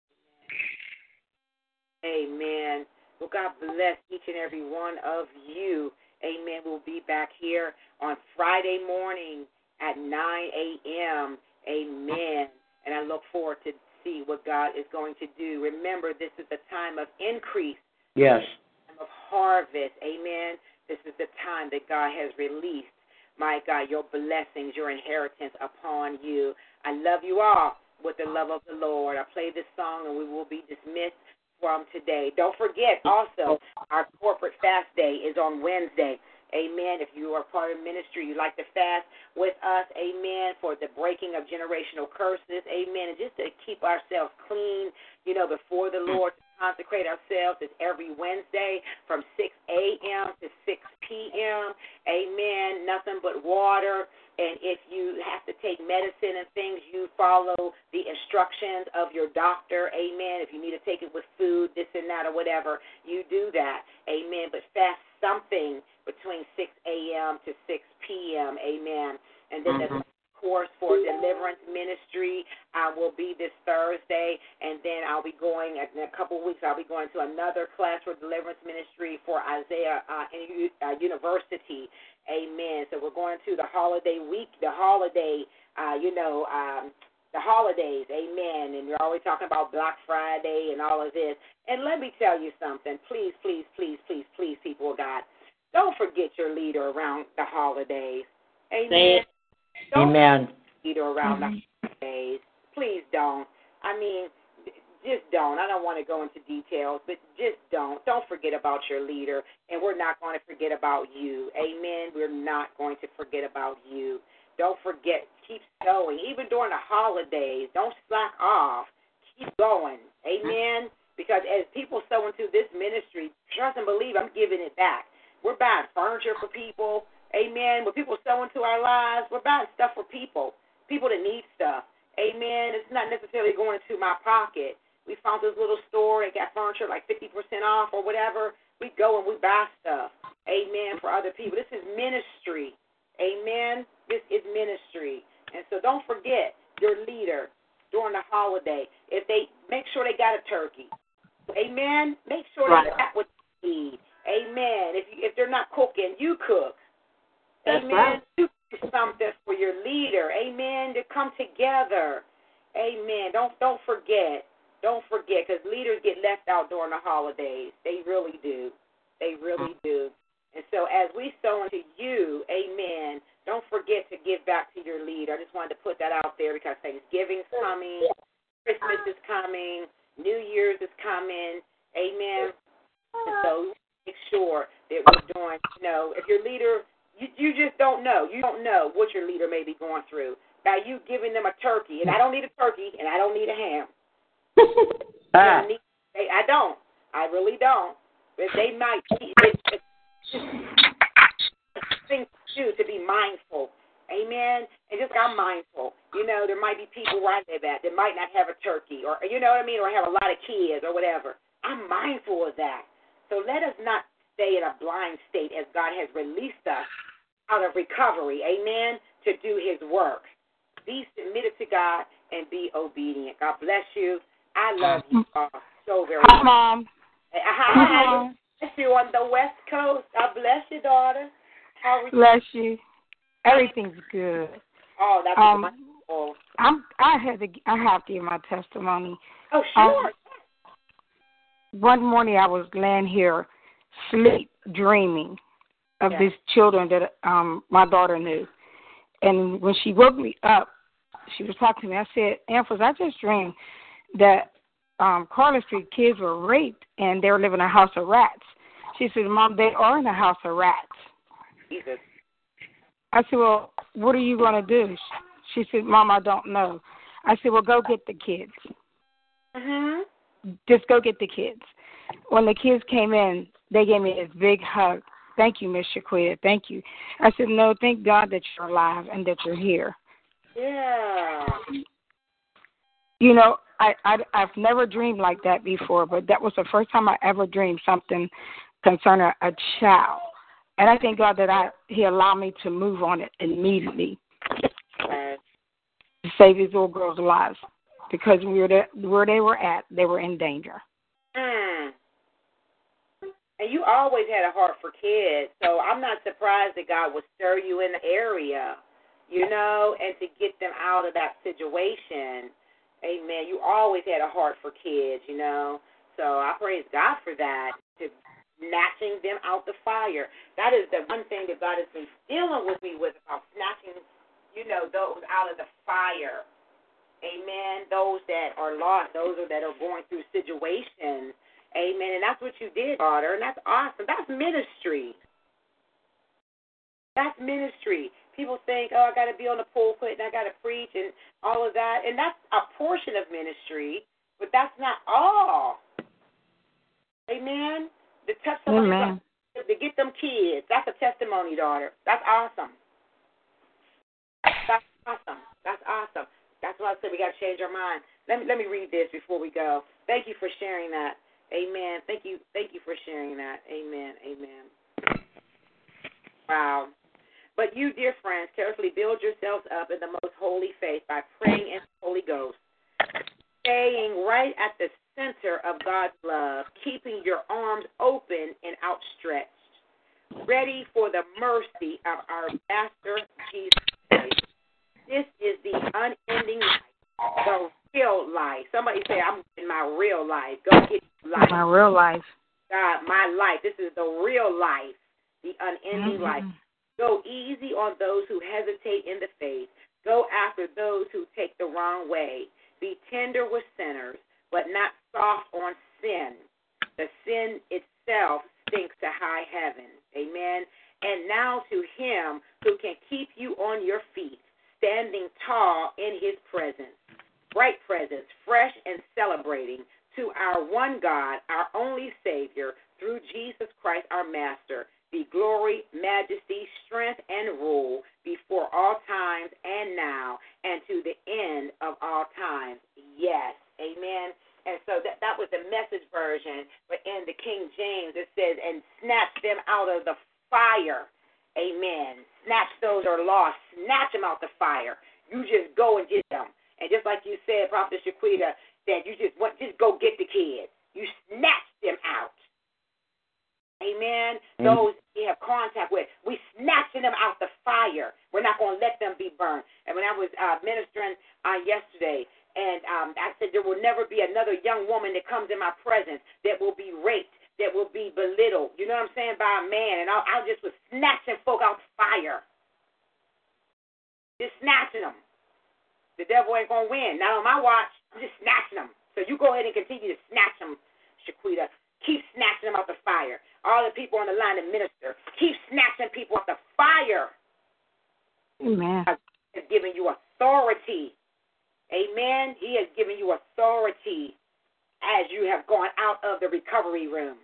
Amen. Well, God bless each and every one of you. Amen. We'll be back here on Friday morning at 9 a.m. Amen. And I look forward to see what God is going to do. Remember, this is a time of increase Yes. time of harvest. Amen. This is the time that God has released, my God, your blessings, your inheritance upon you. I love you all with the love of the Lord. I play this song and we will be dismissed from today. Don't forget also, our corporate fast day is on Wednesday. Amen. If you are part of ministry, you like to fast with us, amen, for the breaking of generational curses, amen, and just to keep ourselves clean, you know, before the mm. Lord, to consecrate ourselves is every Wednesday from 6 a.m. to 6 p.m. Amen. Nothing but water. And if you have to take medicine and things, you follow the instructions of your doctor. Amen. If you need to take it with food, this and that, or whatever, you do that. Amen. But fast something between 6 a.m. to 6 p.m. Amen. And then the course for deliverance ministry uh, will be this Thursday, and then I'll be going in a couple of weeks. I'll be going to another class for deliverance ministry for Isaiah uh, uh, University. Amen. So we're going to the holiday week, the holiday, uh, you know, um, the holidays. Amen. And you're always talking about Black Friday and all of this. And let me tell you something. Please, please, please, please, please, people of God, don't forget your leader around the holidays. Amen. Don't Amen. leader around the holidays. Please don't. I mean, just don't. I don't want to go into details, but just don't. Don't forget about your leader, and we're not going to forget about you. Amen. We're not going to forget about you. Don't forget. Keep going. Even during the holidays, don't slack off. Keep going. Amen. Because as people sow into this ministry, trust and believe I'm giving it back. We're buying furniture for people. Amen. When people sow into our lives, we're buying stuff for people, people that need stuff. Amen. It's not necessarily going into my pocket. We found this little store that got furniture like 50% off or whatever. We go and we buy stuff. Amen. For other people. This is ministry. Amen. This is ministry. And so don't forget your leader during the holiday. If they make sure they got a turkey. Amen. Make sure Right. they got what they need. Amen. If you, if they're not cooking, you cook. That's Amen. right. Do something for your leader. Amen. To come together. Amen. Don't don't forget. Don't forget because leaders get left out during the holidays. They really do. They really mm. do. And so as we sow into you, amen, don't forget to give back to your leader. I just wanted to put that out there because Thanksgiving's coming, Christmas is coming, New Year's is coming. Amen. And so make sure that we're doing, you know, if your leader, you, you just don't know. You don't know what your leader may be going through. By you giving them a turkey, and I don't need a turkey, and I don't need a ham. Ah. They, they, I don't. I really don't. But they might. Be, it, it, thing to do to be mindful. Amen. And just got mindful. You know, there might be people where I live at that might not have a turkey or you know what I mean, or have a lot of kids or whatever. I'm mindful of that. So let us not stay in a blind state as God has released us out of recovery, amen, to do his work. Be submitted to God and be obedient. God bless you. I love you all so very Hi, much. Mom. Hi, Hi, Mom. bless you on the West Coast. God bless you, daughter. How are you? Bless you. Everything's good. Oh, that's Um, wonderful. I'm. I had to. I have to give my testimony. Oh, sure. Um, one morning I was laying here, sleep, dreaming of Yeah. these children that um my daughter knew, and when she woke me up, she was talking to me. I said, "Amphos, I just dreamed that um Carter Street kids were raped and they were living in a house of rats." She said, "Mom, they are in a house of rats." Jesus. I said, Well, what are you going to do? She said, Mom, I don't know. I said, Well, go get the kids. Mhm. Just go get the kids. When the kids came in, they gave me this big hug. Thank you, Miss Shaquita. Thank you. I said, No, thank God that you're alive and that you're here. Yeah. You know, I, I I've never dreamed like that before, but that was the first time I ever dreamed something concerning a child. And I thank God that I He allowed me to move on it immediately. To save these little girls' lives because where they, where they were at, they were in danger. And you always had a heart for kids, so I'm not surprised that God would stir you in the area, you know, and to get them out of that situation. Amen. You always had a heart for kids, you know. So I praise God for that, to snatching them out the fire. That is the one thing that God has been dealing with me with about snatching, you know, those out of the fire. Amen. Those that are lost, those that are going through situations. Amen. And that's what you did, daughter, and that's awesome. That's ministry. That's ministry. People think, oh, I got to be on the pulpit and I got to preach and all of that, and that's a portion of ministry, but that's not all. Amen. To touch somebody's Amen. to get them kids. That's a testimony, daughter. That's awesome. That's awesome. That's awesome. That's why I said we got to change our mind. Let me let me read this before we go. Thank you for sharing that. Amen. Thank you. Thank you for sharing that. Amen. Amen. Wow. But you, dear friends, carefully build yourselves up in the most holy faith by praying in the Holy Ghost, staying right at the center of God's love, keeping your arms open and outstretched, ready for the mercy of our Master Jesus Christ. This is the unending life, the real life. Somebody say, I'm in my real life. Go get life. My real life. God, my life. This is the real life, the unending Mhm. life. Go easy on those who hesitate in the faith. Go after those who take the wrong way. Be tender with sinners, but not soft on sin. The sin itself stinks to high heaven. Amen. And now to him who can keep you on your feet, standing tall in his presence, bright presence, fresh and celebrating, to our one God, our only Savior, through Jesus Christ our Master, be glory, majesty, strength, and rule before all times and now and to the end of all times. Yes. Amen. And so that that was the message version, but in the King James it says, and snatch them out of the fire. Amen. Snatch those are lost. Snatch them out the fire. You just go and get them. And just like you said, Prophet Shaquita, that you just want just go get the kids. You snatch them out. Amen. Mm. Those we have contact with, we snatching them out the fire. We're not going to let them be burned. And when I was uh, ministering uh, yesterday, and um, I said there will never be another young woman that comes in my presence that will be raped, that will be belittled. You know what I'm saying by a man, and I, I just was snatching folk out the fire, just snatching them. The devil ain't gonna win. Not on my watch. I'm just snatching them. So you go ahead and continue to snatch them, Shaquita. Keep snatching them out the fire. All the people on the line to minister, keep snatching people out the fire. Amen. God has given you authority. Amen. He has given you authority. as you have gone out of the recovery room.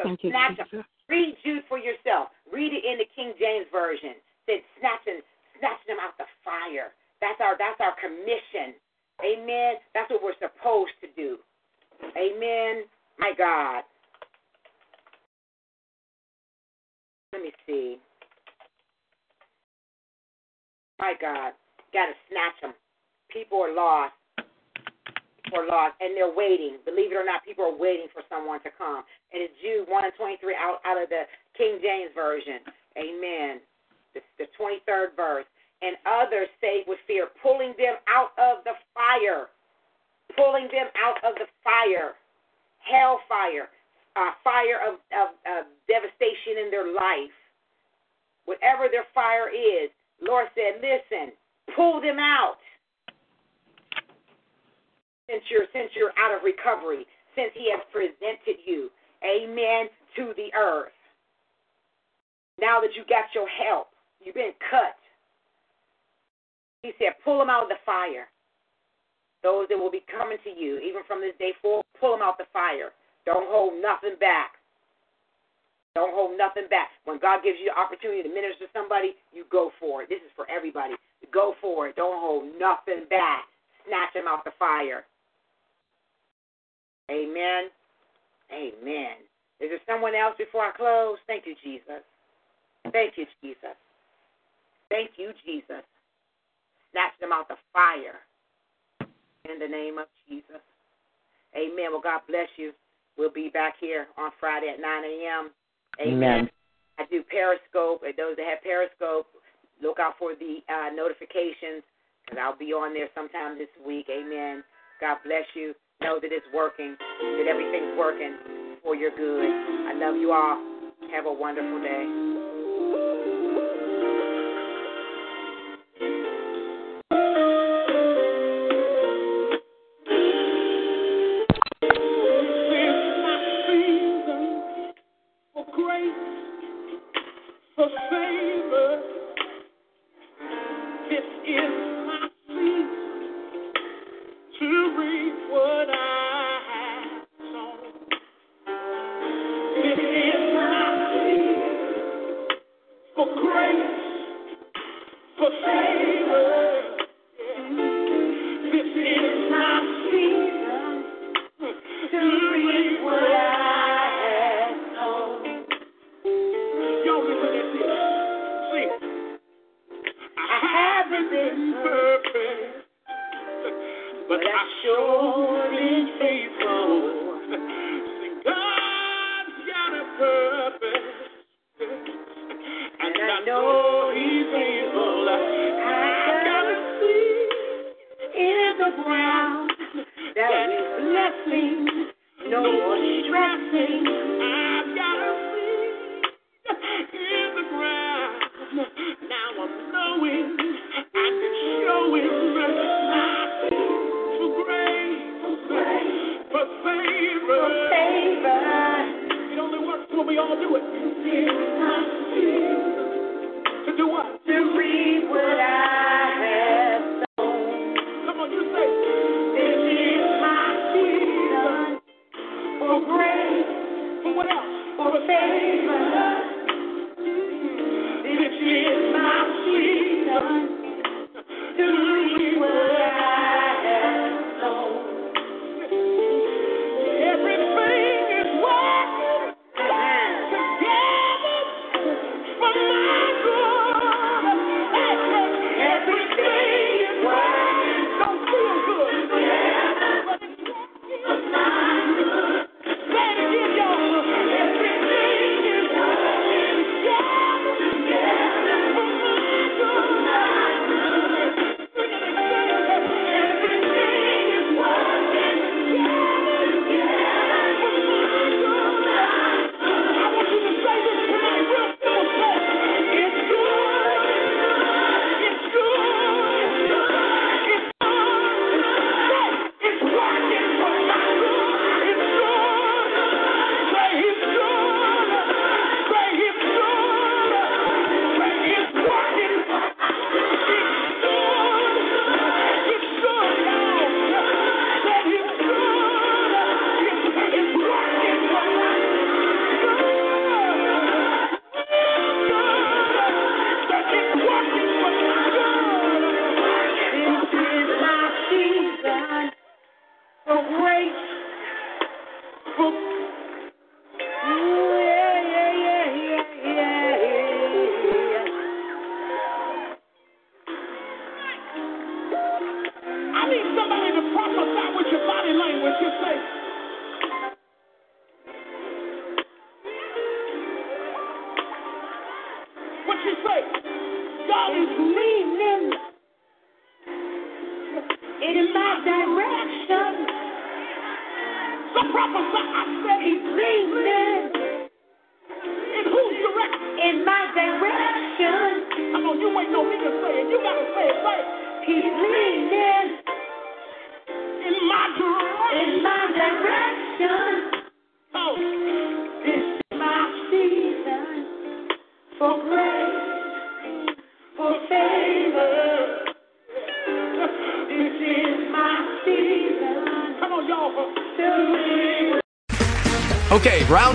So Thank you, snatch Jesus. them. Read Jude for yourself. Read it in the King James version. Said snatching, snatching them out the fire. That's our that's our commission. Amen. That's what we're supposed to do. Amen. My God. Let me see. My God. Got to snatch them. People are lost. People are lost, and they're waiting. Believe it or not, people are waiting for someone to come. And it's Jude 1 and 23 out, out of the King James Version. Amen. The, the 23rd verse. And others say with fear, pulling them out of the fire. Pulling them out of the fire. Hellfire. Uh, fire of, of, of devastation in their life. Whatever their fire is, Lord said, listen, pull them out since you're since you're out of recovery, since He has presented you, Amen, to the earth. Now that you got your help, you've been cut. He said, pull them out of the fire. Those that will be coming to you, even from this day forward, pull them out the fire. Don't hold nothing back. Don't hold nothing back. When God gives you the opportunity to minister to somebody, you go for it. This is for everybody. Go for it. Don't hold nothing back. Snatch them out the fire. Amen. Amen. Is there someone else before I close? Thank you, Jesus. Thank you, Jesus. Thank you, Jesus. Snatch them out the fire. In the name of Jesus. Amen. Well, God bless you. We'll be back here on Friday at 9 a.m. Amen. I do Periscope. And those that have Periscope, look out for the uh, notifications because I'll be on there sometime this week. Amen. God bless you. Know that it's working, that everything's working for your good. I love you all. Have a wonderful day.